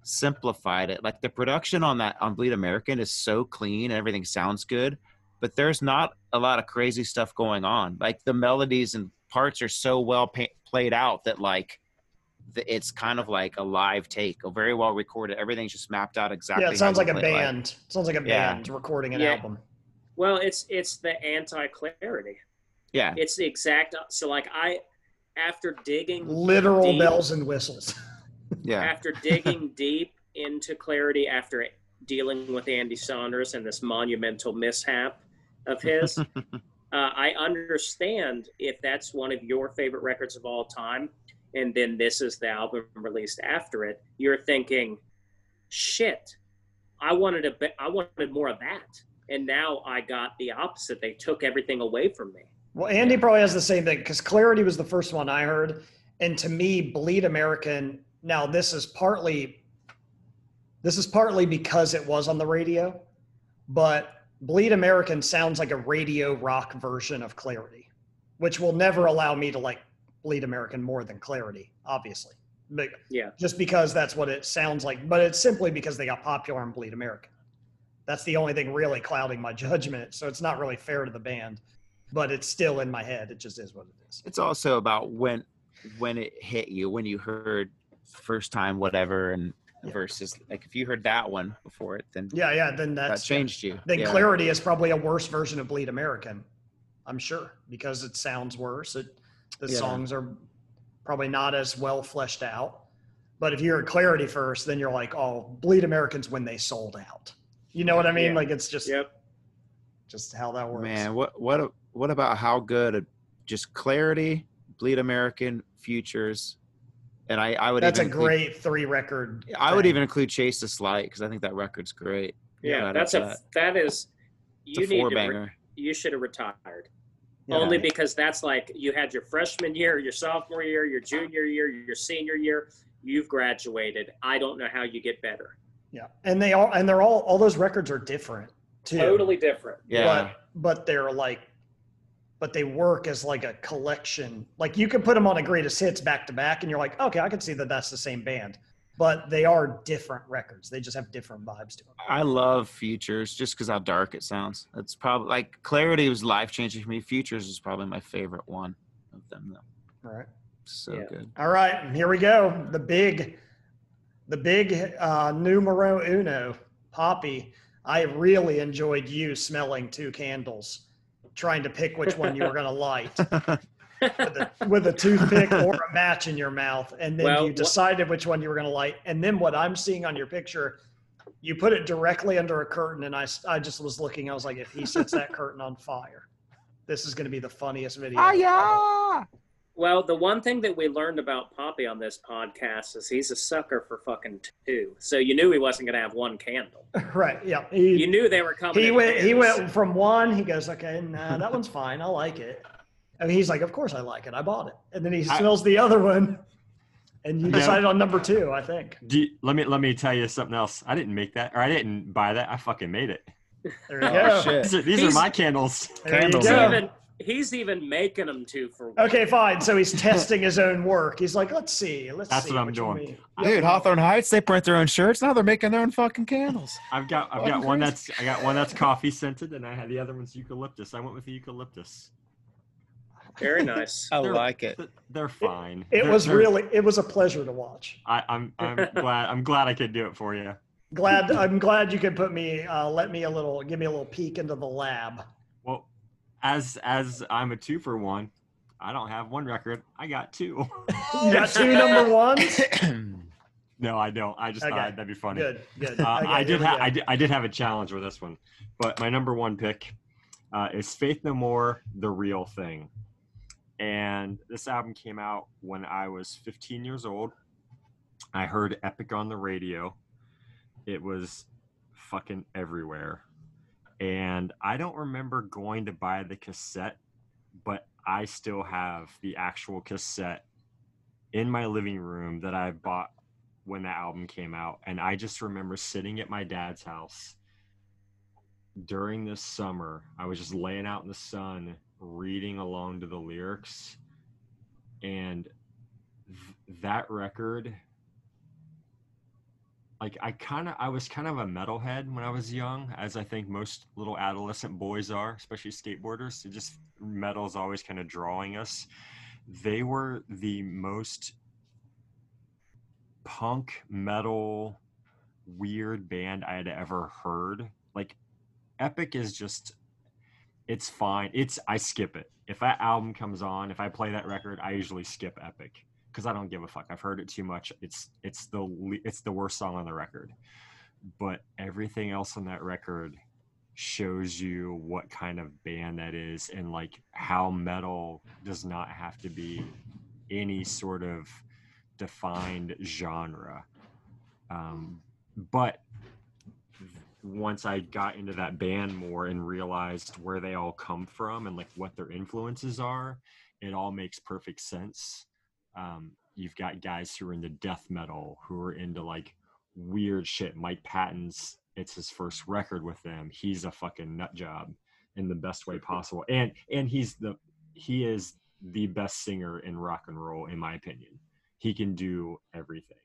simplified it. Like the production on that on Bleed American is so clean and everything sounds good, but there's not a lot of crazy stuff going on. Like the melodies and parts are so well pa- played out that like the, it's kind of like a live take, a very well recorded. Everything's just mapped out exactly. yeah it sounds like a play it. band sounds like a Yeah. band recording an Yeah. album well it's it's the anti-clarity Yeah, it's the exact so like i after digging literal deep- bells and whistles *laughs* yeah, after digging *laughs* deep into clarity after dealing with Andy Saunders and this monumental mishap of his, *laughs* uh, I understand if that's one of your favorite records of all time, and then this is the album released after it. You're thinking, "Shit, I wanted a bit, I wanted more of that," and now I got the opposite. They took everything away from me. Well, Andy probably has the same thing because Clarity was the first one I heard, and to me, Bleed American. Now, this is partly, this is partly because it was on the radio, but Bleed American sounds like a radio rock version of Clarity, which will never allow me to like Bleed American more than Clarity, obviously. But Yeah. just because that's what it sounds like, but it's simply because they got popular in Bleed American. That's the only thing really clouding my *laughs* judgment. So it's not really fair to the band, but it's still in my head. It just is what it is. it's also about when when it hit you, when you heard first time whatever, and Yeah. versus like if you heard that one before it, then Yeah, yeah. Then that that's changed you. Then yeah. Clarity is probably a worse version of Bleed American. I'm sure because it sounds worse. It, the Yeah. songs are probably not as well fleshed out. But if you heard Clarity first, then you're like, oh, Bleed American's when they sold out. You know what I mean? Yeah. Like it's just Yep. just how that works. Man, what what what about how good a, just clarity, bleed American, futures, and I I would That's a include- great three record. I would even include Chase This Light because I think that record's great. Yeah, Yeah, that's that's a that is It's you a need four to re- you should have retired. Yeah. Only because that's like you had your freshman year, your sophomore year, your junior year, your senior year. You've graduated. I don't know how you get better. Yeah, and they all and they're all all those records are different too. Totally different. Yeah. But but they're like, but they work as like a collection. Like you can put them on a greatest hits back to back, and you're like, okay, I can see that that's the same band. But they are different records. They just have different vibes to them. I love Futures just because how dark it sounds. It's probably like Clarity was life changing for me. Futures is probably my favorite one of them though. All right. So Yeah. good. All right, here we go. The big, the big uh, numero uno, Poppy. I really enjoyed you smelling two candles, trying to pick which one you were going *laughs* to light *laughs* with a, with a toothpick or a match in your mouth, and then Well, you decided which one you were going to light. And then what I'm seeing on your picture, you put it directly under a curtain, and I, I just was looking. I was like, if he sets that curtain on fire, this is going to be the funniest video. Ah, yeah. Well, the one thing that we learned about Poppy on this podcast is he's a sucker for fucking two. So you knew he wasn't going to have one candle. *laughs* Right? Yeah. He, You knew they were coming. he in went he went from one he goes okay nah that one's fine i like it and he's like of course i like it i bought it and then he I- smells the other one *laughs* and you Yeah. decided on number two i think Do you- let me let me tell you something else. I didn't make that, or I didn't buy that. I fucking made it. there you Oh, go shit. These are, these are my candles. Candles. He's even, he's even making them too for one. okay fine so he's testing his own work he's like let's see let's That's see what I'm which one doing. Dude, Hawthorne Heights, they print their own shirts. Now they're making their own fucking candles. I've got I've got one that's I got one that's coffee scented, and I had the other one's eucalyptus. I went with the eucalyptus. Very nice. I like it. They're fine. it They're- was they're- really it was a pleasure to watch I, I'm I'm glad I'm glad I could do it for you. glad i'm glad you could put me uh, let me a little give me a little peek into the lab Well, as as I'm a two for one, I don't have one record. I got two. *laughs* you got two number ones *coughs* no, I don't. I just Okay. thought that'd be funny. good good Uh, Okay, I did have. I did, I did have a challenge with this one, but my number one pick uh, is Faith No More: The Real Thing, and this album came out when I was 15 years old. I heard Epic on the radio. It was fucking everywhere, and I don't remember going to buy the cassette, but I still have the actual cassette in my living room that I bought when that album came out and i just remember sitting at my dad's house during this summer i was just laying out in the sun reading along to the lyrics. And th- that record like i kind of i was kind of a metalhead when i was young as i think most little adolescent boys are especially skateboarders. It just metal's always kind of drawing us. They were the most punk metal weird band I had ever heard. Like Epic is just it's fine. It's I skip it. If that album comes on, if I play that record, I usually skip Epic cuz I don't give a fuck. I've heard it too much. It's it's the it's the worst song on the record. But everything else on that record shows you what kind of band that is and like how metal does not have to be any sort of defined genre. Um, but once I got into that band more and realized where they all come from and like what their influences are, it all makes perfect sense. Um, you've got guys who are into death metal, who are into like weird shit. Mike Patton's, it's his first record with them. He's a fucking nut job in the best way possible, *laughs* and and he's the he is the best singer in rock and roll in my opinion he can do everything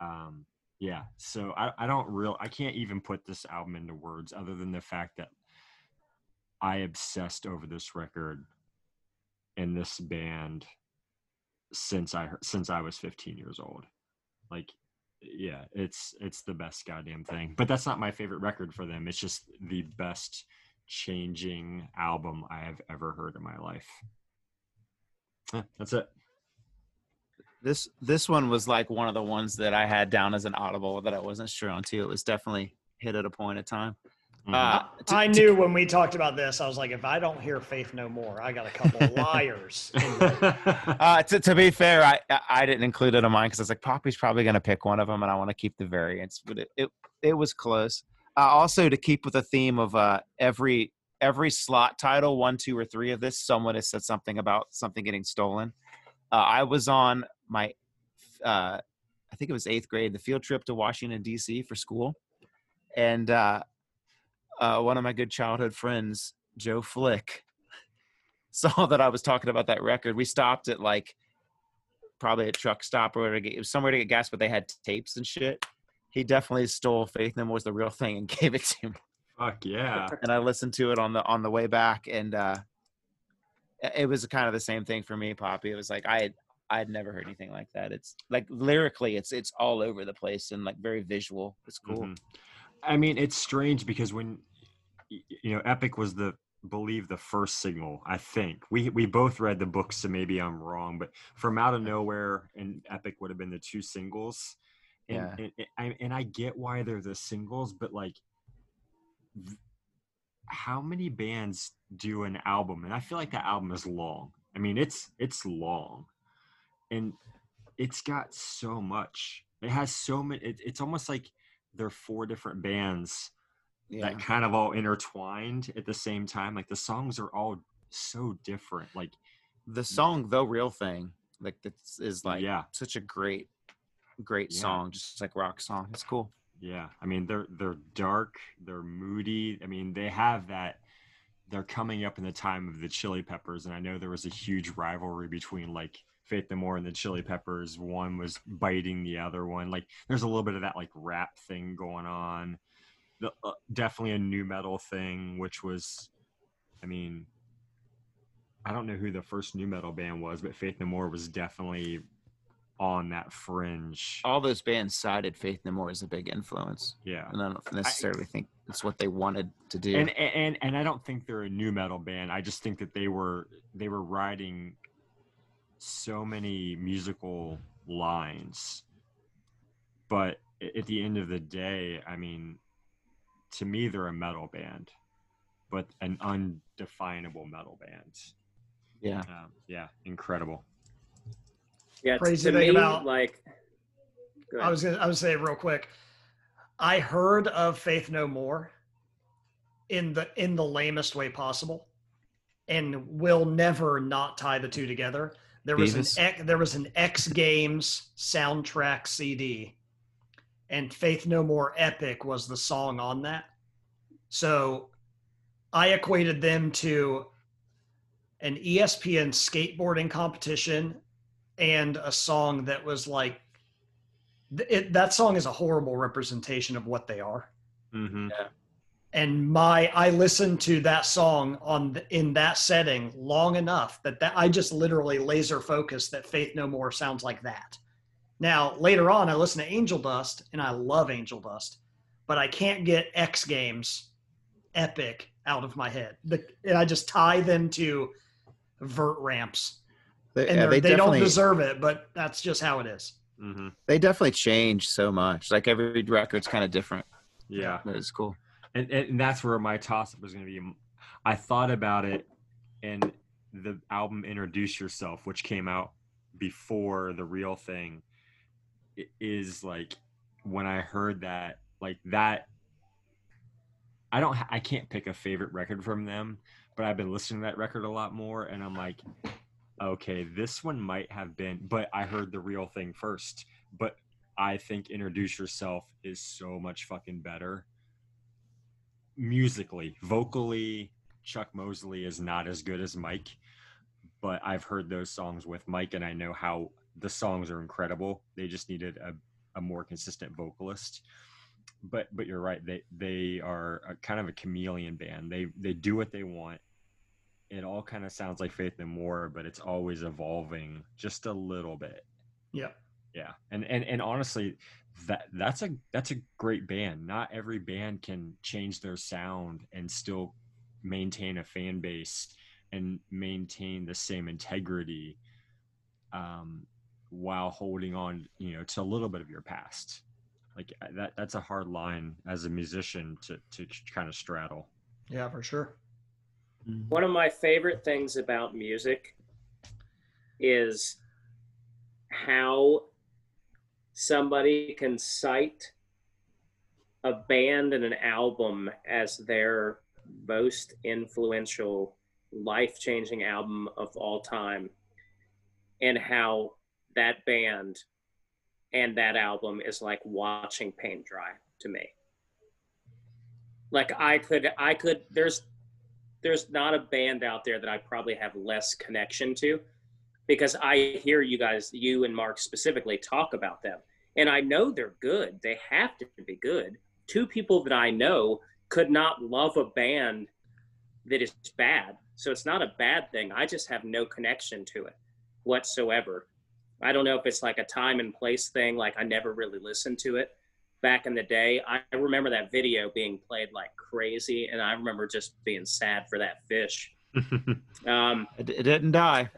um yeah so i, I don't real i can't even put this album into words other than the fact that i obsessed over this record and this band since i since i was 15 years old. Like yeah it's it's the best goddamn thing but that's not my favorite record for them. It's just the best changing album i have ever heard in my life. That's it This this one was like one of the ones that I had down as an audible that I wasn't sure on too. It was definitely hit at a point of time. Mhm. Uh, to- I to- knew when we talked about this, I was like, if I don't hear Faith No More, I got a couple liars. *laughs* Uh, to, to be fair, I I- I didn't include it in mine because I was like, Poppy's probably going to pick one of them, and I want to keep the variants. But it it, it was close. Uh, also, to keep with the theme of uh, every every slot title, one, two, or three of this, someone has said something about something getting stolen. Uh, I was on my uh, I think it was eighth grade, the field trip to Washington D.C. for school, and uh, uh, one of my good childhood friends, Joe Flick, *laughs* saw that I was talking about that record. We stopped at like probably a truck stop or to get, it was somewhere to get gas, but they had tapes and shit. He definitely stole Faith No More was the real thing and *laughs* gave it to me. Fuck yeah. And I listened to it on the on the way back, and uh, it was kind of the same thing for me, Poppy. It was like I had I had never heard anything like that. It's like lyrically, it's it's all over the place and like very visual. It's cool. Mhm. I mean, it's strange because when you know, Epic was the believe the first single. I think we we both read the books, so maybe I'm wrong. But from Out of Nowhere and Epic would have been the two singles. And, Yeah. and, and, I, and I get why they're the singles, but like, how many bands do an album? And I feel like that album is long. I mean, it's it's long, and it's got so much. It has so many. It, it's almost like they're four different bands Yeah, that kind of all intertwined at the same time. Like the songs are all so different. Like the song "The Real Thing" like this is like yeah, such a great, great Yeah. song, just like rock song. It's cool. yeah. I mean, they're they're dark, they're moody. I mean, they have that. They're coming up in the time of the Chili Peppers, and I know there was a huge rivalry between like Faith No More and the Chili Peppers. One was biting the other one. Like, there's a little bit of that like rap thing going on. The, uh, definitely a nu metal thing, which was, I mean, I don't know who the first nu metal band was, but Faith No More was definitely on that fringe. All those bands cited Faith No More as a big influence, Yeah. and I don't necessarily think it's what they wanted to do. and and and I don't think they're a nu metal band. I just think that they were they were writing so many musical lines, but at the end of the day, I mean, to me, they're a metal band, but an undefinable metal band. yeah, Um, yeah, incredible. Yeah, Crazy to thing me, about- like, I was gonna I was say real quick. I heard of Faith No More in the in the lamest way possible, and will never not tie the two together. There was Beavis? an X, there was an X Games soundtrack CD, and Faith No More Epic was the song on that. So, I equated them to an ESPN skateboarding competition and a song that was like it, that song is a horrible representation of what they are hmm and my i listened to that song on the, in that setting long enough that that i just literally laser focused that faith no more sounds like that now later on i listen to angel dust and i love angel dust but i can't get x games epic out of my head the, and i just tie them to vert ramps they, and yeah, they're- they they don't deserve it but that's just how it is hmm they definitely change so much. Like every record's kind of different. Yeah. but it's cool. And, and that's where my toss up was going to be. I thought about it, and the album "Introduce Yourself," which came out before the real thing, is like when I heard that, like that. I don't. I can't pick a favorite record from them, but I've been listening to that record a lot more, and I'm like, okay, this one might have been. But I heard the real thing first. But I think "Introduce Yourself" is so much fucking better musically, vocally, Chuck Mosley is not as good as Mike, but I've heard those songs with Mike and I know how the songs are incredible. They just needed a, a more consistent vocalist. But but you're right. They they are a, kind of a chameleon band. They they do what they want. It all kind of sounds like Faith No More, but it's always evolving just a little bit yeah yeah and and and honestly that that's a that's a great band. Not every band can change their sound and still maintain a fan base and maintain the same integrity um while holding on you know to a little bit of your past. Like uh, that that's a hard line as a musician to to kind of straddle. Yeah for sure. One of my favorite things about music is how somebody can cite a band and an album as their most influential, life changing album of all time, and how that band and that album is like watching paint dry to me. Like I could, I could. There's, there's not a band out there that I probably have less connection to, because I hear you guys, you and Mark specifically, talk about them, and I know they're good. They have to be good. Two people that I know could not love a band that is bad. So it's not a bad thing. I just have no connection to it whatsoever. I don't know if it's like a time and place thing. Like I never really listened to it back in the day. I remember that video being played like crazy, and I remember just being sad for that fish. *laughs* um, It, it didn't die.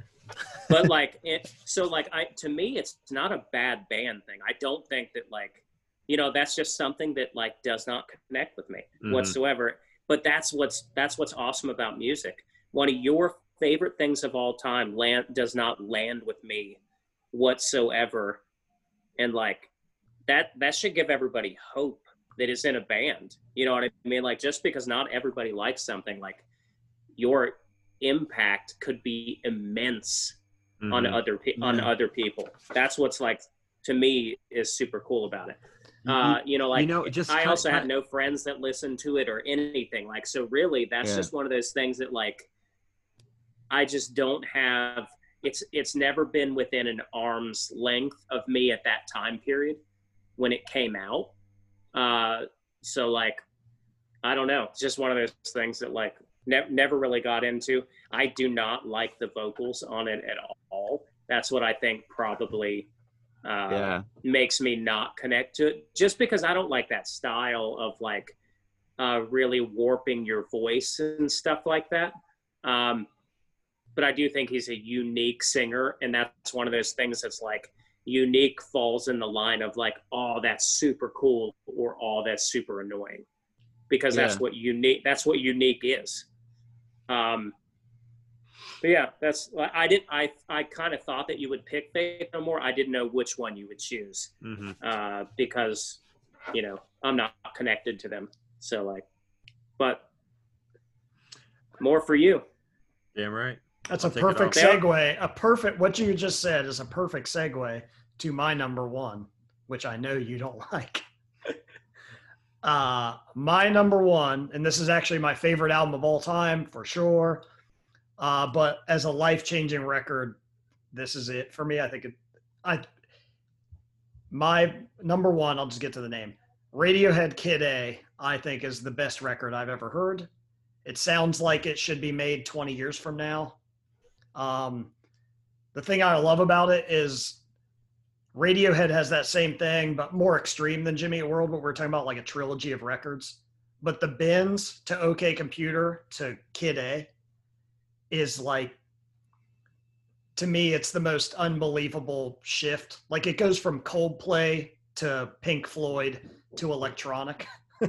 But like it, so like I to me, it's not a bad band thing. I don't think that like you know that's just something that like does not connect with me Mhm. whatsoever. But that's what's that's what's awesome about music. One of your favorite things of all time land does not land with me whatsoever and like that that should give everybody hope that is in a band you know what i mean like just because not everybody likes something like your impact could be immense on Mhm. other pe- on Yeah. other people that's what's like to me is super cool about it You- uh you know like know, just i also have no friends that listen to it or anything like so really that's Yeah. just one of those things that like i just don't have it's it's never been within an arm's length of me at that time period when it came out uh so like i don't know it's just one of those things that like ne- never really got into i do not like the vocals on it at all that's what i think probably uh Yeah. makes me not connect to it just because I don't like that style of like uh, really warping your voice and stuff like that. Um, but I do think he's a unique singer, and that's one of those things that's like unique falls in the line of like, oh, that's super cool, or oh, that's super annoying, because that's what unique. That's what unique is. Um, but yeah, that's I didn't I I kind of thought that you would pick Faith No More. I didn't know which one you would choose Mhm. uh, because you know I'm not connected to them. So like, but more for you. Damn right. That's I'll a perfect segue. A perfect what you just said is a perfect segue to my number one, which I know you don't *laughs* like. Uh my number one, and this is actually my favorite album of all time for sure. Uh, but as a life-changing record, this is it for me. I think it I my number one, I'll just get to the name. Radiohead Kid A, I think is the best record I've ever heard. It sounds like it should be made 20 years from now. Um, the thing I love about it is Radiohead has that same thing, but more extreme than Jimmy Eat World. But we're talking about like a trilogy of records. But the bends to OK Computer to Kid A is like, to me, it's the most unbelievable shift. Like it goes from Coldplay to Pink Floyd to electronic *laughs*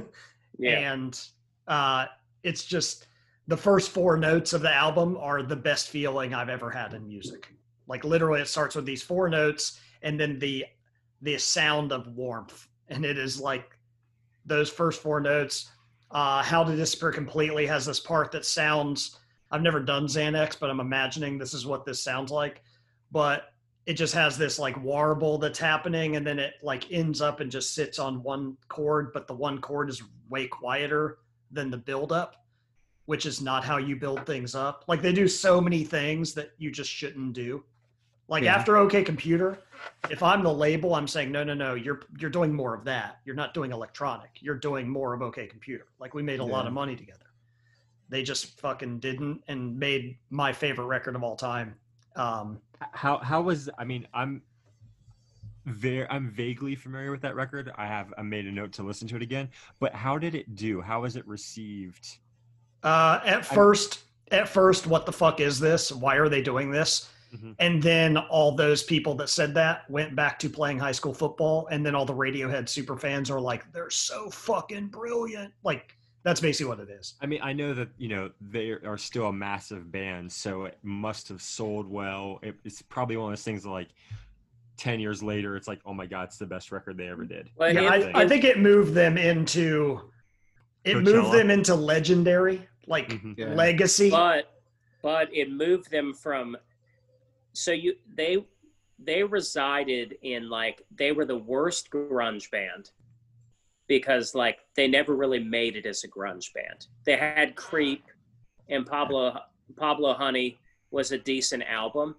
Yeah, and uh, it's just the first four notes of the album are the best feeling I've ever had in music. Like literally, it starts with these four notes, and then the the sound of warmth, and it is like those first four notes. Uh, How to Disappear Completely has this part that sounds. I've never done Xanax, but I'm imagining this is what this sounds like. But it just has this like warble that's happening and then it like ends up and just sits on one chord but the one chord is way quieter than the build up which is not how you build things up like they do so many things that you just shouldn't do like Yeah. after okay computer if i'm the label i'm saying no no no you're you're doing more of that you're not doing electronic you're doing more of okay computer like we made a lot of money together they just fucking didn't and made my favorite record of all time um How how was I mean I'm very I'm vaguely familiar with that record. I have I made a note to listen to it again. But how did it do? How was it received? Uh, at first, at first, what the fuck is this? Why are they doing this? Mhm. And then all those people that said that went back to playing high school football, and then all the Radiohead super fans are like, "They're so fucking brilliant!" Like that's basically what it is. I mean, I know that you know they are still a massive band, so it must have sold well. It, it's probably one of those things that, like ten years later, it's like, oh my god, it's the best record they ever did. Well, yeah, I, I think it moved them into it moved them into legendary, like Mhm. Yeah. legacy. but but it moved them from so you they they resided in like they were the worst grunge band because like they never really made it as a grunge band. They had Creep and Pablo Pablo Honey was a decent album,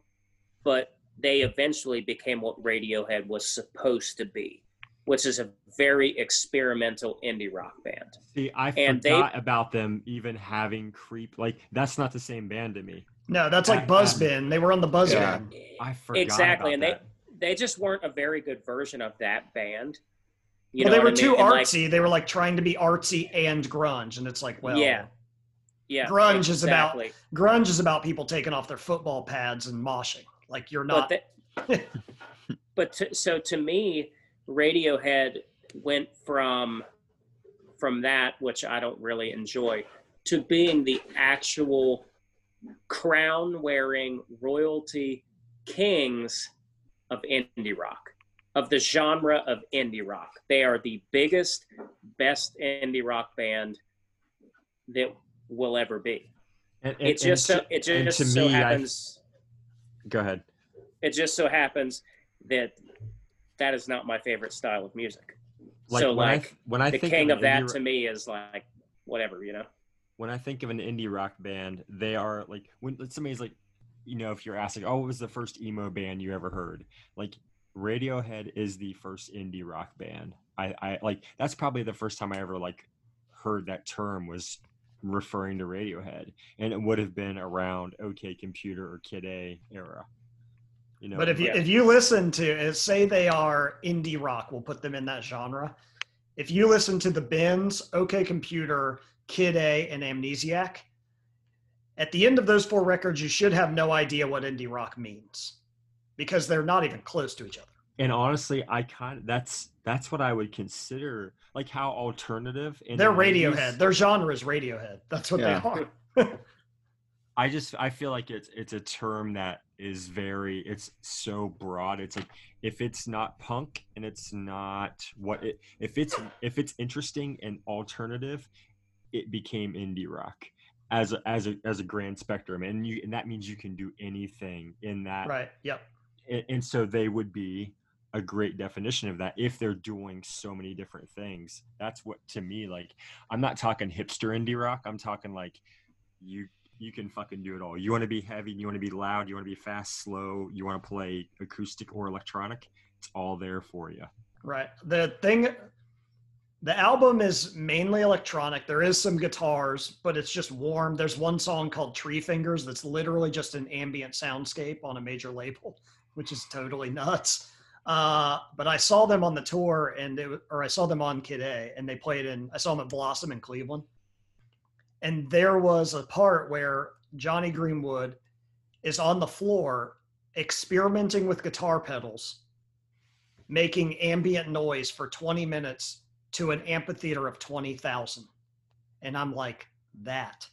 but they eventually became what Radiohead was supposed to be, which is a very experimental indie rock band. See, I And they- forgot about them even having creep. Like that's not the same band to me. No, that's like Um, Buzzbin. They were on the Buzzbin. Yeah. I forgot exactly, and about that. they they just weren't a very good version of that band. You well, know they were I mean? too And, like, artsy. they were like trying to be artsy and grunge, and it's like, well, Yeah. yeah, grunge is about- grunge is about people taking off their football pads and moshing. Like you're not. *laughs* But, the, but to, so to me, Radiohead went from from that, which I don't really enjoy, to being the actual crown wearing royalty kings of indie rock, of the genre of indie rock. They are the biggest, best indie rock band that will ever be. And, and- It just so, it just to so me, I- happens go ahead. it just so happens that that is not my favorite style of music. Like so when like th- when I the think king of, of that indie to me is like whatever, you know. When I think of an indie rock band, they are like when somebody's like, you know, if you're asking, oh, what was the first emo band you ever heard? Like Radiohead is the first indie rock band. I, I like that's probably the first time I ever like heard that term was referring to Radiohead, and it would have been around OK Computer or Kid A era. You know, but if you if you listen to uh, say they are indie rock, we'll put them in that genre. If you listen to the Bends, OK Computer, Kid A, and Amnesiac, at the end of those four records, you should have no idea what indie rock means because they're not even close to each other. and honestly, I kind of that's that's what I would consider like how alternative. in They're the 90s Radiohead. Their genre is Radiohead. That's what Yeah. they are. *laughs* I just I feel like it's it's a term that is very it's so broad. It's like if it's not punk and it's not what it if it's if it's interesting and alternative, it became indie rock as a as a as a grand spectrum, and you and that means you can do anything in that. right. Yep. And, and so they would be a great definition of that if they're doing so many different things. That's what to me like. I'm not talking hipster indie rock. I'm talking like you you can fucking do it all. You want to be heavy, you want to be loud, you want to be fast, slow, you want to play acoustic or electronic. It's all there for you. Right. The thing, the album is mainly electronic. There is some guitars, but it's just warm. There's one song called Tree Fingers that's literally just an ambient soundscape on a major label, which is totally nuts. Uh, but I saw them on the tour, and it, or I saw them on Kid A, and they played in. I saw them at Blossom in Cleveland, and there was a part where Jonny Greenwood is on the floor experimenting with guitar pedals making ambient noise for 20 minutes to an amphitheater of 20,000. And I'm like, that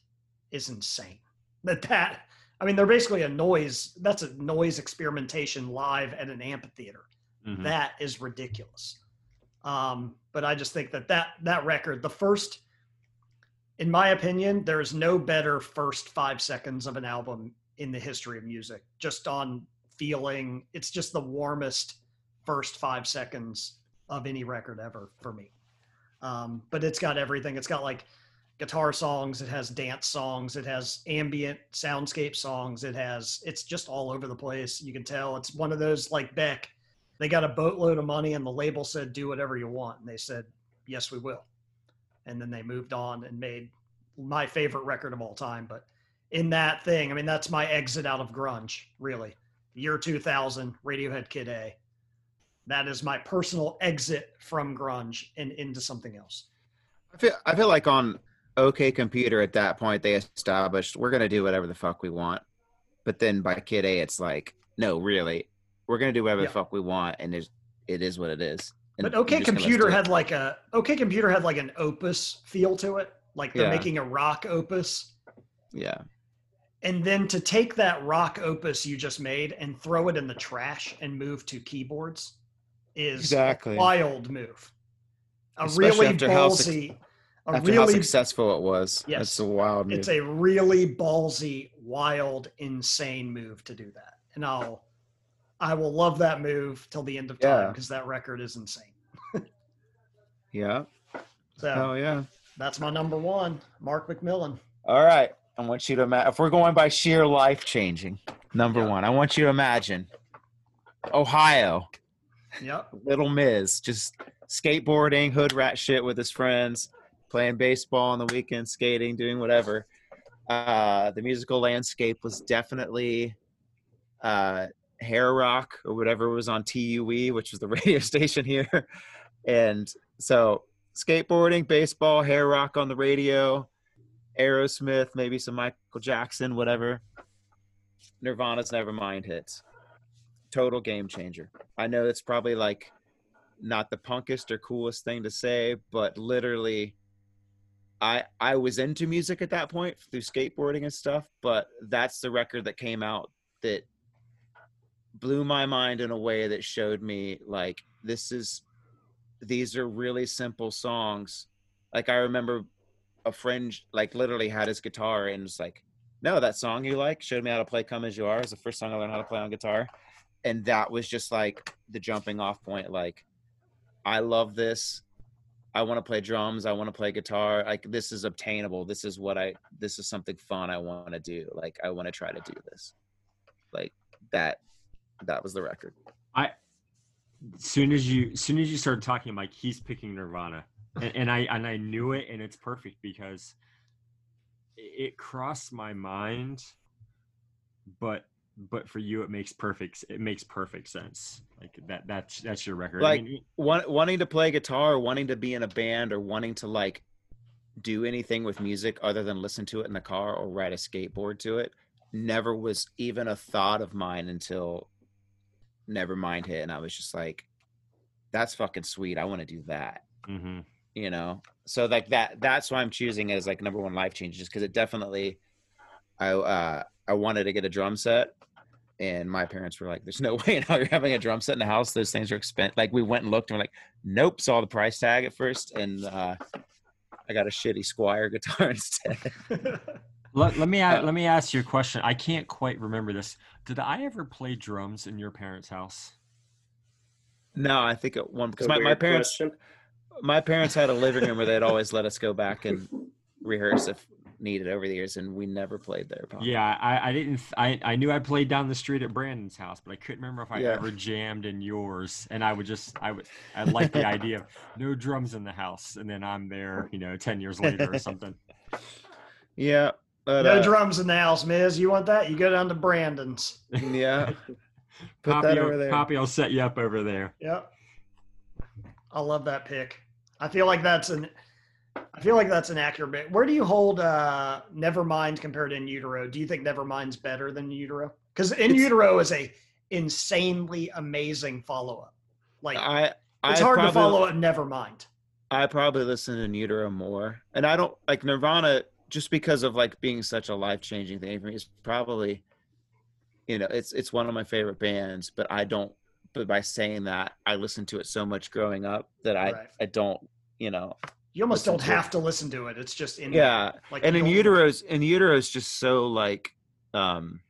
is insane. *laughs* That that I mean, they're basically a noise. That's a noise experimentation live at an amphitheater. Mhm. That is ridiculous. Um, but I just think that that that record, the first, in my opinion, there is no better first five seconds of an album in the history of music. Just on feeling, it's just the warmest first five seconds of any record ever for me. Um, but it's got everything. It's got like guitar songs. It has dance songs. It has ambient soundscape songs. It has. It's just all over the place. You can tell it's one of those like Beck. They got a boatload of money, and the label said, "Do whatever you want," and they said, "Yes, we will." And then they moved on and made my favorite record of all time. But in that thing, I mean, that's my exit out of grunge. Really, year 2000, Radiohead Kid A. That is my personal exit from grunge and into something else. I feel I feel like on OK Computer at that point they established we're gonna do whatever the fuck we want, but then by Kid A it's like no, really, we're gonna do whatever Yeah. the fuck we want, and it is what it is. And But OK Computer had like a OK Computer had like an opus feel to it, like they're Yeah. making a rock opus. yeah, And then to take that rock opus you just made and throw it in the trash and move to keyboards is Exactly. a wild move. A Especially really after how ballsy, a really successful it was. Yes. That's a wild move. it's a really ballsy, wild, insane move to do that. And I'll I will love that move till the end of time Yeah. because that record is insane. *laughs* Yeah. So Oh yeah. that's my number one, Mark McMillon. All right. I want you to imagine if we're going by sheer life changing. Number Yeah. one, I want you to imagine Ohio, Yep. Little Miz, just skateboarding, hood rat shit with his friends, playing baseball on the weekend, skating, doing whatever. Uh, the musical landscape was definitely uh, hair rock or whatever was on TUE, which is the *laughs* radio station here. And so skateboarding, baseball, hair rock on the radio, Aerosmith, maybe some Michael Jackson, whatever. Nirvana's Nevermind hits. Total game changer. I know it's probably like not the punkest or coolest thing to say, but literally I I was into music at that point through skateboarding and stuff, but that's the record that came out that blew my mind in a way that showed me like this is these are really simple songs. Like I remember a friend like literally had his guitar and was like, "No, that song you like showed me how to play "Come as You Are." It's the first song I learned how to play on guitar, and that was just like the jumping off point. Like, I love this. I want to play drums. I want to play guitar. Like this is obtainable. This is what I. This is something fun I want to do. Like I want to try to do this. Like that. That was the record. I soon as you soon as you started talking, I'm like, he's picking Nirvana, *laughs* and, and I and I knew it, and it's perfect because it, it crossed my mind, but but for you, it makes perfect it makes perfect sense. Like that that's that's your record. Like- I mean, Want, wanting to play guitar, or wanting to be in a band, or wanting to like do anything with music other than listen to it in the car or ride a skateboard to it never was even a thought of mine until Nevermind hit, and I was just like, "That's fucking sweet. I want to do that." mhm. you know so like that that's why i'm choosing it as like number one life change just because it definitely i uh i wanted to get a drum set and my parents were like there's no *laughs* way in hell you're having a drum set in the house those things are expensive like we went and looked and we're like nope saw the price tag at first and uh i got a shitty squier guitar *laughs* instead Let, let me Uh, let me ask you a question. I can't quite remember this. Did I ever play drums in your parents' house? no i think at one because my, my parents question. my parents had a living room where they'd always let us go back and rehearse if needed over the years and we never played there Pop. Yeah, I, I didn't. I I knew I played down the street at Brandon's house, but I couldn't remember if I Yeah. ever jammed in yours. And I would just, I would, I *laughs* like the idea of no drums in the house, and then I'm there, you know, ten years later or something. yeah but, no uh, drums in the house, Miz. You want that? You go down to Brandon's. yeah *laughs* put Poppy, that over there. Poppy will set you up over there. Yep. I love that pick. I feel like that's an I feel like that's an accurate bit. Where do you hold uh Nevermind compared to In Utero? Do you think Nevermind's better than In Utero? Because In It's- Utero is a insanely amazing follow up. Like I it's I hard to follow up Nevermind. I probably listen to In Utero more, and I don't like Nirvana just because of like being such a life changing thing for me. It's probably, you know, it's it's one of my favorite bands, but I don't. But by saying that, I listened to it so much growing up that I Right. I don't, you know, You almost don't to it. have to listen to it. It's just in yeah. like and in utero's in utero's just so like um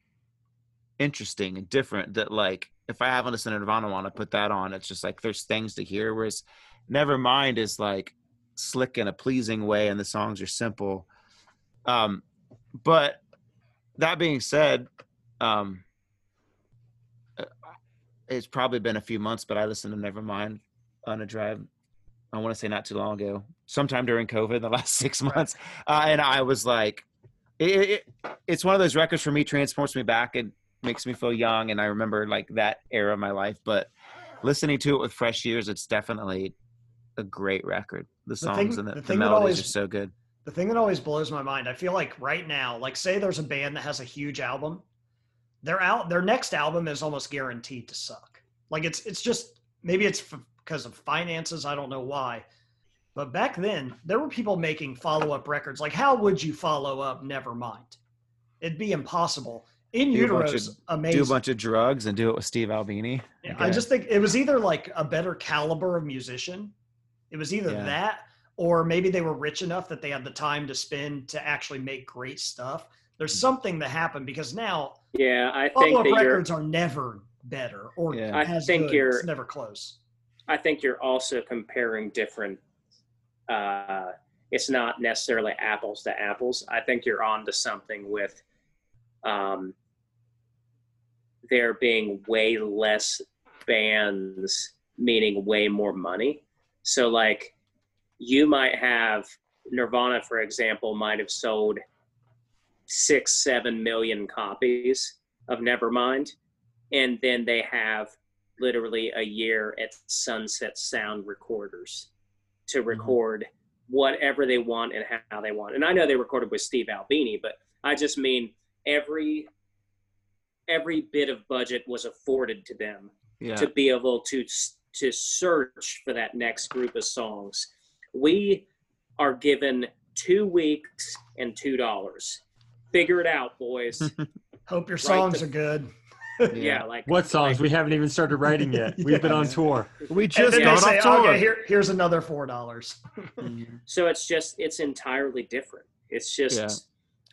interesting and different that like if i haven't listened to nirvana I want to put that on it's just like there's things to hear whereas nevermind is like slick in a pleasing way and the songs are simple um but that being said um uh, it's probably been a few months but i listened to nevermind on a drive i want to say not too long ago sometime during covid the *laughs* last six months uh, and i was like it, it, it- it's one of those records for me transports me back and makes me feel young and i remember like that era of my life but listening to it with fresh ears it's definitely a great record the thing- songs and the, the the melodies always- are so good the thing that always blows my mind, I feel like right now, like say there's a band that has a huge album, their out their next album is almost guaranteed to suck. Like it's it's just maybe it's because of finances, I don't know why. But back then, there were people making follow-up records. Like how would you follow up Nevermind? It'd be impossible. In Do a bunch Utero's of- amazing. do a bunch of drugs and do it with steve albini Yeah, I just think it was either like a better caliber of musician. It was either Yeah. that or maybe they were rich enough that they had the time to spend to actually make great stuff. There's Mm. something that happened because now Yeah, I think follow-up that records are never better or Yeah. I think good. you're- It's never close. I think you're also comparing different. Uh, it's not necessarily apples to apples. I think you're on to something with um, there being way less bands, meaning way more money. So, like, you might have Nirvana, for example, might have sold six, seven million copies of Nevermind, and then they have literally a year at Sunset Sound Recorders to mm-hmm. record whatever they want and how they want. And I know they recorded with Steve Albini, but I just mean every every bit of budget was afforded to them Yeah. to be able to to search for that next group of songs. We are given two weeks and two dollars. Figure it out, boys. *laughs* Hope your songs the- are good. *laughs* yeah, like What songs? We haven't even started writing yet. *laughs* We've been on tour. We And just then got they say, off tour. okay, here, here's another four dollars. Mm-hmm. so it's just it's entirely different. It's just Yeah.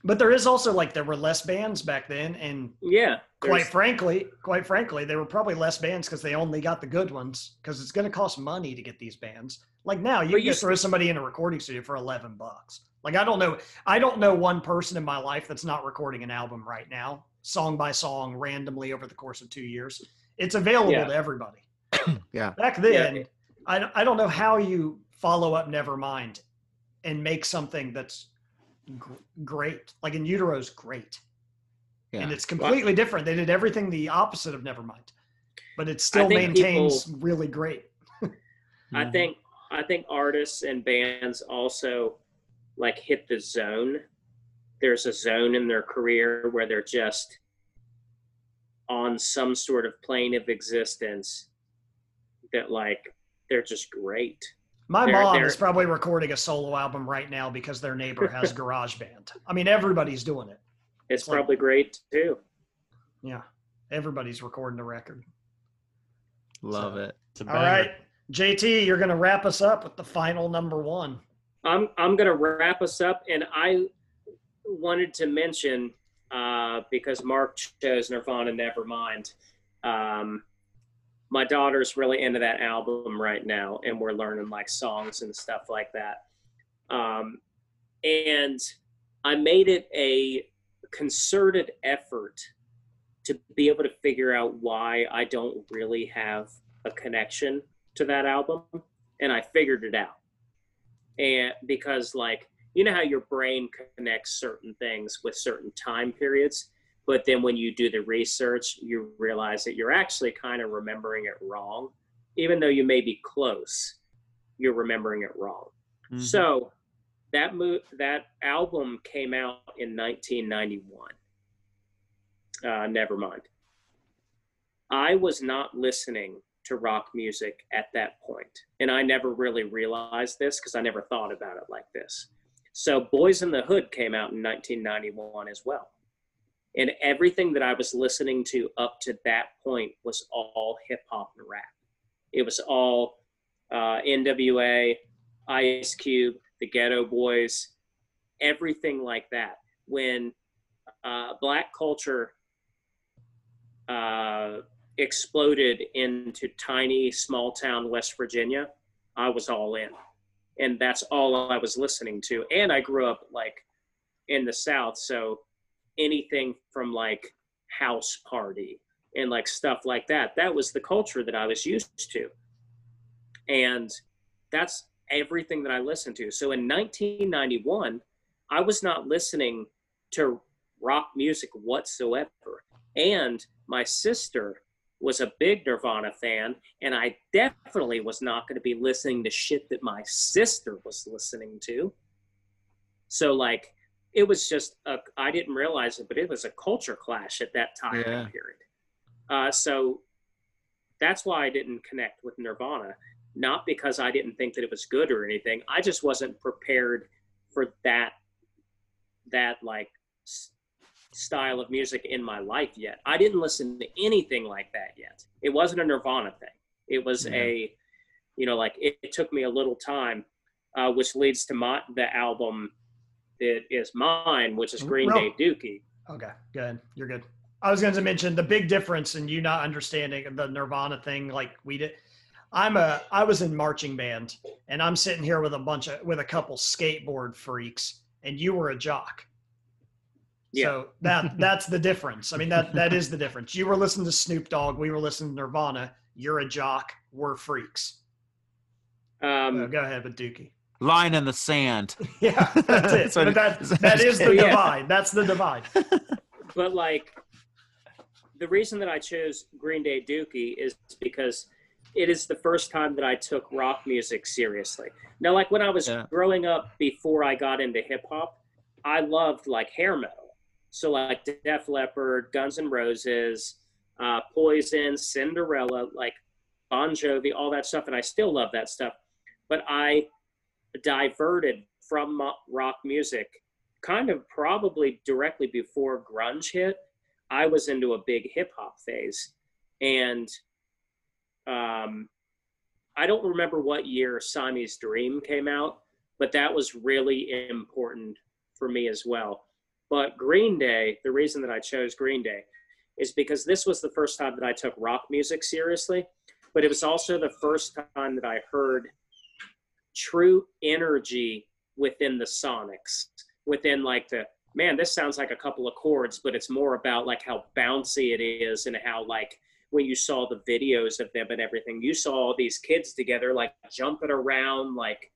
But there is also like there were less bands back then, and yeah. quite frankly, quite frankly, there were probably less bands because they only got the good ones because it's going to cost money to get these bands. Like now, you can you just throw somebody in a recording studio for eleven bucks. Like I don't know, I don't know one person in my life that's not recording an album right now, song by song, randomly over the course of two years. It's available Yeah. to everybody. *clears throat* Yeah. Back then, I don't- I don't know how you follow up Nevermind and make something that's gr- great. Like in Utero's great and it's completely different. They did everything the opposite of Nevermind, but it still think maintains really great. *laughs* I think I think artists and bands also like hit the zone. There's a zone in their career where they're just on some sort of plane of existence that like they're just great. My They're- mom they're- is probably recording a solo album right now because their neighbor has *laughs* GarageBand. I mean, everybody's doing it. It's Like- probably great too. Yeah, everybody's recording a record. Love So- it. It's a All right, JT, you're going to wrap us up with the final number one. I'm I'm gonna wrap us up, and I wanted to mention uh, because Mark chose Nirvana Nevermind. Um, my daughter's really into that album right now, and we're learning like songs and stuff like that. Um, and I made it a concerted effort to be able to figure out why I don't really have a connection to that album, and I figured it out and because like you know how your brain connects certain things with certain time periods but then when you do the research you realize that you're actually kind of remembering it wrong even though you may be close you're remembering it wrong Mhm. so that mo- that album came out in 1991 uh, never mind i was not listening to rock music at that. And I never really realized this because I never thought about it like this. So Boys in the Hood came out in 1991 as well. And everything that I was listening to up to that point was all hip hop and rap. It was all uh, NWA, Ice Cube, the Geto Boys, everything like that. When uh, black culture uh, exploded into tiny small town West Virginia, I was all in. And that's all I was listening to. And I grew up like in the South. So anything from like house party and like stuff like that, that was the culture that I was used to. And that's everything that I listened to. So in 1991, I was not listening to rock music whatsoever. And my sister was a big Nirvana fan, and I definitely was not going to be listening to shit that my sister was listening to. So, like, it was just, a, I didn't realize it, but it was a culture clash at that time Yeah. period. Uh, so, that's why I didn't connect with Nirvana. Not because I didn't think that it was good or anything. I just wasn't prepared for that, that like style of music in my life yet. I didn't listen to anything like that yet. It wasn't a Nirvana thing. It was Yeah. a, you know, like it, it took me a little time, uh, which leads to my the album that is mine, which is Green Real- Day Dookie. Okay, good. You're good. I was going to mention the big difference in you not understanding the Nirvana thing, like we did. I'm a I was in marching band, and I'm sitting here with a bunch of with a couple skateboard freaks, and you were a jock. Yeah. So that that's the difference. I mean that that is the difference. You were listening to Snoop Dogg, we were listening to Nirvana. You're a jock, we're freaks. Um, So go ahead with Dookie. Line in the sand. *laughs* Yeah, that's it. *laughs* So- but that *laughs* that is the Yeah. divide. That's the divide. but like the reason that I chose Green Day Dookie is because it is the first time that I took rock music seriously. Now, like when I was Yeah. growing up before I got into hip hop, I loved like hair metal. So like Def Leppard, Guns N' Roses, uh, Poison, Cinderella, like Bon Jovi, all that stuff, and I still love that stuff. But I diverted from rock music kind of probably directly before grunge hit, I was into a big hip hop phase. And um, I don't remember what year Siamese Dream came out, but that was really important for me as well. But Green Day, the reason that I chose Green Day is because this was the first time that I took rock music seriously, but it was also the first time that I heard true energy within the sonics within like the man this sounds like a couple of chords but it's more about like how bouncy it is and how like when you saw the videos of them and everything you saw all these kids together like jumping around like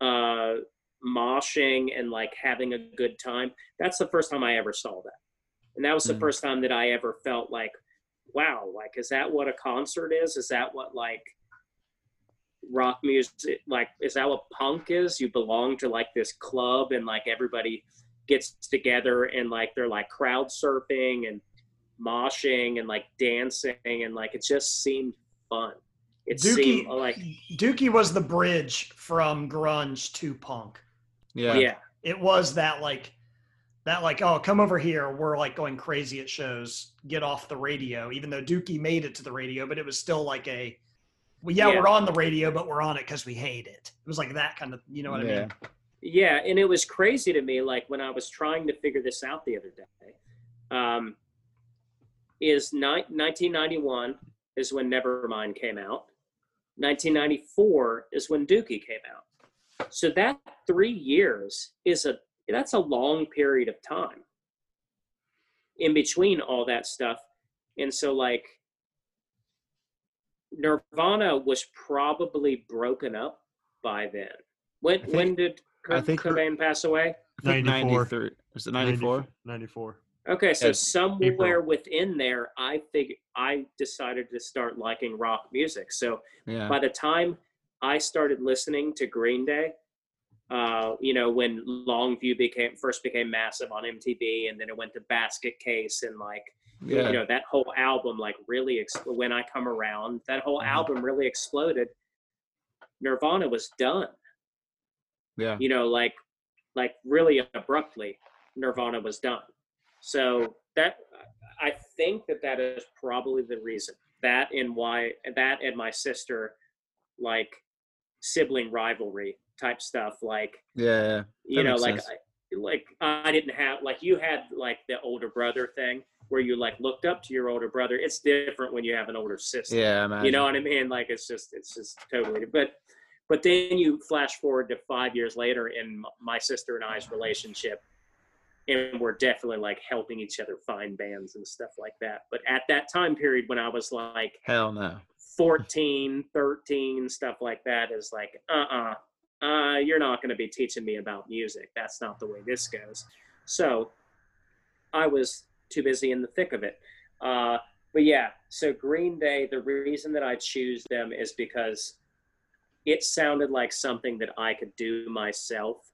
uh moshing and like having a good time that's the first time i ever saw that and that was the Mhm. first time that i ever felt like wow like is that what a concert is is that what like rock music like is that what punk is you belong to like this club and like everybody gets together and like they're like crowd surfing and moshing and like dancing and like it just seemed fun it Dookie seemed like Dookie was the bridge from grunge to punk. Yeah. yeah It was that like that like oh come over here we're like going crazy at shows get off the radio even though Dookie made it to the radio but it was still like a well yeah, Yeah. we're on the radio but we're on it because we hate it it was like that kind of you know what I mean Yeah, and it was crazy to me. Like when I was trying to figure this out the other day, um, is ni- 1991 is when Nevermind came out. 1994 is when Dookie came out. So that three years is a that's a long period of time in between all that stuff. And so like Nirvana was probably broken up by then. When think- when did I Kurt think you're- Cobain pass away? 94. 93. Was it 94? 94. Okay, so Yeah, somewhere April. within there, I think I decided to start liking rock music. So Yeah. by the time I started listening to Green Day, uh, you know, when Longview became first became massive on MTV, and then it went to Basket Case, and like Yeah. you know that whole album like really ex- when I come around, that whole Mhm. album really exploded. Nirvana was done. yeah. you know, like like really abruptly, Nirvana was done. So that I think that that is probably the reason. That and why that and my sister, like sibling rivalry type stuff. Like Yeah. you know, like. I, like I didn't have like you had like the older brother thing where you like looked up to your older brother. It's different when you have an older sister Yeah. Imagine. you know what i mean like it's just it's just totally but but then you flash forward to five years later in my sister and i's relationship and we're definitely like helping each other find bands and stuff like that but at that time period when i was like Hell no. 14 13 stuff like that is like uh-uh uh you're not going to be teaching me about music. That's not the way this goes. So i was too busy in the thick of it. Uh but yeah so green day the reason that i choose them is because it sounded like something that i could do myself.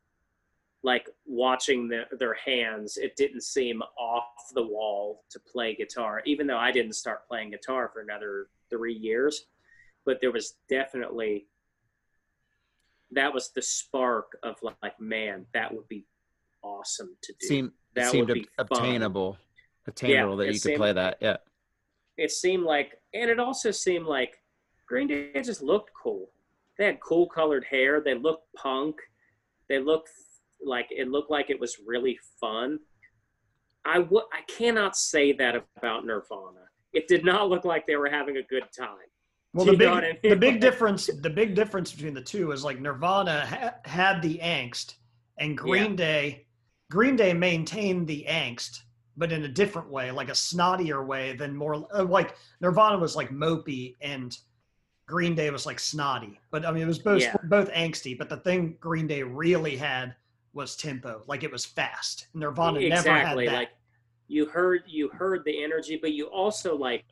Like watching the, their hands it didn't seem off the wall to play guitar even though i didn't start playing guitar for another three years but there was definitely that was the spark of like man that would be awesome to do Seemed it That seemed would ob- obtainable. Attainable that you could play that. Yeah. it seemed like and it also seemed like green day just looked cool they had cool colored hair they looked punk they looked like it looked like it was really fun I would I cannot say that about Nirvana. It did not look like they were having a good time. Well, the big the big difference the big difference between the two is like Nirvana ha- had the angst, and Green Day Green Day maintained the angst, but in a different way, like a snottier way than more uh, like Nirvana was like mopey and Green Day was like snotty. But I mean, it was both Yeah. both angsty. But the thing Green Day really had was tempo, like it was fast. Nirvana never had that. like you heard you heard the energy but you also like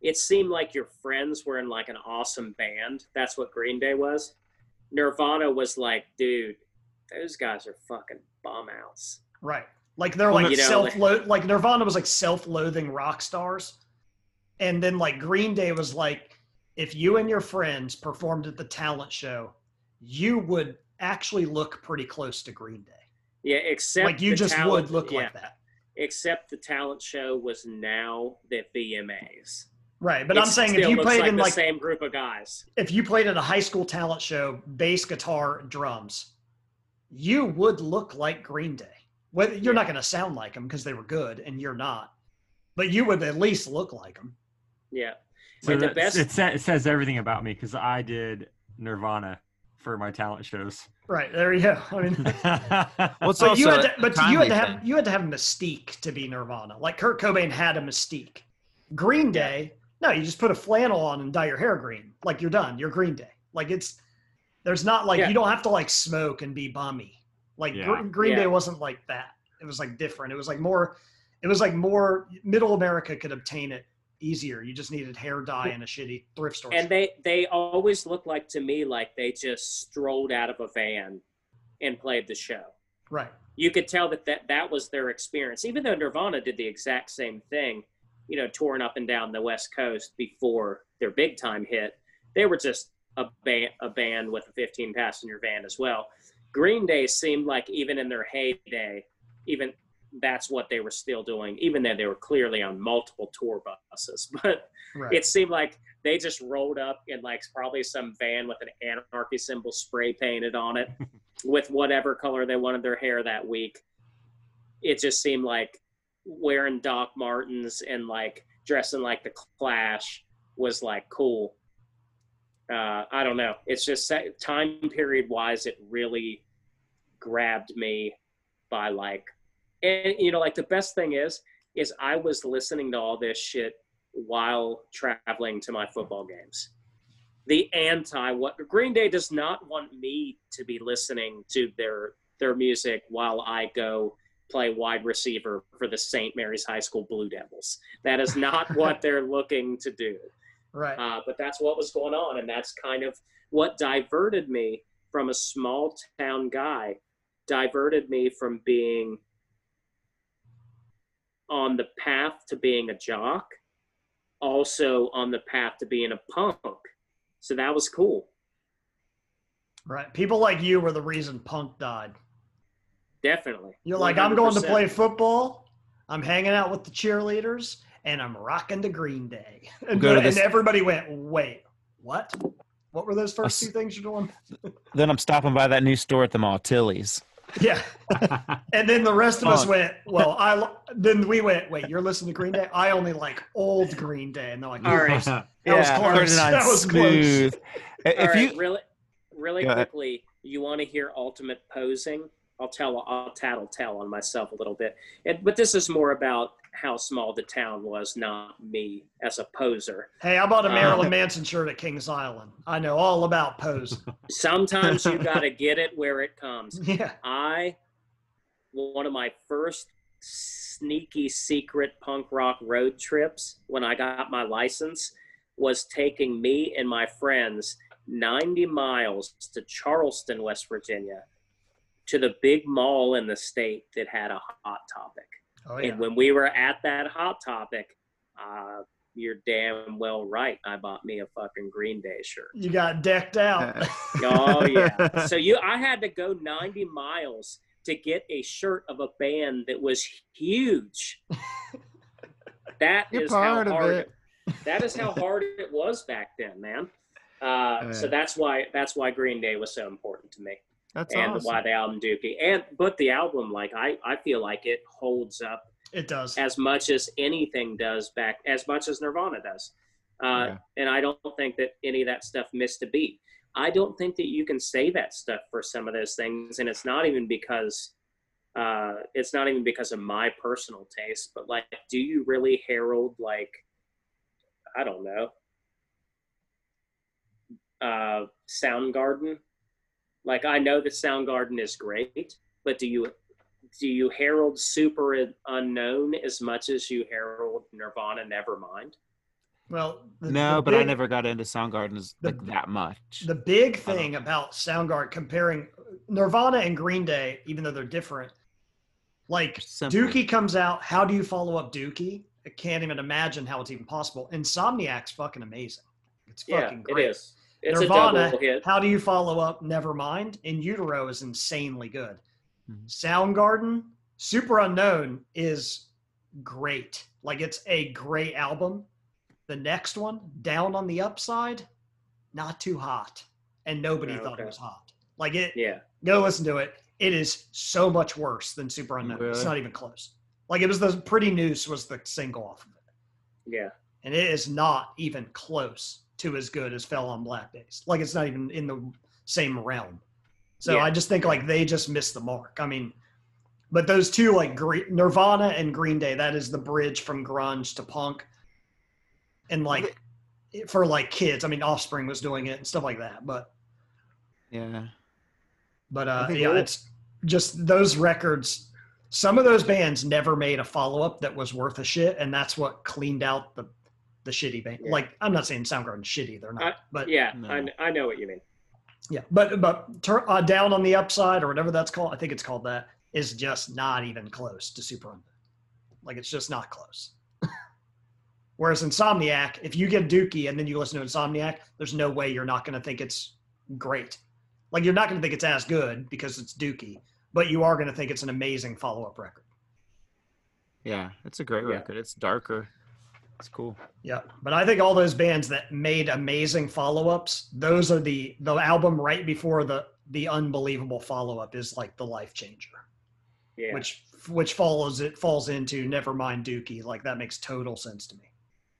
it seemed like your friends were in like an awesome band that's what green day was nirvana was like dude those guys are fucking bum outs Right. Like they're like you know, self lo- like Nirvana was like self-loathing rock stars. And then like Green Day was like if you and your friends performed at the talent show, you would actually look pretty close to Green Day. yeah except like you just talent- would look yeah, like that. Except the talent show was now the vmas Right. But It I'm saying if you looks played like in the like same group of guys if you played at a high school talent show, bass guitar, drums, you would look like Green Day. Whether you're not going to sound like them because they were good and you're not. But you would at least look like them. yeah So And the best- it, sa- it says everything about me because I did Nirvana for my talent shows. Right. There you go. *laughs* I mean Well, but you had to, but you had to have thing. you had to have mystique to be Nirvana. Like Kurt Cobain had a mystique. Green Day, no, you just put a flannel on and dye your hair green. Like you're done. You're Green Day. Like it's there's not like Yeah. you don't have to like smoke and be bummy. Like Yeah. Gr- Green Yeah. Day wasn't like that. It was like different. It was like more. It was like more. Middle America could obtain it easier. You just needed hair dye in a shitty thrift store. and they they always look like to me like they just strolled out of a van and played the show right. you could tell that, that that was their experience even though nirvana did the exact same thing you know touring up and down the west coast before their big time hit they were just a band a band with a 15 passenger van as well green day seemed like even in their heyday even that's what they were still doing even though they were clearly on multiple tour buses *laughs* but Right. it seemed like they just rolled up in like probably some van with an anarchy symbol spray painted on it *laughs* with whatever color they wanted their hair that week. It just seemed like wearing Doc Martens and like dressing like the Clash was like cool. Uh, I don't know. It's just time period wise, it really grabbed me by like, and you know, like the best thing is, is I was listening to all this shit while traveling to my football games. The anti what Green Day does not want me to be listening to their their music while I go play wide receiver for the St. Mary's High School Blue Devils. That is not *laughs* what they're looking to do. Right. Uh, but that's what was going on, and that's kind of what diverted me from a small town guy, diverted me from being on the path to being a jock, also on the path to being a punk. So that was cool. Right. People like you were the reason punk died. Definitely. You're like, I'm going to play football. I'm hanging out with the cheerleaders, and I'm rocking the Green Day. *laughs* And, Go to and this- everybody went, wait, what? What were those first s- two things you're doing? *laughs* Then I'm stopping by that new store at the mall, Tilly's. Yeah. *laughs* And then the rest of us went, well, I. Then we went, wait, you're listening to Green Day? I only like old Green Day, and they're like, All right. that was close. 39 That was smooth. close. If All right, you really, really Go ahead. quickly, you want to hear ultimate posing? I'll tell, I'll tattle tell on myself a little bit. And, but this is more about how small the town was, not me as a poser. Hey, I bought a Uh, Marilyn Manson shirt at Kings Island. I know all about pose. *laughs* Sometimes you got to get it where it comes. *laughs* yeah. I, one of my first sneaky secret punk rock road trips when I got my license was taking me and my friends 90 miles to Charleston, West Virginia, to the big mall in the state that had a hot topic. Oh, yeah. And when we were at that hot topic, uh, you're damn well right. I bought me a fucking Green Day shirt. You got decked out. *laughs* Oh yeah. *laughs* so you, I had to go 90 miles to get a shirt of a band that was huge. *laughs* That You're is part how hard. it. That is how hard it was back then, man. Uh, so Yeah. that's why that's why Green Day was so important to me, That's and awesome. why the album Dookie, and but the album, like I I feel like it holds up It does. as much as anything does back as much as nirvana does uh, Yeah. and i don't think that any of that stuff missed a beat i don't think that you can say that stuff for some of those things and it's not even because uh, it's not even because of my personal taste but like do you really herald like i don't know uh, soundgarden like i know that soundgarden is great but do you do you herald super unknown as much as you herald nirvana nevermind Well, the, no, the but I never got into Soundgarden the- like that much. The big thing about Soundgarden comparing Nirvana and Green Day, even though they're different, like Simple. Dookie comes out. How do you follow up Dookie? I can't even imagine how it's even possible. Insomniac's fucking amazing. It's yeah fucking it great. is it's Nirvana, a hit how do you follow up Nevermind? In Utero is insanely good. Mhm. Soundgarden, Superunknown is great. Like it's a great album. The next one, Down on the Upside, not too hot. And nobody Oh, thought it was hot. Like it yeah go listen to it. It is so much worse than Superunknown. It's not even close. Like it was the Pretty Noose was the single off of it yeah and it is not even close to as good as Fell on Black Days. Like it's not even in the same realm. So Yeah. I just think like they just missed the mark. I mean, but those two like Gre- Nirvana and Green Day, that is the bridge from grunge to punk, and like for like kids. I mean, Offspring was doing it and stuff like that. But yeah. but uh, yeah, we'll- it's just those records. Some of those bands never made a follow up that was worth a shit, and that's what cleaned out the the shitty band. Yeah. Like I'm not saying Soundgarden's shitty, they're not, I- but yeah No. I, I know what you mean yeah, but but tur uh, down on the upside or whatever that's called, I think it's called that, is just not even close to Superunknown. Like it's just not close. *laughs* Whereas Insomniac, if you get Dookie and then you listen to Insomniac, there's no way you're not going to think it's great. Like you're not going to think it's as good because it's Dookie, but you are going to think it's an amazing follow up record. Yeah, it's a great Yeah. record. It's darker. It's cool. Yeah, but I think all those bands that made amazing follow-ups, those are the the album right before the the unbelievable follow-up is like the life changer, yeah which which follows it falls into Nevermind Dookie. Like that makes total sense to me,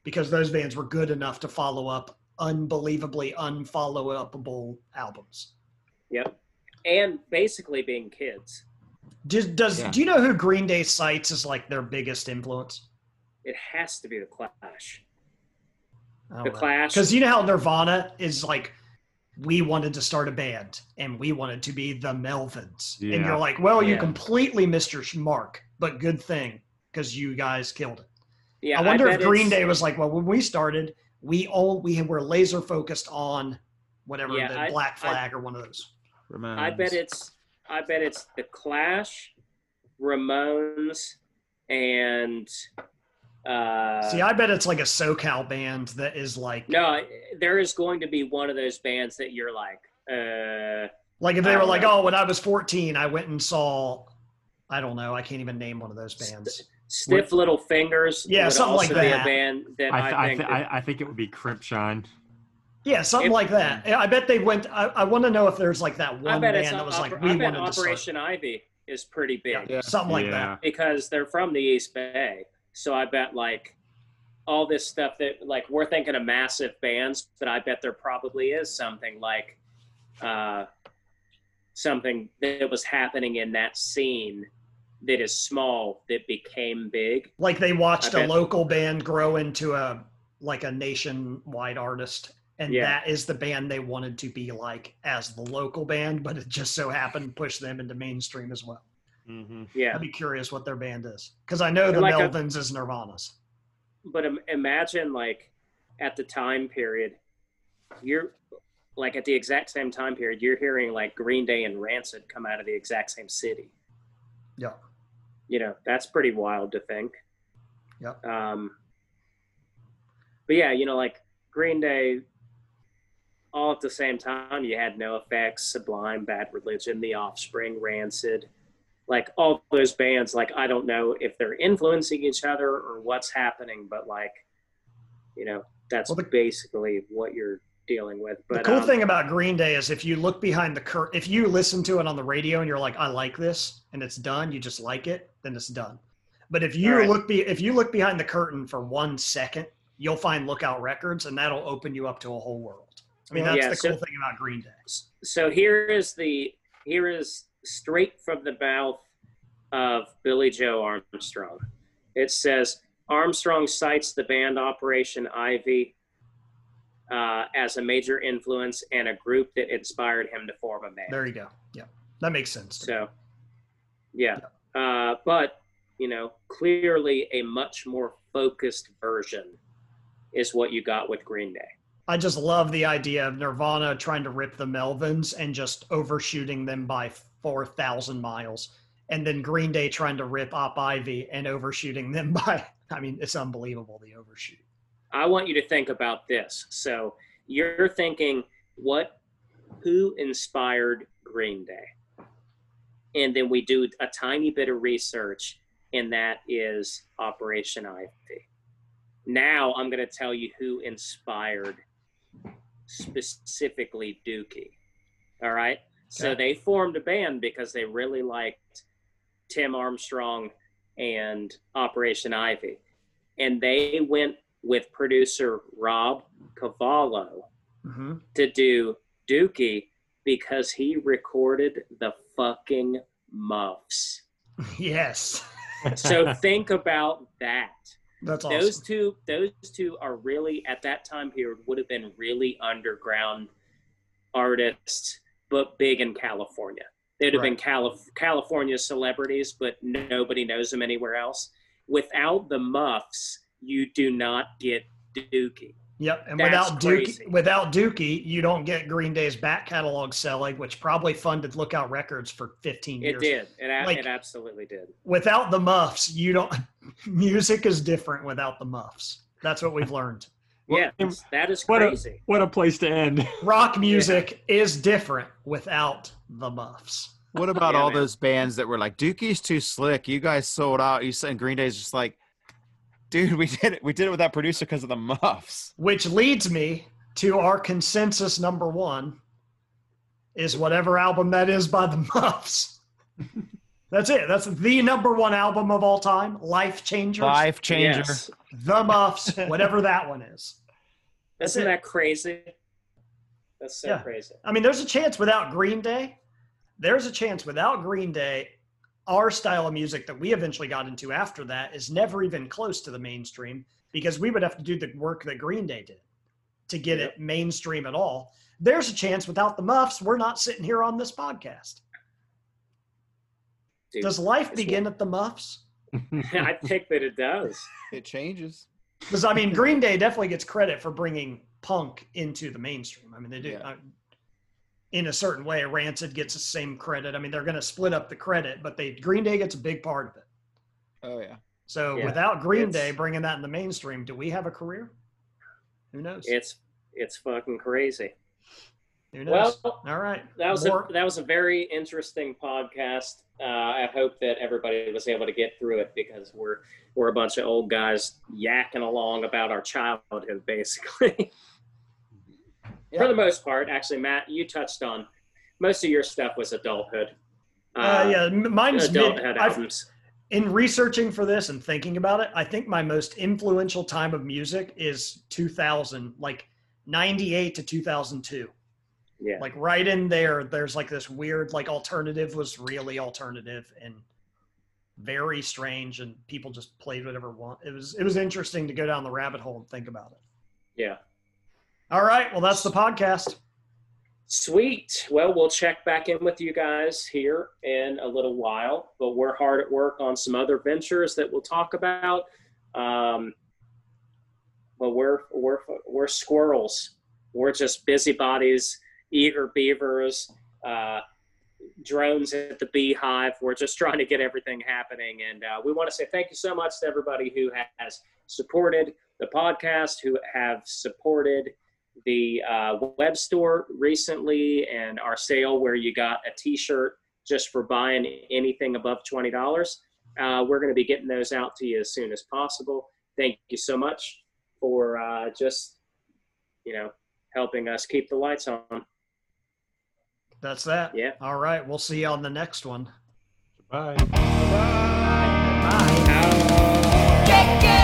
because those bands were good enough to follow up unbelievably unfollow-upable albums. yep and basically being kids Does, does Yeah. do you know who Green Day cites as like their biggest influence? It has to be the clash Oh, the clash Because you know how Nirvana is like, we wanted to start a band and we wanted to be the Melvins. And you're like, well, you completely missed your mark, but good thing because you guys killed it. yeah I wonder bet if Green Day was like, well, when we started, we all we were laser focused on whatever Yeah, the I- Black I- Flag or one of those. Ramones. I bet it's I bet it's the Clash, Ramones, and uh, See, I bet it's like a SoCal band that is like, no, there is going to be one of those bands that you're like, uh, like if I they were like, know. oh, when I was 14, I went and saw, I don't know, I can't even name one of those bands. Stiff Little Fingers. Yeah, would something like also be that. a band that I, I, th- I, think. th- that- I, I think it would be Crimpshrine. Yeah, something If- like that. I bet they went. I, I want to know if there's like that one band that was Oper- like, we I bet wanted to. Operation Ivy is pretty big Yeah, Yeah. something like Yeah. that. because they're from the East Bay. So I bet like all this stuff that like we're thinking of massive bands, but I bet there probably is something like uh, something that was happening in that scene that is small that became big. Like they watched a local band grow into a like a nationwide artist, and Yeah. that is the band they wanted to be like as the local band, but it just so happened to push them into mainstream as well. Mm-hmm. Yeah, I'd be curious what their band is because I know the They're like a- Melvins is Nirvana's. but Im- imagine like at the time period, you're like at the exact same time period, you're hearing like Green Day and Rancid come out of the exact same city. Yeah. You know, that's pretty wild to think. Yep. Um, but yeah, you know, like Green Day, all at the same time, you had NOFX, Sublime, Bad Religion, The Offspring, Rancid, like all those bands. Like I don't know if they're influencing each other or what's happening, but like, you know, that's Well, the- basically what you're dealing with. But the cool um, thing about Green Day is if you look behind the curtain, if you listen to it on the radio and you're like, I like this, and it's done, you just like it, then it's done. But if you right. look be if you look behind the curtain for one second, you'll find Lookout Records, and that'll open you up to a whole world. I mean, that's Yeah, the so- cool thing about Green Day. so here is the here is straight from the mouth of Billie Joe Armstrong. It says Armstrong cites the band Operation Ivy uh, as a major influence and a group that inspired him to form a band. There you go. Yeah, that makes sense. So, yeah. Uh, but, you know, clearly a much more focused version is what you got with Green Day. I just love the idea of Nirvana trying to rip the Melvins and just overshooting them by four thousand miles, and then Green Day trying to rip Op Ivy and overshooting them *laughs* by. I mean, it's unbelievable the overshoot. I want you to think about this. So you're thinking, what, who inspired Green Day? And then we do a tiny bit of research, and that is Operation Ivy. Now I'm going to tell you who inspired specifically Dookie. All right. So they formed a band because they really liked Tim Armstrong and Operation Ivy. And they went with producer Rob Cavallo hmm to do Dookie because he recorded the fucking muffs. *laughs* Yes, So *laughs* think about that. that's awesome. Those two those two are really at that time period would have been really underground artists, but big in California. They'd have been Calif- California celebrities, but nobody knows them anywhere else. Without the muffs, you do not get Dookie. Yep, and That's without crazy. Dookie, without Dookie, you don't get Green Day's back catalog selling, which probably funded Lookout Records for 15 It years. did. It, Like- it absolutely did. Without the muffs, you don't. *laughs* Music is different without the muffs. That's what we've learned. Yeah, that is what a- crazy. What a place to end. *laughs* Rock music is different without the muffs. What about Yeah, all man. those bands that were like, Dookie's too slick. You guys sold out. You said Green Day's just like, dude, we did it. We did it with that producer because of the muffs. Which leads me to our consensus number one is whatever album that is by the Muffs. *laughs* That's it. That's the number one album of all time. Life Changers. Life changer. Yes. The Muffs, whatever that one is. That's Isn't it. that crazy? That's so Yeah. crazy. I mean, there's a chance without Green Day. There's a chance without Green Day, our style of music that we eventually got into after that is never even close to the mainstream because we would have to do the work that Green Day did to get Yep. it mainstream at all. There's a chance without the Muffs, we're not sitting here on this podcast. Dude, Does life it's begin at the Muffs? *laughs* I think that it does. It changes. Because I mean, Green Day definitely gets credit for bringing punk into the mainstream. I mean, they do. Yeah. uh, in a certain way, Rancid gets the same credit. I mean, they're going to split up the credit, but they Green Day gets a big part of it. Oh yeah. So Yeah, without Green it's- Day bringing that in the mainstream, do we have a career? Who knows? It's it's fucking crazy. Who knows? Well, All right. that was More- a, that was a very interesting podcast. Uh, I hope that everybody was able to get through it because we're we're a bunch of old guys yakking along about our childhood, basically. *laughs* For the most part, actually, Matt, you touched on most of your stuff was adulthood. uh, yeah, m- mine's adulthood I've- albums. in researching for this and thinking about it, I think my most influential time of music is 2000, like 98 to 2002. Yeah, Like right in there, there's like this weird, like alternative was really alternative and very strange, and people just played whatever want. It was it was interesting to go down the rabbit hole and think about it. yeah. All right, well that's the podcast. Sweet. Well, we'll check back in with you guys here in a little while, but we're hard at work on some other ventures that we'll talk about. Um, but we're we're we're squirrels. We're just busybodies, eager beavers, uh, drones at the beehive. We're just *laughs* trying to get everything happening, and uh, we want to say thank you so much to everybody who has supported the podcast, who have supported the uh, web store recently and our sale where you got a t-shirt just for buying anything above $20 uh, we're going to be getting those out to you as soon as possible. Thank you so much for uh, just you know helping us keep the lights on that's that. Yeah. All right. We'll see you on the next one. Bye. Bye. Bye. Bye. Bye.